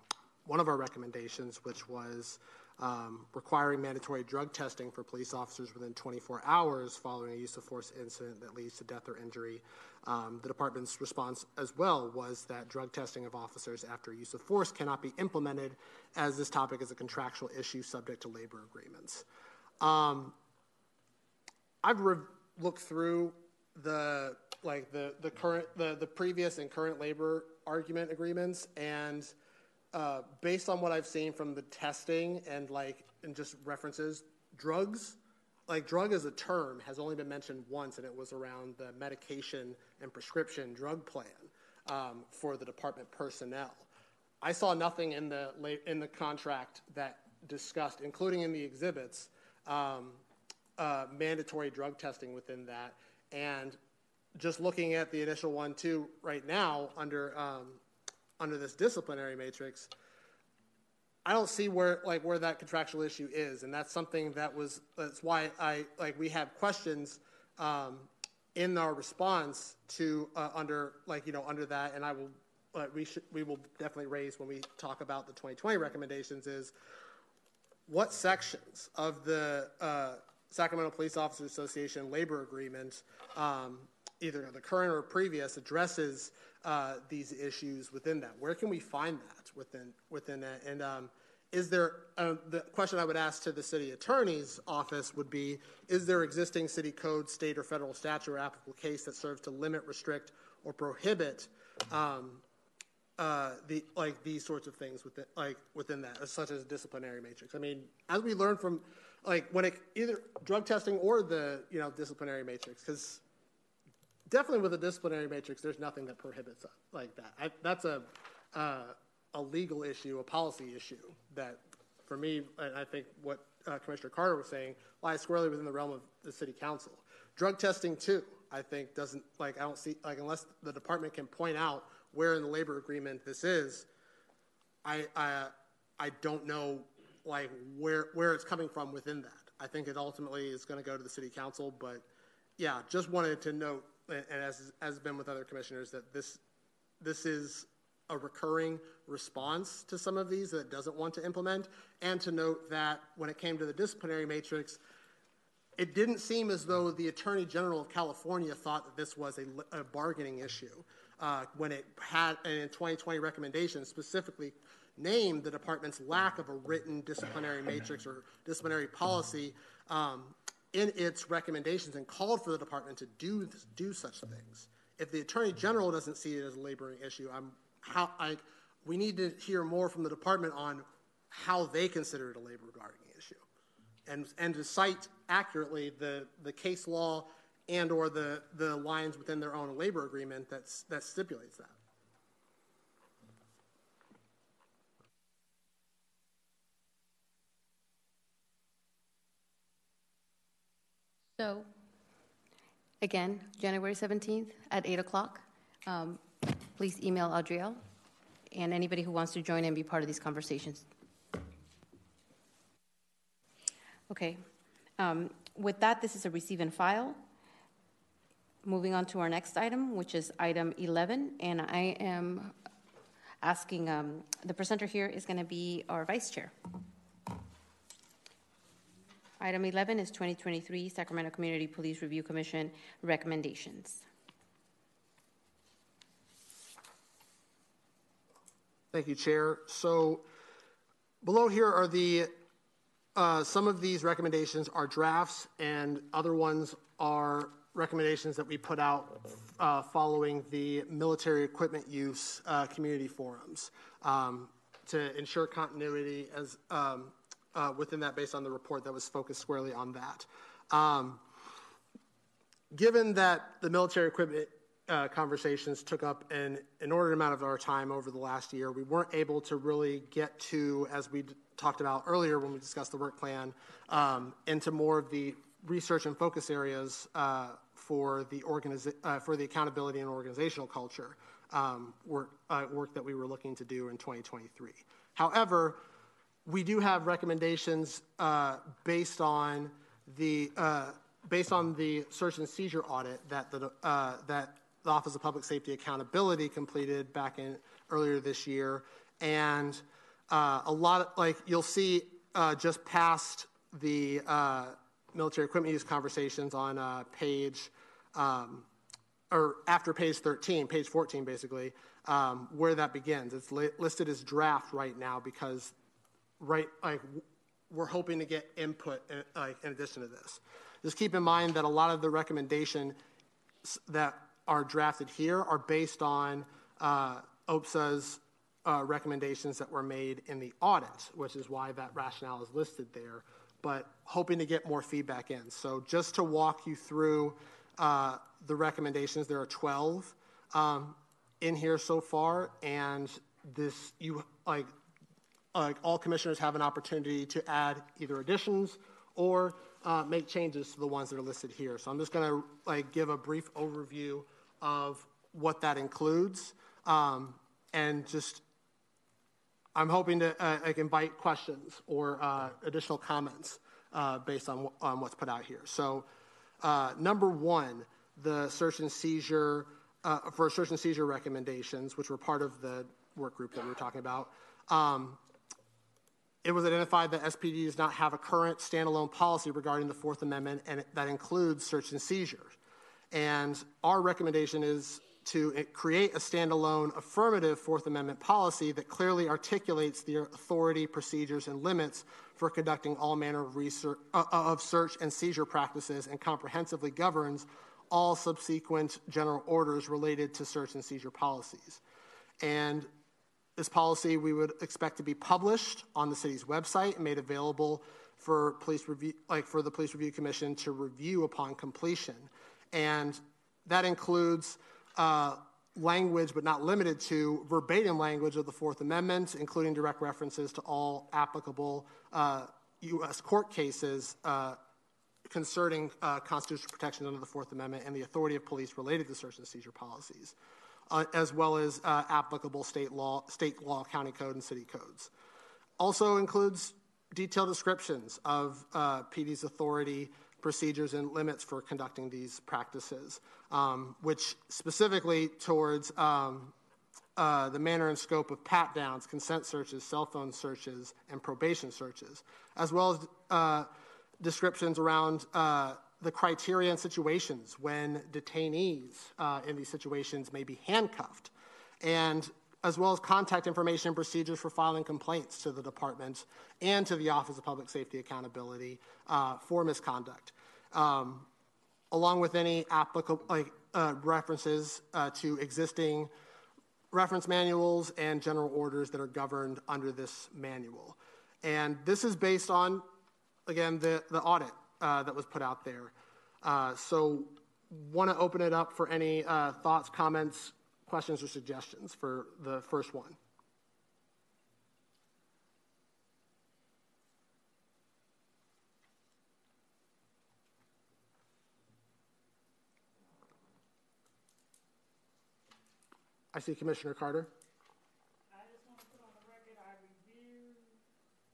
one of our recommendations, which was um, requiring mandatory drug testing for police officers within 24 hours following a use of force incident that leads to death or injury. Um, the department's response as well was that drug testing of officers after use of force cannot be implemented as this topic is a contractual issue subject to labor agreements. Um, I've re- looked through the like the the current the the previous and current labor argument agreements and uh, based on what I've seen from the testing and like and just references, drugs, like drug as a term has only been mentioned once, and it was around the medication and prescription drug plan um, for the department personnel. I saw nothing in the in the contract that discussed, including in the exhibits, um, uh, mandatory drug testing within that, and just looking at the initial one too right now under um, under this disciplinary matrix, I don't see where like where that contractual issue is, and that's something that was that's why I like we have questions um, in our response to uh, under like you know under that, and I will uh, we should we will definitely raise when we talk about the 2020 recommendations is what sections of the uh, Sacramento Police Officers Association labor agreement, um, either the current or previous, addresses uh, these issues within that? Where can we find that within within that? And um, is there uh, the question I would ask to the city attorney's office would be: Is there existing city code, state or federal statute or applicable case that serves to limit, restrict, or prohibit um, uh, the like these sorts of things within like within that, such as disciplinary matrix? I mean, as we learn from like when it either drug testing or the you know disciplinary matrix, because definitely with a disciplinary matrix, there's nothing that prohibits it like that. I, that's a uh, a legal issue, a policy issue that, for me, and I think what uh, Commissioner Carter was saying, lies squarely within the realm of the City Council. Drug testing too, I think, doesn't like I don't see like unless the department can point out where in the labor agreement this is, I I I don't know like where where it's coming from within that. I think it ultimately is going to go to the City Council, but yeah, just wanted to note and as has been with other commissioners, that this this is a recurring response to some of these that it doesn't want to implement, and to note that when it came to the disciplinary matrix, it didn't seem as though the Attorney General of California thought that this was a, a bargaining issue uh, when it had, in 2020 recommendations, specifically named the department's lack of a written disciplinary matrix or disciplinary policy um, in its recommendations and called for the department to do do such things. If the attorney general doesn't see it as a laboring issue, I'm how I we need to hear more from the department on how they consider it a labor guarding issue, and and to cite accurately the the case law and or the the lines within their own labor agreement that's that stipulates that. So, again, January 17th at 8 o'clock. Um, please email Adriel and anybody who wants to join and be part of these conversations. Okay. Um, with that, this is a receive and file. Moving on to our next item, which is item 11, and I am asking um, the presenter here is going to be our vice chair. Item 11 is 2023 Sacramento Community Police Review Commission recommendations. Thank you, Chair. So below here are the uh, some of these recommendations are drafts, and other ones are recommendations that we put out uh, following the military equipment use uh, community forums um, to ensure continuity as um, uh, within that based on the report that was focused squarely on that. Um, given that the military equipment uh, conversations took up an inordinate amount of our time over the last year, we weren't able to really get to, as we d- talked about earlier when we discussed the work plan, um, into more of the research and focus areas uh, for the organiza- uh, for the accountability and organizational culture um, work uh, work that we were looking to do in 2023. However, we do have recommendations uh, based on the uh, based on the search and seizure audit that the uh, that the Office of Public Safety Accountability completed back in earlier this year, and uh, a lot of like you'll see uh, just past the uh, military equipment use conversations on page um, or after page 13, page 14 basically, um, where that begins. It's li- listed as draft right now because right like we're hoping to get input in, like in addition to this. Just keep in mind that a lot of the recommendation that are drafted here are based on uh, OPSA's uh, recommendations that were made in the audit, which is why that rationale is listed there, but hoping to get more feedback in. So, just to walk you through uh, the recommendations, there are 12 um, in here so far, and this, you like, like all commissioners have an opportunity to add either additions or uh, make changes to the ones that are listed here. So I'm just going to like give a brief overview of what that includes, um, and just I'm hoping to uh, like invite questions or uh, additional comments uh, based on, on what's put out here. So, uh, number one, the search and seizure uh, for search and seizure recommendations, which were part of the work group that we were talking about. Um, it was identified that SPD does not have a current standalone policy regarding the Fourth Amendment, and that includes search and seizure. And our recommendation is to create a standalone affirmative Fourth Amendment policy that clearly articulates the authority, procedures, and limits for conducting all manner of, research, uh, of search and seizure practices and comprehensively governs all subsequent general orders related to search and seizure policies. And this policy we would expect to be published on the city's website and made available for police review, like for the Police Review Commission to review upon completion. And that includes uh, language, but not limited to verbatim language of the Fourth Amendment, including direct references to all applicable uh, U.S. court cases uh, concerning uh, constitutional protections under the Fourth Amendment and the authority of police related to search and seizure policies, uh, as well as uh, applicable state law, state law, county code, and city codes. Also includes detailed descriptions of PD's authority procedures and limits for conducting these practices, um, which specifically towards um, uh, the manner and scope of pat downs, consent searches, cell phone searches, and probation searches, as well as uh, descriptions around uh, the criteria and situations when detainees uh, in these situations may be handcuffed, and as well as contact information and procedures for filing complaints to the department and to the Office of Public Safety Accountability uh, for misconduct, um, along with any applicable uh, references uh, to existing reference manuals and general orders that are governed under this manual. And this is based on, again, the, the audit uh, that was put out there. Uh, so, want to open it up for any uh, thoughts, comments, questions, or suggestions for the first one. I see Commissioner Carter. I just want to put on the record, I reviewed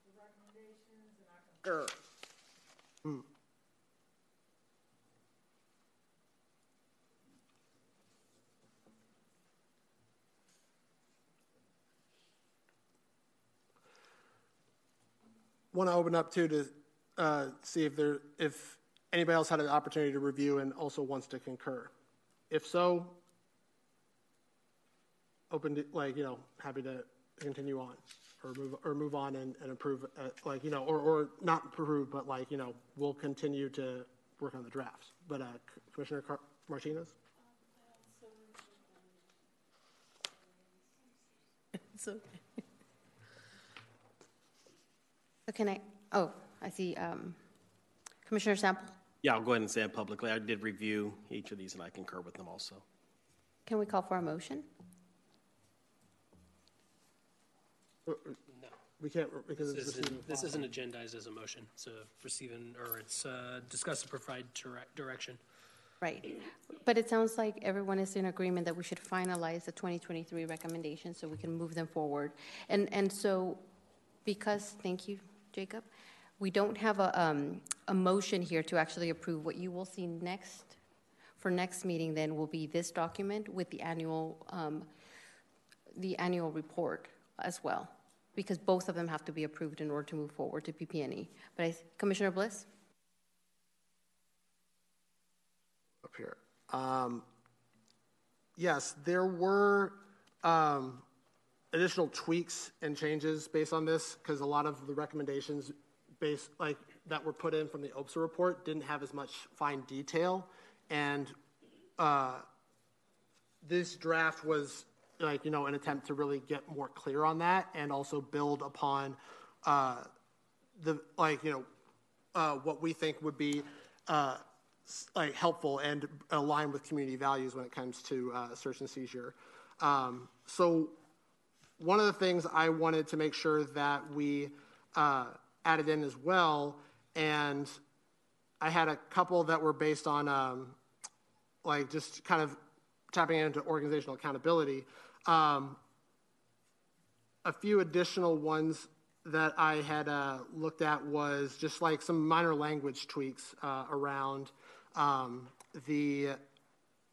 the recommendations and I concur. Want to open up too to uh, see if there if anybody else had an opportunity to review and also wants to concur. If so, open to, like, you know, happy to continue on or move, or move on and, and approve, uh, like, you know, or, or not approve, but like, you know, we'll continue to work on the drafts. But uh, Commissioner Car- Martinez? So, so can I, oh, I see um, Commissioner Sample. Yeah, I'll go ahead and say it publicly. I did review each of these and I concur with them also. Can we call for a motion? No. We can't, because This it's isn't, this isn't agendized as a motion. It's a receiving, or it's uh, discuss and provide direct direction. Right. But it sounds like everyone is in agreement that we should finalize the 2023 recommendations so we can move them forward. And, and so Because, thank you, Jacob, we don't have a, um, a motion here to actually approve. What you will see next, for next meeting then, will be this document with the annual, um, the annual report as well, because both of them have to be approved in order to move forward to PP&E. But I, Commissioner Bliss? up here. Um, yes, there were um, additional tweaks and changes based on this because a lot of the recommendations based like that were put in from the OPSA report didn't have as much fine detail, and uh, this draft was like you know an attempt to really get more clear on that and also build upon uh, the like you know uh, what we think would be uh, like helpful and align with community values when it comes to uh, search and seizure. Um, so one of the things I wanted to make sure that we uh, added in as well, and I had a couple that were based on um, like just kind of tapping into organizational accountability. Um, a few additional ones that I had uh, looked at was just like some minor language tweaks uh, around um, the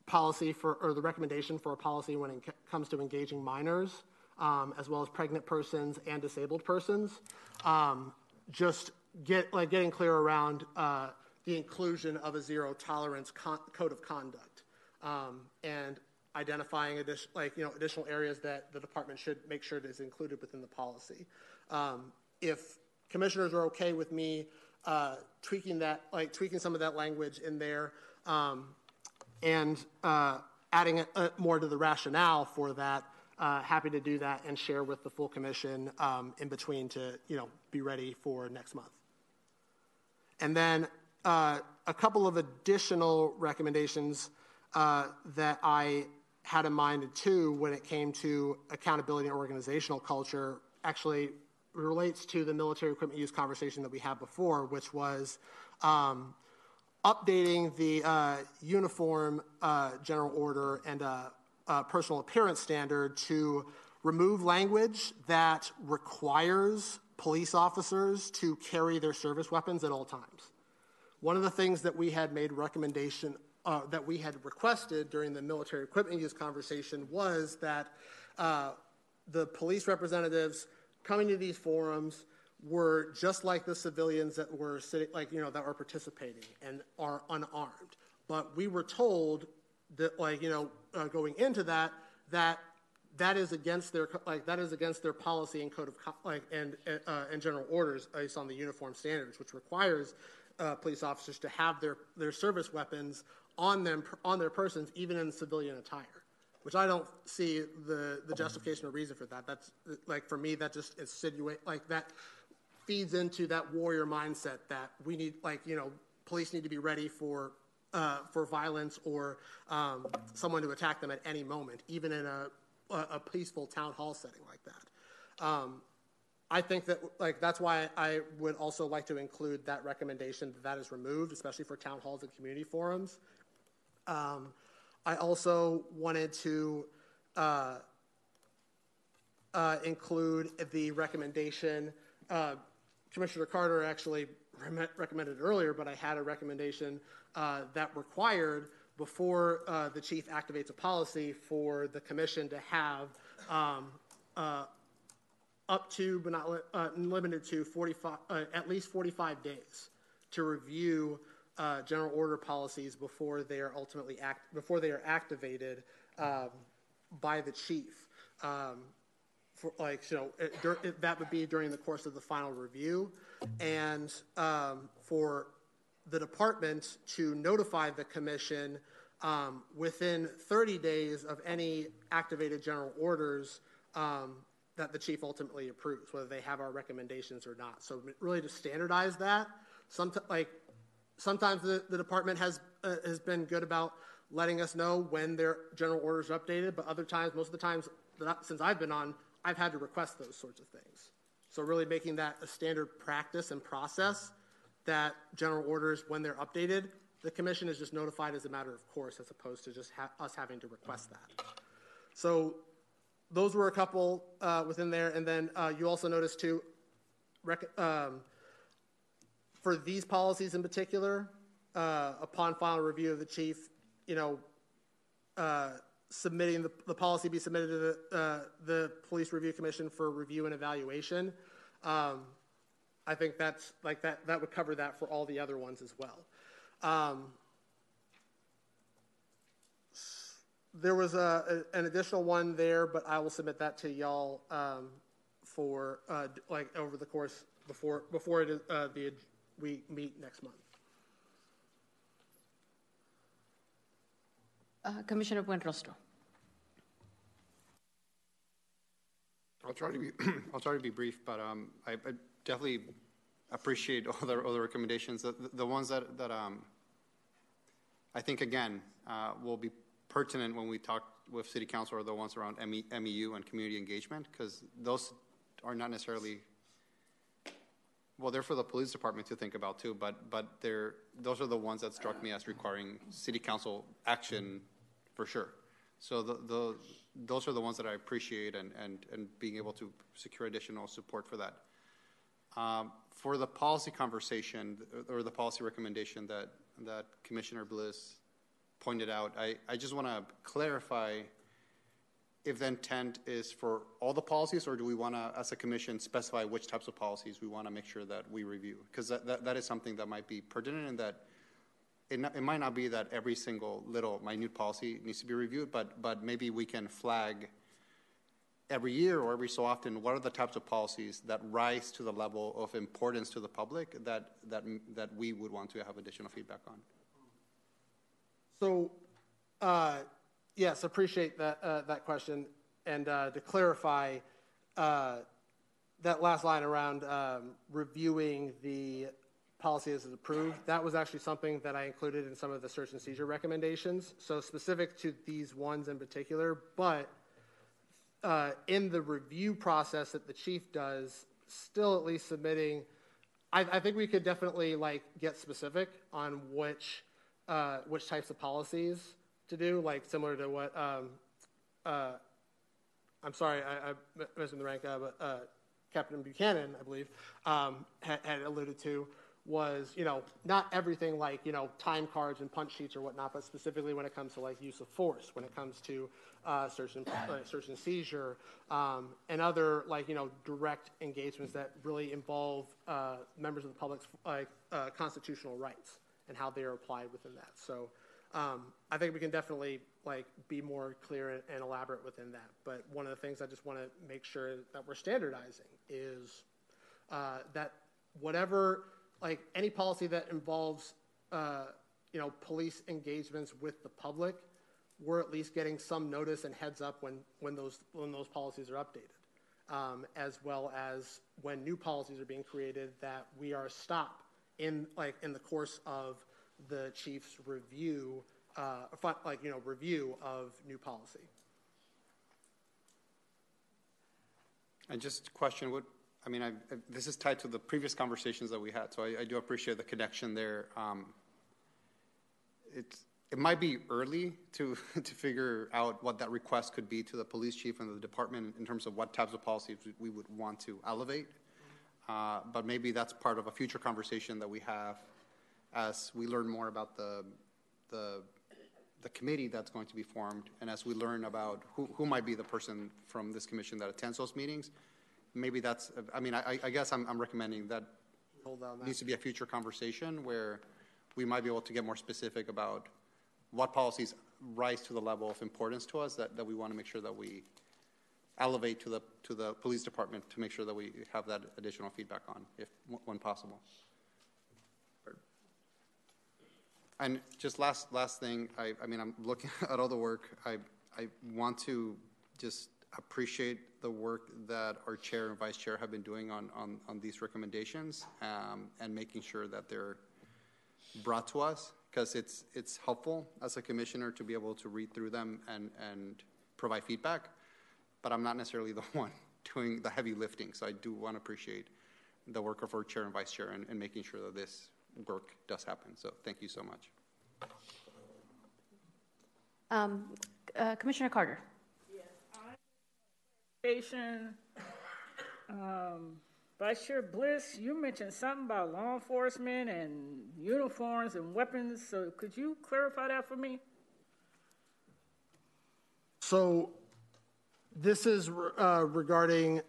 policy for, or the recommendation for a policy when it comes to engaging minors, um, as well as pregnant persons and disabled persons. Um, just get like getting clear around uh, the inclusion of a zero tolerance con- code of conduct um, and identifying addition, like you know additional areas that the department should make sure is included within the policy. Um, if commissioners are okay with me uh, tweaking that, like tweaking some of that language in there, um, and uh, adding a, a more to the rationale for that. Uh, happy to do that and share with the full commission um, in between to you know be ready for next month. And then uh, a couple of additional recommendations uh, that I had in mind too when it came to accountability and organizational culture actually relates to the military equipment use conversation that we had before, which was um, updating the uh, uniform uh, general order and uh, uh, personal appearance standard to remove language that requires police officers to carry their service weapons at all times. One of the things that we had made recommendation uh, that we had requested during the military equipment use conversation was that uh, the police representatives coming to these forums were just like the civilians that were sitting, like, you know, that were participating and are unarmed. But we were told that, like, you know, uh, going into that, that that is against their like that is against their policy and code of like and uh, and general orders based on the uniform standards, which requires uh, police officers to have their their service weapons on them on their persons, even in civilian attire which I don't see the, the justification or reason for that. That's like for me, that just is insinuate like that feeds into that warrior mindset that we need, like you know, police need to be ready for uh, for violence or um, someone to attack them at any moment, even in a a peaceful town hall setting like that. Um, I think that like that's why I would also like to include that recommendation that that is removed, especially for town halls and community forums. Um, I also wanted to uh, uh, include the recommendation. Uh, Commissioner Carter actually re- recommended earlier, but I had a recommendation uh, that required before uh, the chief activates a policy for the commission to have um, uh, up to, but not limited to, 45, at least 45 days to review uh, general order policies before they are ultimately act before they are activated um, by the chief. Um, for like you know it, it, that would be during the course of the final review, and um, for the department to notify the commission um, within 30 days of any activated general orders um, that the chief ultimately approves, whether they have our recommendations or not. So really to standardize that, some like sometimes the, the department has, uh, has been good about letting us know when their general orders are updated, but other times, most of the times since I've been on, I've had to request those sorts of things. So really making that a standard practice and process that general orders, when they're updated, the commission is just notified as a matter of course as opposed to just ha- us having to request that. So those were a couple uh, within there. And then uh, you also noticed too, rec- um, for these policies in particular, uh, upon final review of the chief, you know, uh, submitting the, the policy be submitted to the, uh, the Police Review Commission for review and evaluation. Um, I think that's like that, that would cover that for all the other ones as well. Um, there was a, a, an additional one there, but I will submit that to y'all um, for uh, like over the course before before it is, uh, the we meet next month. Uh, Commissioner Buenrostro. I'll try to be, I'll try to be brief, but um, I, I definitely appreciate all the other recommendations. The, the ones that, that um, I think, again, uh, will be pertinent when we talk with City Council are the ones around ME, MEU and community engagement, because those are not necessarily, well, they're for the police department to think about too, but, but they're, those are the ones that struck me as requiring City Council action for sure. So the, the, those are the ones that I appreciate and, and, and being able to secure additional support for that. Um, for the policy conversation or the policy recommendation that, that Commissioner Bliss pointed out, I, I just want to clarify if the intent is for all the policies or do we want to, as a commission, specify which types of policies we want to make sure that we review? Because that, that, that is something that might be pertinent and that it, it might not be that every single little minute policy needs to be reviewed, but, but maybe we can flag every year or every so often what are the types of policies that rise to the level of importance to the public that, that, that we would want to have additional feedback on. So, uh, yes, appreciate that uh, that question. And uh, to clarify, uh, that last line around um, reviewing the policy is approved, that was actually something that I included in some of the search and seizure recommendations. So specific to these ones in particular, but uh, in the review process that the chief does, still at least submitting. I, I think we could definitely like get specific on which uh, which types of policies to do, like similar to what um, uh, I'm sorry, I, I missed the rank, uh, but uh, Captain Buchanan, I believe, um, had, had alluded to was, you know, not everything like, you know, time cards and punch sheets or whatnot, but specifically when it comes to like use of force, when it comes to uh, search, and, uh, search and seizure, um, and other like, you know, direct engagements that really involve uh, members of the public's like uh, constitutional rights and how they are applied within that. So um, I think we can definitely like be more clear and, and elaborate within that. But one of the things I just want to make sure that we're standardizing is uh, that whatever like any policy that involves uh, you know police engagements with the public, we're at least getting some notice and heads up when when those when those policies are updated, um, as well as when new policies are being created that we are stopped in like in the course of the chief's review, uh, like you know review of new policy. And just a question what I mean, I, this is tied to the previous conversations that we had, so I, I do appreciate the connection there. Um, it might be early to, to figure out what that request could be to the police chief and the department in terms of what types of policies we would want to elevate. Uh, but maybe that's part of a future conversation that we have as we learn more about the, the, the committee that's going to be formed and as we learn about who, who might be the person from this commission that attends those meetings maybe that's, I mean, I, I guess I'm, I'm recommending that needs to be a future conversation where we might be able to get more specific about what policies rise to the level of importance to us that, that we want to make sure that we elevate to the, to the police department to make sure that we have that additional feedback on, if when possible. And just last last thing, I, I mean, I'm looking at all the work. I I want to just appreciate the work that our chair and vice chair have been doing on, on, on these recommendations um, and making sure that they're brought to us because it's, it's helpful as a commissioner to be able to read through them and, and provide feedback. But I'm not necessarily the one doing the heavy lifting, so I do want to appreciate the work of our chair and vice chair and, making sure that this work does happen. So thank you so much. Um, uh, Commissioner Carter um, Vice Chair Bliss, you mentioned something about law enforcement and uniforms and weapons, so could you clarify that for me? So this is uh, regarding,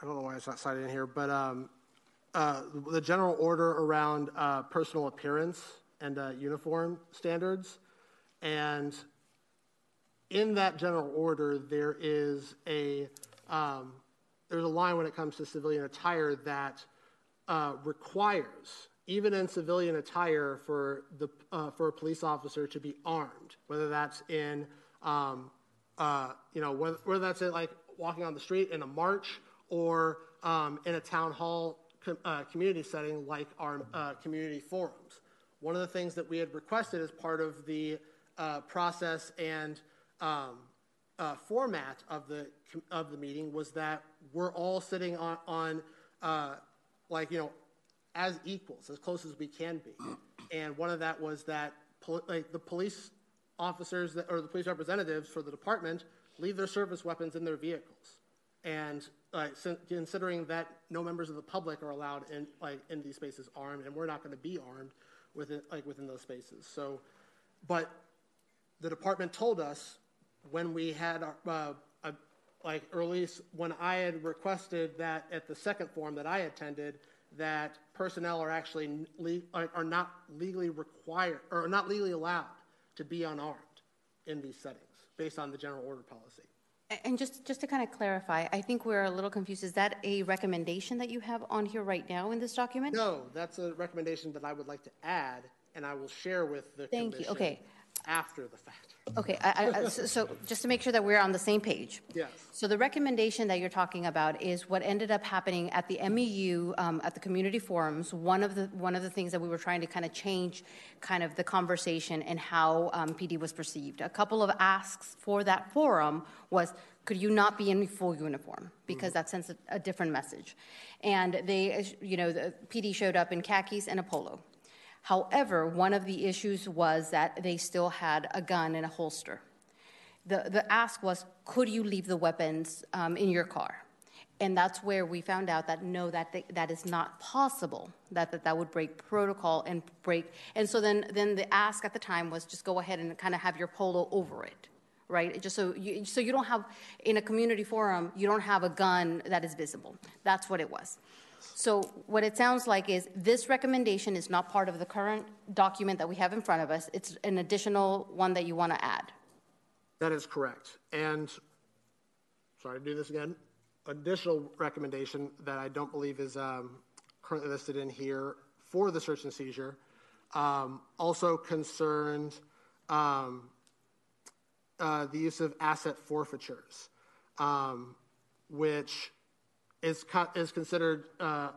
I don't know why it's not cited in here, but um, uh, the general order around uh, personal appearance and uh, uniform standards. And in that general order, there is a um, there's a line when it comes to civilian attire that uh, requires, even in civilian attire, for the uh, for a police officer to be armed, whether that's in um, uh, you know whether, whether that's in like walking on the street in a march or um, in a town hall com- uh, community setting like our uh, community forums. One of the things that we had requested as part of the uh, process and um, uh, format of the of the meeting was that we're all sitting on, on uh, like you know as equals as close as we can be. And one of that was that pol- like the police officers that, or the police representatives for the department leave their service weapons in their vehicles. And uh, considering that no members of the public are allowed in like in these spaces armed and we're not going to be armed within like within those spaces. So but the department told us when we had our, uh, a, like early when I had requested that at the second forum that I attended that personnel are actually le- are not legally required or not legally allowed to be unarmed in these settings based on the general order policy. And just, just to kind of clarify, I think we're a little confused. Is that a recommendation that you have on here right now in this document? No, that's a recommendation that I would like to add, and I will share with the Thank commission you. Okay. After the fact. Okay, I, I, so, so just to make sure that we're on the same page. Yes. So the recommendation that you're talking about is what ended up happening at the MEU, um, at the community forums. One of the one of the things that we were trying to kind of change, kind of the conversation and how um, PD was perceived. A couple of asks for that forum was, could you not be in full uniform because that sends a, a different message, and they, you know, the PD showed up in khakis and a polo. However, one of the issues was that they still had a gun in a holster. The, the ask was, could you leave the weapons um, in your car? And that's where we found out that no, that th- that is not possible. That, that that would break protocol and break. And so then, then the ask at the time was just go ahead and kind of have your polo over it, right? Just so you, so you don't have in a community forum, you don't have a gun that is visible. That's what it was. So what it sounds like is this recommendation is not part of the current document that we have in front of us. It's an additional one that you want to add. That is correct. And sorry to do this again. Additional recommendation that I don't believe is um, currently listed in here for the search and seizure um, also concerned um, uh, the use of asset forfeitures, um, which is co- is considered, uh,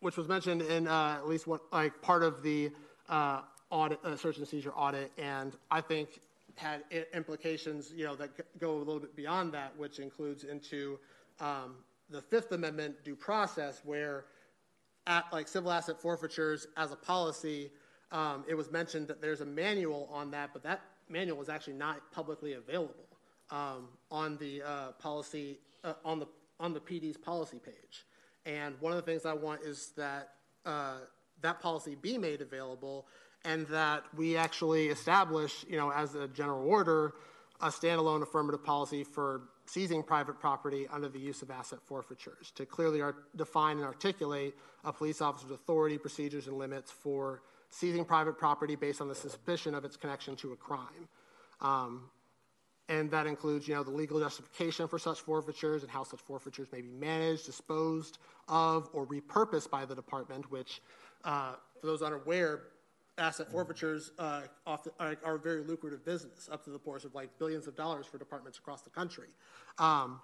which was mentioned in uh, at least one like part of the uh, audit, uh, search and seizure audit, and I think had implications, you know, that go a little bit beyond that, which includes into um, the Fifth Amendment due process, where at like civil asset forfeitures as a policy, um, it was mentioned that there's a manual on that, but that manual was actually not publicly available um, on the uh, policy uh, on the on the PD's policy page. And one of the things I want is that uh, that policy be made available, and that we actually establish, you know, as a general order, a standalone affirmative policy for seizing private property under the use of asset forfeitures to clearly art- define and articulate a police officer's authority, procedures, and limits for seizing private property based on the suspicion of its connection to a crime. Um, and that includes, you know, the legal justification for such forfeitures and how such forfeitures may be managed, disposed of, or repurposed by the department. Which, uh, for those unaware, asset forfeitures uh, are, are a very lucrative business, up to the portion of like billions of dollars for departments across the country. Um,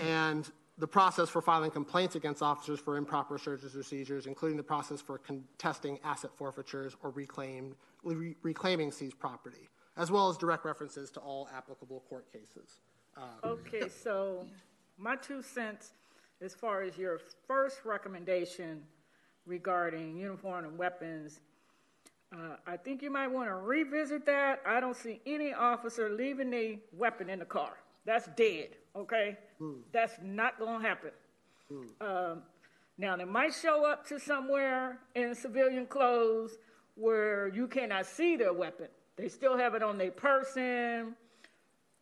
and the process for filing complaints against officers for improper searches or seizures, including the process for contesting asset forfeitures or reclaim, re- reclaiming seized property, as well as direct references to all applicable court cases. Um, Okay, so my two cents as far as your first recommendation regarding uniform and weapons, uh, I think you might want to revisit that. I don't see any officer leaving a weapon in the car. That's dead, okay? That's not going to happen. Um, now, they might show up to somewhere in civilian clothes where you cannot see their weapon. They still have it on their person,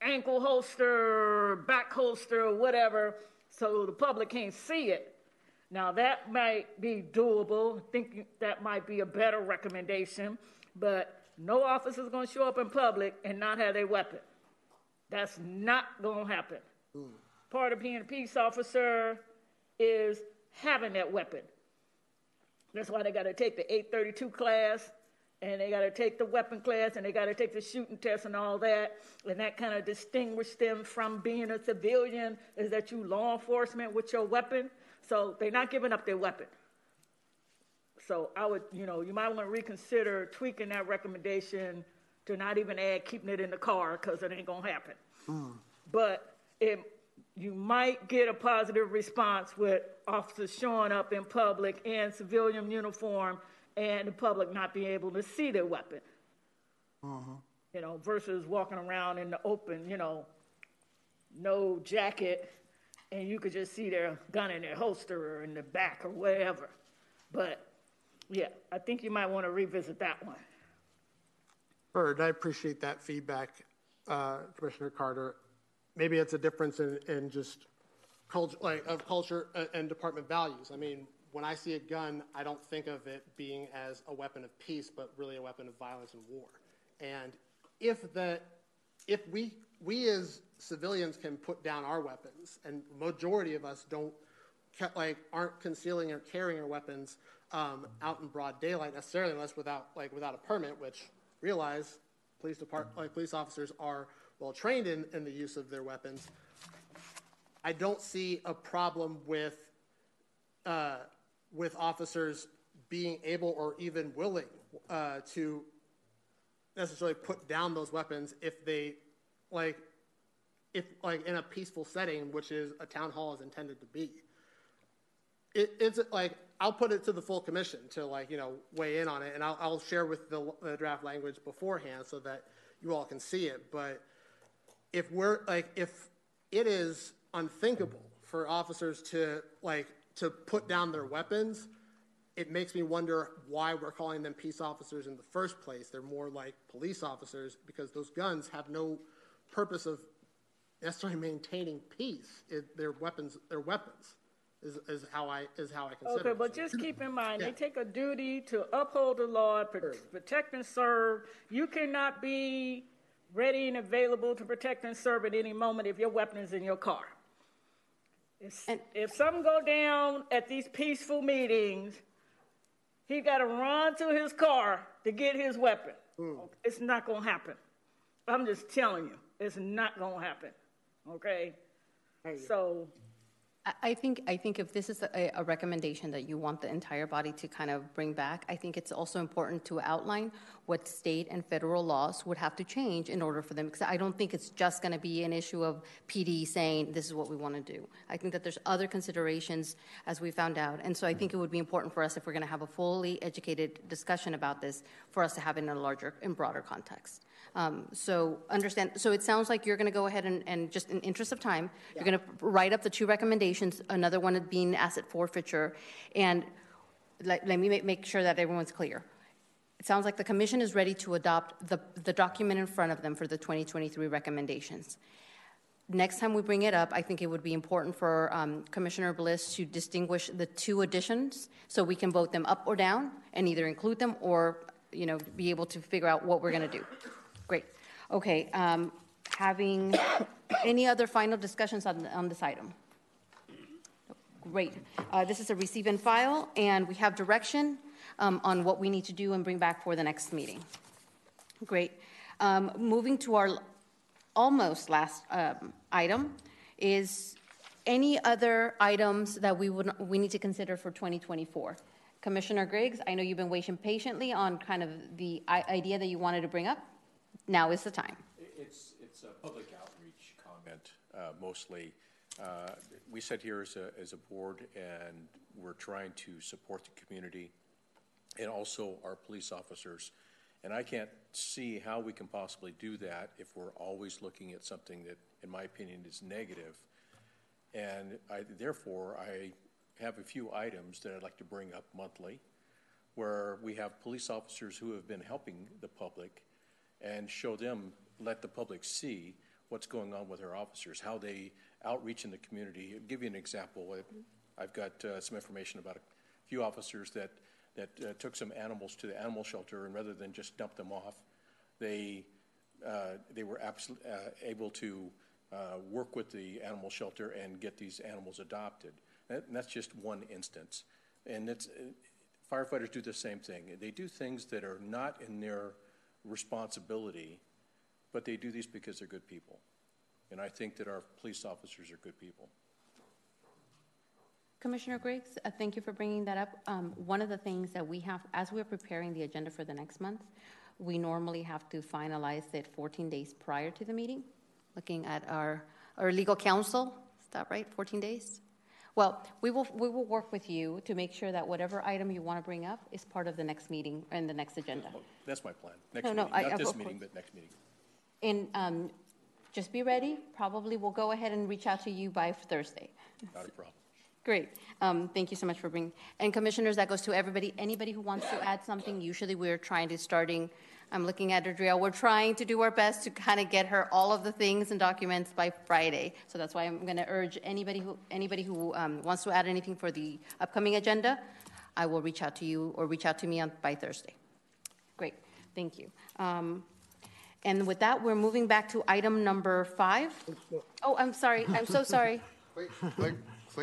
ankle holster, back holster, whatever, so the public can't see it. Now, that might be doable. I think that might be a better recommendation, but no officer is going to show up in public and not have their weapon. That's not going to happen. Mm. Part of being a peace officer is having that weapon. That's why they got to take the 832 class and they got to take the weapon class and they got to take the shooting test and all that. And that kind of distinguishes them from being a civilian is that you law enforcement with your weapon. So they're not giving up their weapon. So I would, you know, you might want to reconsider tweaking that recommendation to not even add keeping it in the car because it ain't going to happen. Hmm. But it, you might get a positive response with officers showing up in public in civilian uniform and the public not being able to see their weapon. You know, versus walking around in the open, you know, no jacket, and you could just see their gun in their holster or in the back or wherever. But yeah, I think you might want to revisit that one. Bird, I appreciate that feedback, uh, Commissioner Carter. Maybe it's a difference in, in just culture, like of culture and- and department values. I mean, when I see a gun, I don't think of it being as a weapon of peace, but really a weapon of violence and war. And if the, if we, we as civilians can put down our weapons, and majority of us don't, like, aren't concealing or carrying our weapons um, out in broad daylight necessarily, unless without, like, without a permit, which realize police depart, like, police officers are well trained in, in the use of their weapons. I don't see a problem with, uh, with officers being able or even willing uh, to necessarily put down those weapons if they, like, if like in a peaceful setting, which is a town hall is intended to be. It, it's like I'll put it to the full commission to like you know weigh in on it, and I'll, I'll share with the, the draft language beforehand so that you all can see it. But if we're like if it is unthinkable for officers to like to put down their weapons it makes me wonder why we're calling them peace officers in the first place they're more like police officers because those guns have no purpose of necessarily maintaining peace it, they're weapons they're weapons is, is how i is how i consider Okay, it. but just keep in mind, they take a duty to uphold the law, pro- protect and serve. You cannot be ready and available to protect and serve at any moment if your weapon is in your car. If, if something go down at these peaceful meetings, he got to run to his car to get his weapon. Hmm. It's not going to happen. I'm just telling you, it's not going to happen. Okay? So, I- think, I think if this is a, a recommendation that you want the entire body to kind of bring back, I think it's also important to outline what state and federal laws would have to change in order for them, because I don't think it's just going to be an issue of PD saying, this is what we want to do. I think that there's other considerations, as we found out, and so I think it would be important for us, if we're going to have a fully educated discussion about this, for us to have it in a larger and broader context. Um, so understand, so it sounds like you're going to go ahead and, and just in interest of time, you're going to write up the two recommendations, another one being asset forfeiture, and let, let me make, make sure that everyone's clear. It sounds like the commission is ready to adopt the, the document in front of them for the 2023 recommendations. Next time we bring it up, I think it would be important for um, Commissioner Bliss to distinguish the two additions so we can vote them up or down and either include them or, you know, be able to figure out what we're going to do. Okay, um, having any other final discussions on, on this item? Great. Uh, This is a receive and file, and we have direction um, on what we need to do and bring back for the next meeting. Great. Um, Moving to our almost last um, item is any other items that we would, we need to consider for 2024? Commissioner Griggs, I know you've been waiting patiently on kind of the idea that you wanted to bring up. Now is the time. It's, it's a public outreach comment, uh, mostly. Uh, We sit here as a, as a board, and we're trying to support the community and also our police officers. And I can't see how we can possibly do that if we're always looking at something that, in my opinion, is negative. And I, therefore, I have a few items that I'd like to bring up monthly where we have police officers who have been helping the public and show them, let the public see what's going on with our officers, how they outreach in the community. I'll give you an example. I've got uh, some information about a few officers that, that uh, took some animals to the animal shelter, and rather than just dump them off, they, uh, they were uh, able to uh, work with the animal shelter and get these animals adopted. And that's just one instance. And it's, uh, firefighters do the same thing. They do things that are not in their responsibility, but they do these because they're good people. And I think that our police officers are good people. Commissioner Griggs, uh, thank you for bringing that up. Um, one of the things that we have, as we're preparing the agenda for the next month, we normally have to finalize it 14 days prior to the meeting, looking at our, our legal counsel. Is that right? 14 days? Well, we will, we will work with you to make sure that whatever item you want to bring up is part of the next meeting and the next agenda. That's my plan. Next No, no, meeting, I- not of this meeting, but next meeting. And um, just be ready. Probably we'll go ahead and reach out to you by Thursday. Not a problem. Great. Um, thank you so much for bringing. And commissioners, that goes to everybody. Anybody who wants to add something. Usually, we're trying to starting. I'm looking at Adriel. We're trying to do our best to kind of get her all of the things and documents by Friday. So that's why I'm going to urge anybody who anybody who um, wants to add anything for the upcoming agenda. I will reach out to you or reach out to me on, by Thursday. Great. Thank you. Um, and with that, we're moving back to item number five. Oh, I'm sorry. I'm so sorry. Quick, quick,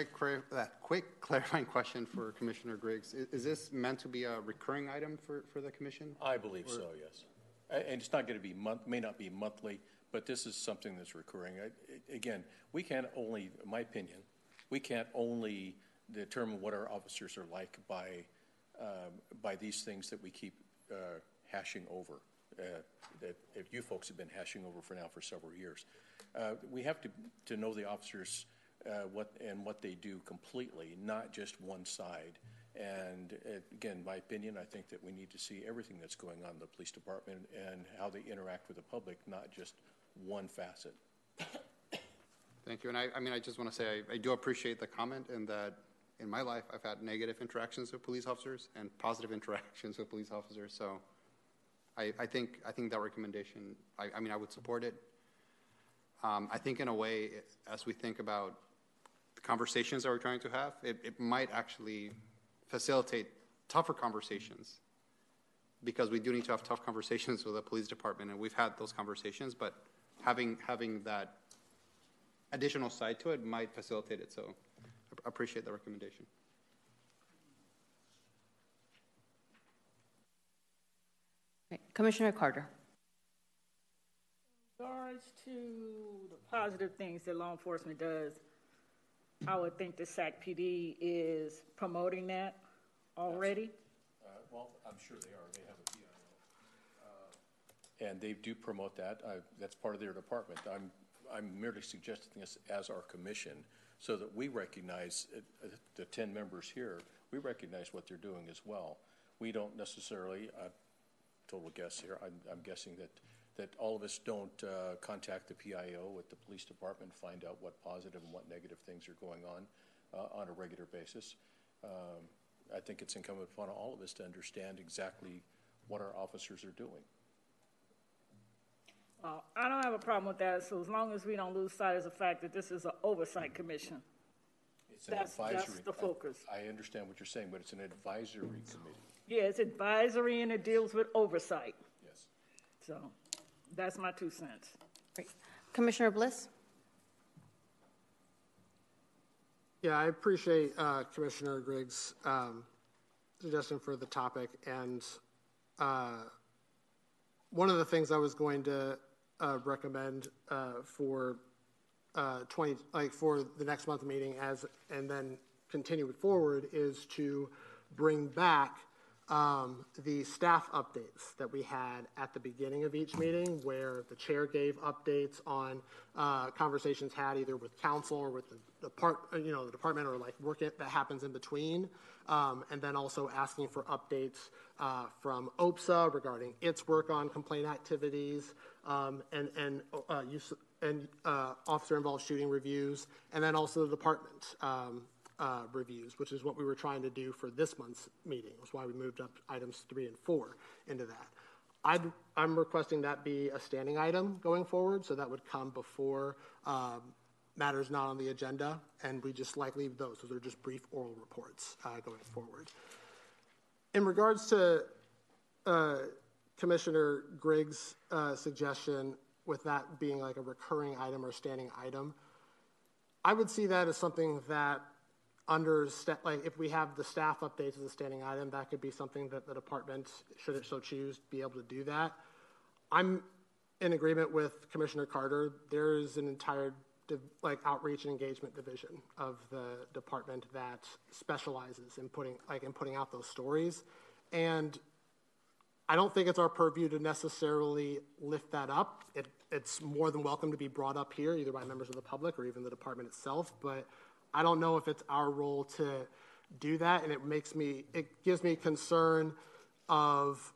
quick, that quick clarifying question for Commissioner Griggs. Is, is this meant to be a recurring item for, for the commission? I believe so, yes. And it's not going to be month, may not be monthly, but this is something that's recurring. I- Again, we can't only, in my opinion, we can't only determine what our officers are like by, um, by these things that we keep uh, hashing over, uh, that that you folks have been hashing over for now for several years. Uh, We have to, to know the officers uh, what, and what they do completely, not just one side. And uh, again, my opinion, I think that we need to see everything that's going on in the police department and how they interact with the public, not just one facet. Thank you. And I, I mean, I just want to say I, I do appreciate the comment and that in my life I've had negative interactions with police officers and positive interactions with police officers. So I, I think I think that recommendation. I, I mean, I would support it. Um, I think in a way, as we think about the conversations that we're trying to have, it, it might actually facilitate tougher conversations because we do need to have tough conversations with the police department, and we've had those conversations. But having having that additional side to it might facilitate it. So I appreciate the recommendation. Okay, Commissioner Carter. In regards to the positive things that law enforcement does, I would think the SAC PD is promoting that already. Uh, Well, I'm sure they are. They have a PIO. Uh, And they do promote that. Uh, That's part of their department. I'm, I'm merely suggesting this as our commission so that we recognize, uh, uh, the 10 members here, we recognize what they're doing as well. We don't necessarily, uh, total guess here, I'm, I'm guessing that, that all of us don't uh, contact the PIO at the police department, find out what positive and what negative things are going on uh, on a regular basis. Um, I think it's incumbent upon all of us to understand exactly what our officers are doing. Uh, I don't have a problem with that, so as long as we don't lose sight of the fact that this is an oversight commission. It's an That's- that's advisory- the focus. I I understand what you're saying, but it's an advisory committee. Yeah, it's advisory and it deals with oversight. Yes. So that's my two cents. Great. Commissioner Bliss? Yeah, I appreciate uh, Commissioner Griggs' um, suggestion for the topic. And uh, one of the things I was going to uh, recommend uh, for uh, 20, like for the next month meeting as, and then continue forward is to bring back um, the staff updates that we had at the beginning of each meeting, where the chair gave updates on uh, conversations had either with council or with the depart, uh, you know, the department or like work it, that happens in between, um, and then also asking for updates uh, from OPSA regarding its work on complaint activities, um, and and uh, use and uh, officer-involved shooting reviews, and then also the department um, uh, reviews, which is what we were trying to do for this month's meeting. That's why we moved up items three and four into that. i am requesting that be a standing item going forward, so that would come before um, matters not on the agenda, and we just like leave those. So they're just brief oral reports uh, going forward. In regards to uh, Commissioner Griggs' uh, suggestion with that being like a recurring item or standing item, I would see that as something that under like if we have the staff updates as a standing item, that could be something that the department, should it so choose, be able to do that. I'm in agreement with Commissioner Carter. There is an entire like outreach and engagement division of the department that specializes in putting like in putting out those stories, and I don't think it's our purview to necessarily lift that up. It, it's more than welcome to be brought up here, either by members of the public or even the department itself. But I don't know if it's our role to do that, and it makes me, it gives me concern of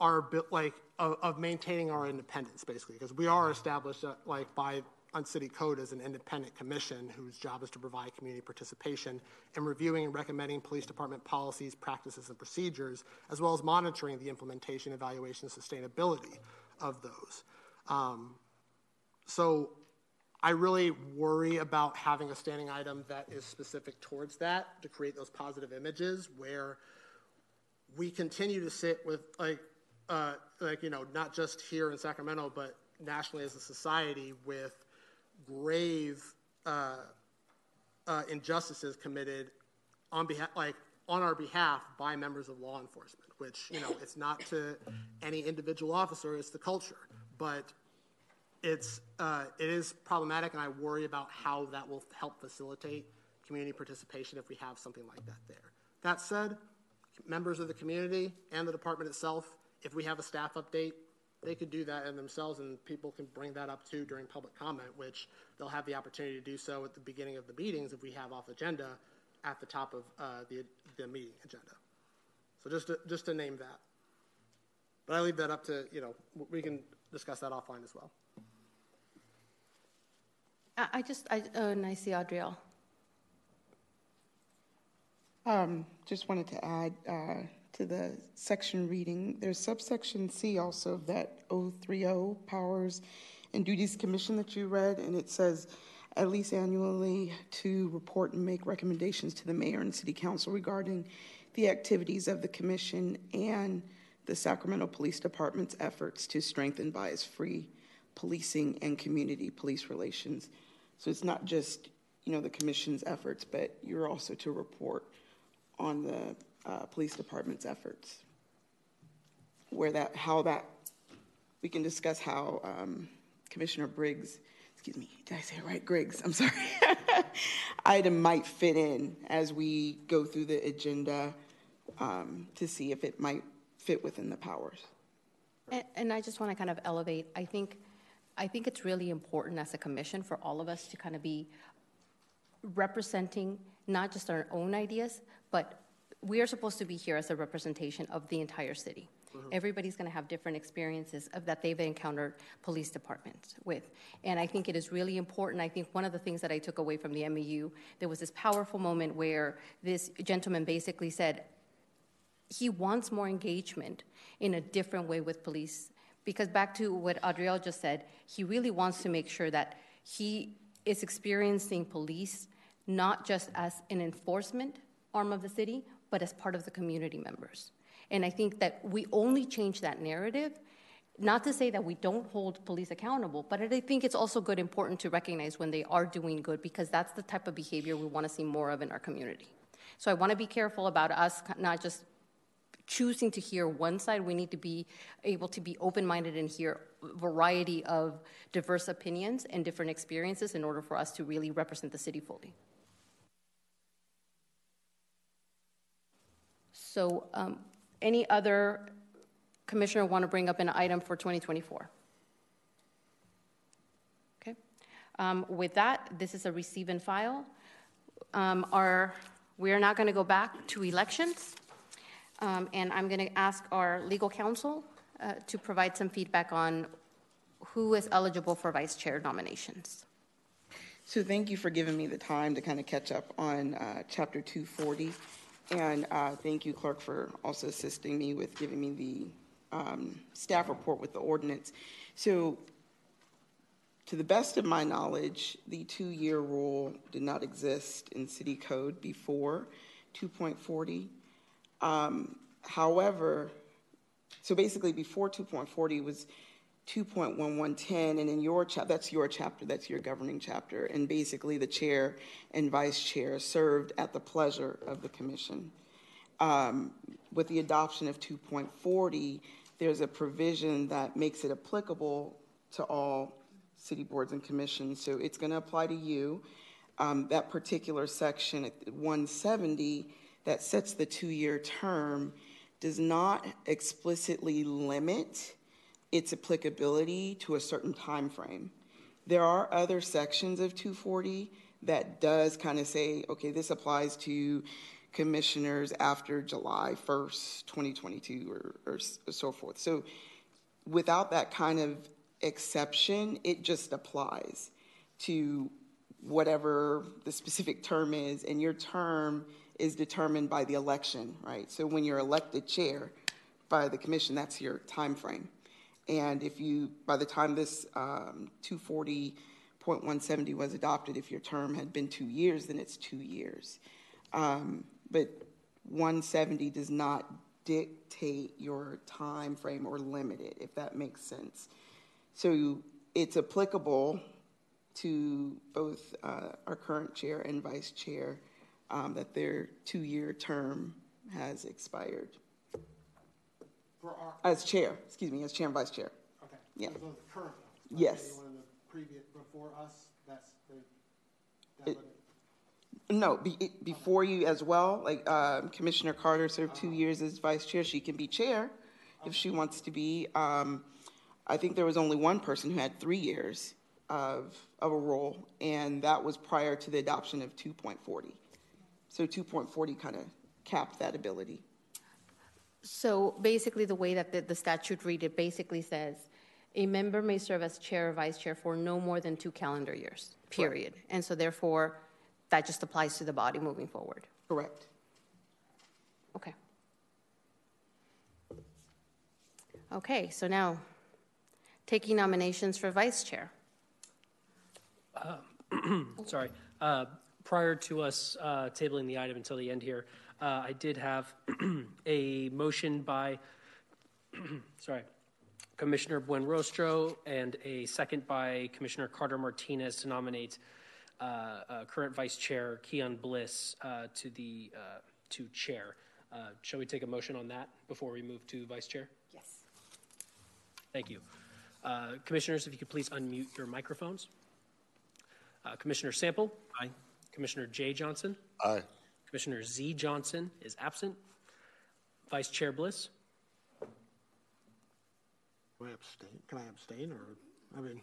our like of, of maintaining our independence, basically, because we are established uh, like by on city code as an independent commission whose job is to provide community participation in reviewing and recommending police department policies, practices, and procedures, as well as monitoring the implementation, evaluation, and sustainability of those. Um, so I really worry about having a standing item that is specific towards that to create those positive images where we continue to sit with like uh, like you know not just here in Sacramento but nationally as a society with grave uh, uh, injustices committed on behalf, like on our behalf, by members of law enforcement. Which you know, it's not to any individual officer; it's the culture. But it's uh, it is problematic, and I worry about how that will help facilitate community participation if we have something like that there. That said, members of the community and the department itself, if we have a staff update, they could do that themselves, and people can bring that up too during public comment, which they'll have the opportunity to do so at the beginning of the meetings if we have off agenda at the top of uh, the, the meeting agenda. So just to, just to name that. But I leave that up to, you know, we can discuss that offline as well. I just, I, uh, and I see Adriel. Um, just wanted to add, uh, to the section reading, there's subsection C also of that 030 powers and duties commission that you read, and it says at least annually to report and make recommendations to the mayor and city council regarding the activities of the commission and the Sacramento Police Department's efforts to strengthen bias free policing and community police relations. So it's not just, you know, the commission's efforts, but you're also to report on the uh, police department's efforts. Where that, how that, we can discuss how um, Commissioner Briggs, excuse me, did I say it right? Griggs, I'm sorry. item might fit in as we go through the agenda um, to see if it might fit within the powers. And, and I just want to kind of elevate. I think, I think it's really important as a commission for all of us to kind of be representing not just our own ideas, but we are supposed to be here as a representation of the entire city. Mm-hmm. Everybody's going to have different experiences of, that they've encountered police departments with. And I think it is really important. I think one of the things that I took away from the MEU, there was this powerful moment where this gentleman basically said he wants more engagement in a different way with police. Because back to what Adriel just said, he really wants to make sure that he is experiencing police not just as an enforcement arm of the city, but as part of the community members. And I think that we only change that narrative, not to say that we don't hold police accountable, but I think it's also good, important to recognize when they are doing good because that's the type of behavior we want to see more of in our community. So I want to be careful about us not just choosing to hear one side. We need to be able to be open minded and hear variety of diverse opinions and different experiences in order for us to really represent the city fully. So, um, any other commissioner want to bring up an item for 2024? Okay. Um, with that, this is a receive and file. Um, our, we are not going to go back to elections, um, and I'm going to ask our legal counsel uh, to provide some feedback on who is eligible for vice chair nominations? So thank you for giving me the time to kind of catch up on uh, Chapter 240. And uh, thank you, Clerk, for also assisting me with giving me the um, staff report with the ordinance. So to the best of my knowledge, the two-year rule did not exist in city code before 2.40. Um, however, so basically before 2.40 was 2.1110, and in your chapter, that's your chapter, that's your governing chapter, and basically the chair and vice chair served at the pleasure of the commission. Um, with the adoption of 2.40, there's a provision that makes it applicable to all city boards and commissions, so it's going to apply to you. Um, that particular section, 170, that sets the two-year term, does not explicitly limit its applicability to a certain time frame. There are other sections of 240 that does kind of say, okay, this applies to commissioners after July 1st, 2022, or, or so forth. So without that kind of exception, it just applies to whatever the specific term is, and your term is determined by the election, right? So when you're elected chair by the commission, that's your time frame. And if you, by the time this um, 240.170 was adopted, if your term had been two years, then it's two years. Um, but 170 does not dictate your time frame or limit it, if that makes sense. So it's applicable to both uh, our current chair and vice chair um, that their two-year term has expired. For our, As chair, excuse me, as chair and vice chair. okay. Yeah. So the current. one, like Yes. The previous, before us, that's, they, that It- No, be, it- before you as well, like um, Commissioner Carter served two years as vice chair. She can be chair if she wants to be. Um, I think there was only one person who had three years of, of a role, and that was prior to the adoption of 2.40. So 2.40 kind of capped that ability. So basically, the way that the, the statute read it basically says, a member may serve as chair or vice chair for no more than two calendar years, period. And so therefore, that just applies to the body moving forward. Correct. Okay. Okay, so now, taking nominations for vice chair. Sorry. Uh, Prior to us uh, tabling the item until the end here, uh, I did have a motion by, sorry, Commissioner Buenrostro and a second by Commissioner Carter Martinez to nominate uh, uh, current Vice Chair Keon Bliss uh, to the, uh, to Chair. Uh, Shall we take a motion on that before we move to Vice Chair? Yes. Thank you. Uh, Commissioners, if you could please unmute your microphones. Uh, Commissioner Sample? Aye. Commissioner J. Johnson? Aye. Commissioner Z. Johnson is absent. Vice Chair Bliss? Do I abstain? Can I abstain or, I mean,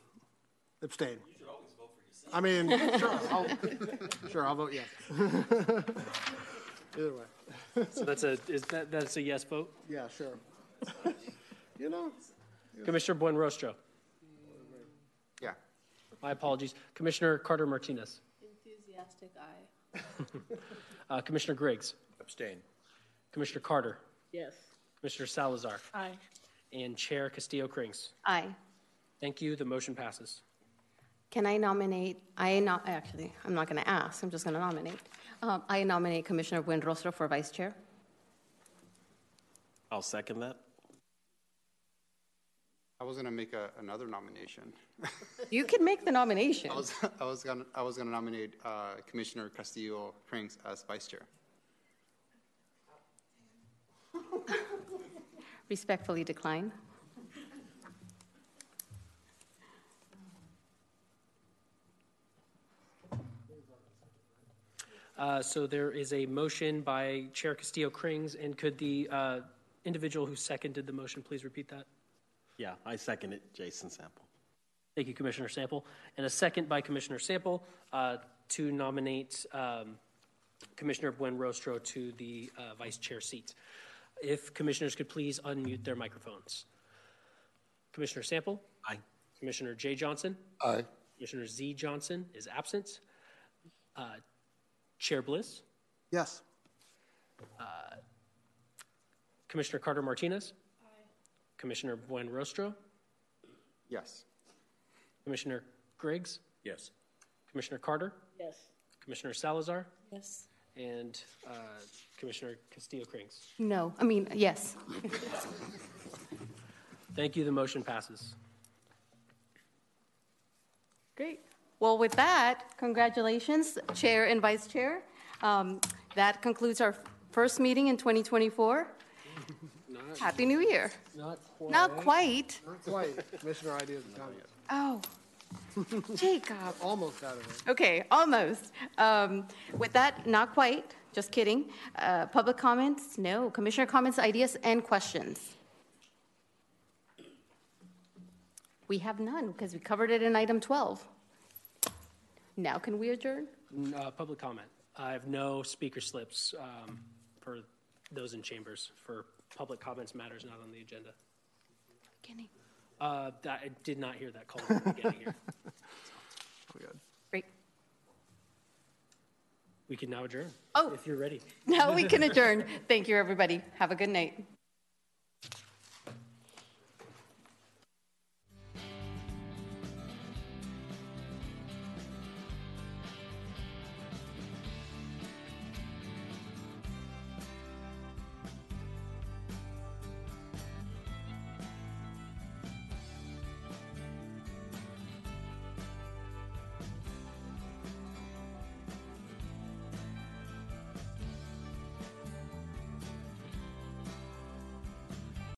abstain? You should always vote for yourself. I mean, sure, I'll, sure, I'll vote yes. Either way. So that's a, is that, that's a yes vote? Yeah, sure. You know, Commissioner Buenrostro? Yeah. My apologies. Commissioner Carter Martinez? Enthusiastic aye. Uh, Commissioner Griggs? Abstain. Commissioner Carter? Yes. Commissioner Salazar? Aye. And Chair Castillo Krings? Aye. Thank you. The motion passes. Can I nominate, I not, actually, I'm not going to ask, I'm just going to nominate. Um, I nominate Commissioner Buenrostro for vice chair. I'll second that. I was gonna make a, another nomination. You can make the nomination. I was, I was gonna, I was gonna nominate uh, Commissioner Castillo Prinks as vice chair. Respectfully decline. Uh, So there is a motion by Chair Castillo Krings, and could the uh, individual who seconded the motion please repeat that? Yeah, I second it, Jason Sample. Thank you, Commissioner Sample. And a second by Commissioner Sample uh, to nominate um, Commissioner Buenrostro to the uh, vice chair seat. If commissioners could please unmute their microphones. Commissioner Sample? Aye. Commissioner J. Johnson. Aye. Commissioner Z. Johnson is absent. Uh, Chair Bliss. Yes. Commissioner Carter Martinez. Commissioner Buenrostro? Yes. Commissioner Griggs. Yes. Commissioner Carter. Yes. Commissioner Salazar. Yes. And uh, Commissioner Castillo Krings. No, I mean, yes. Thank you. The motion passes. Great. Well, with that, congratulations, Chair and Vice Chair. Um, That concludes our first meeting in 2024. Happy New Year. Not quite. Not quite. Not quite. Commissioner ideas and comments. Oh, Jacob. Almost out of it. Okay, almost. Um, With that, not quite, just kidding. Uh, Public comments? No. Commissioner comments, ideas, and questions? We have none, because we covered it in item 12. Now can we adjourn? N- uh, Public comment. I have no speaker slips um, for those in chambers for public comments matters not on the agenda. Kenny. Uh, that- I did not hear that call at the beginning here. Great. We can now adjourn. Oh. If you're ready. Now we can adjourn. Thank you, everybody. Have a good night.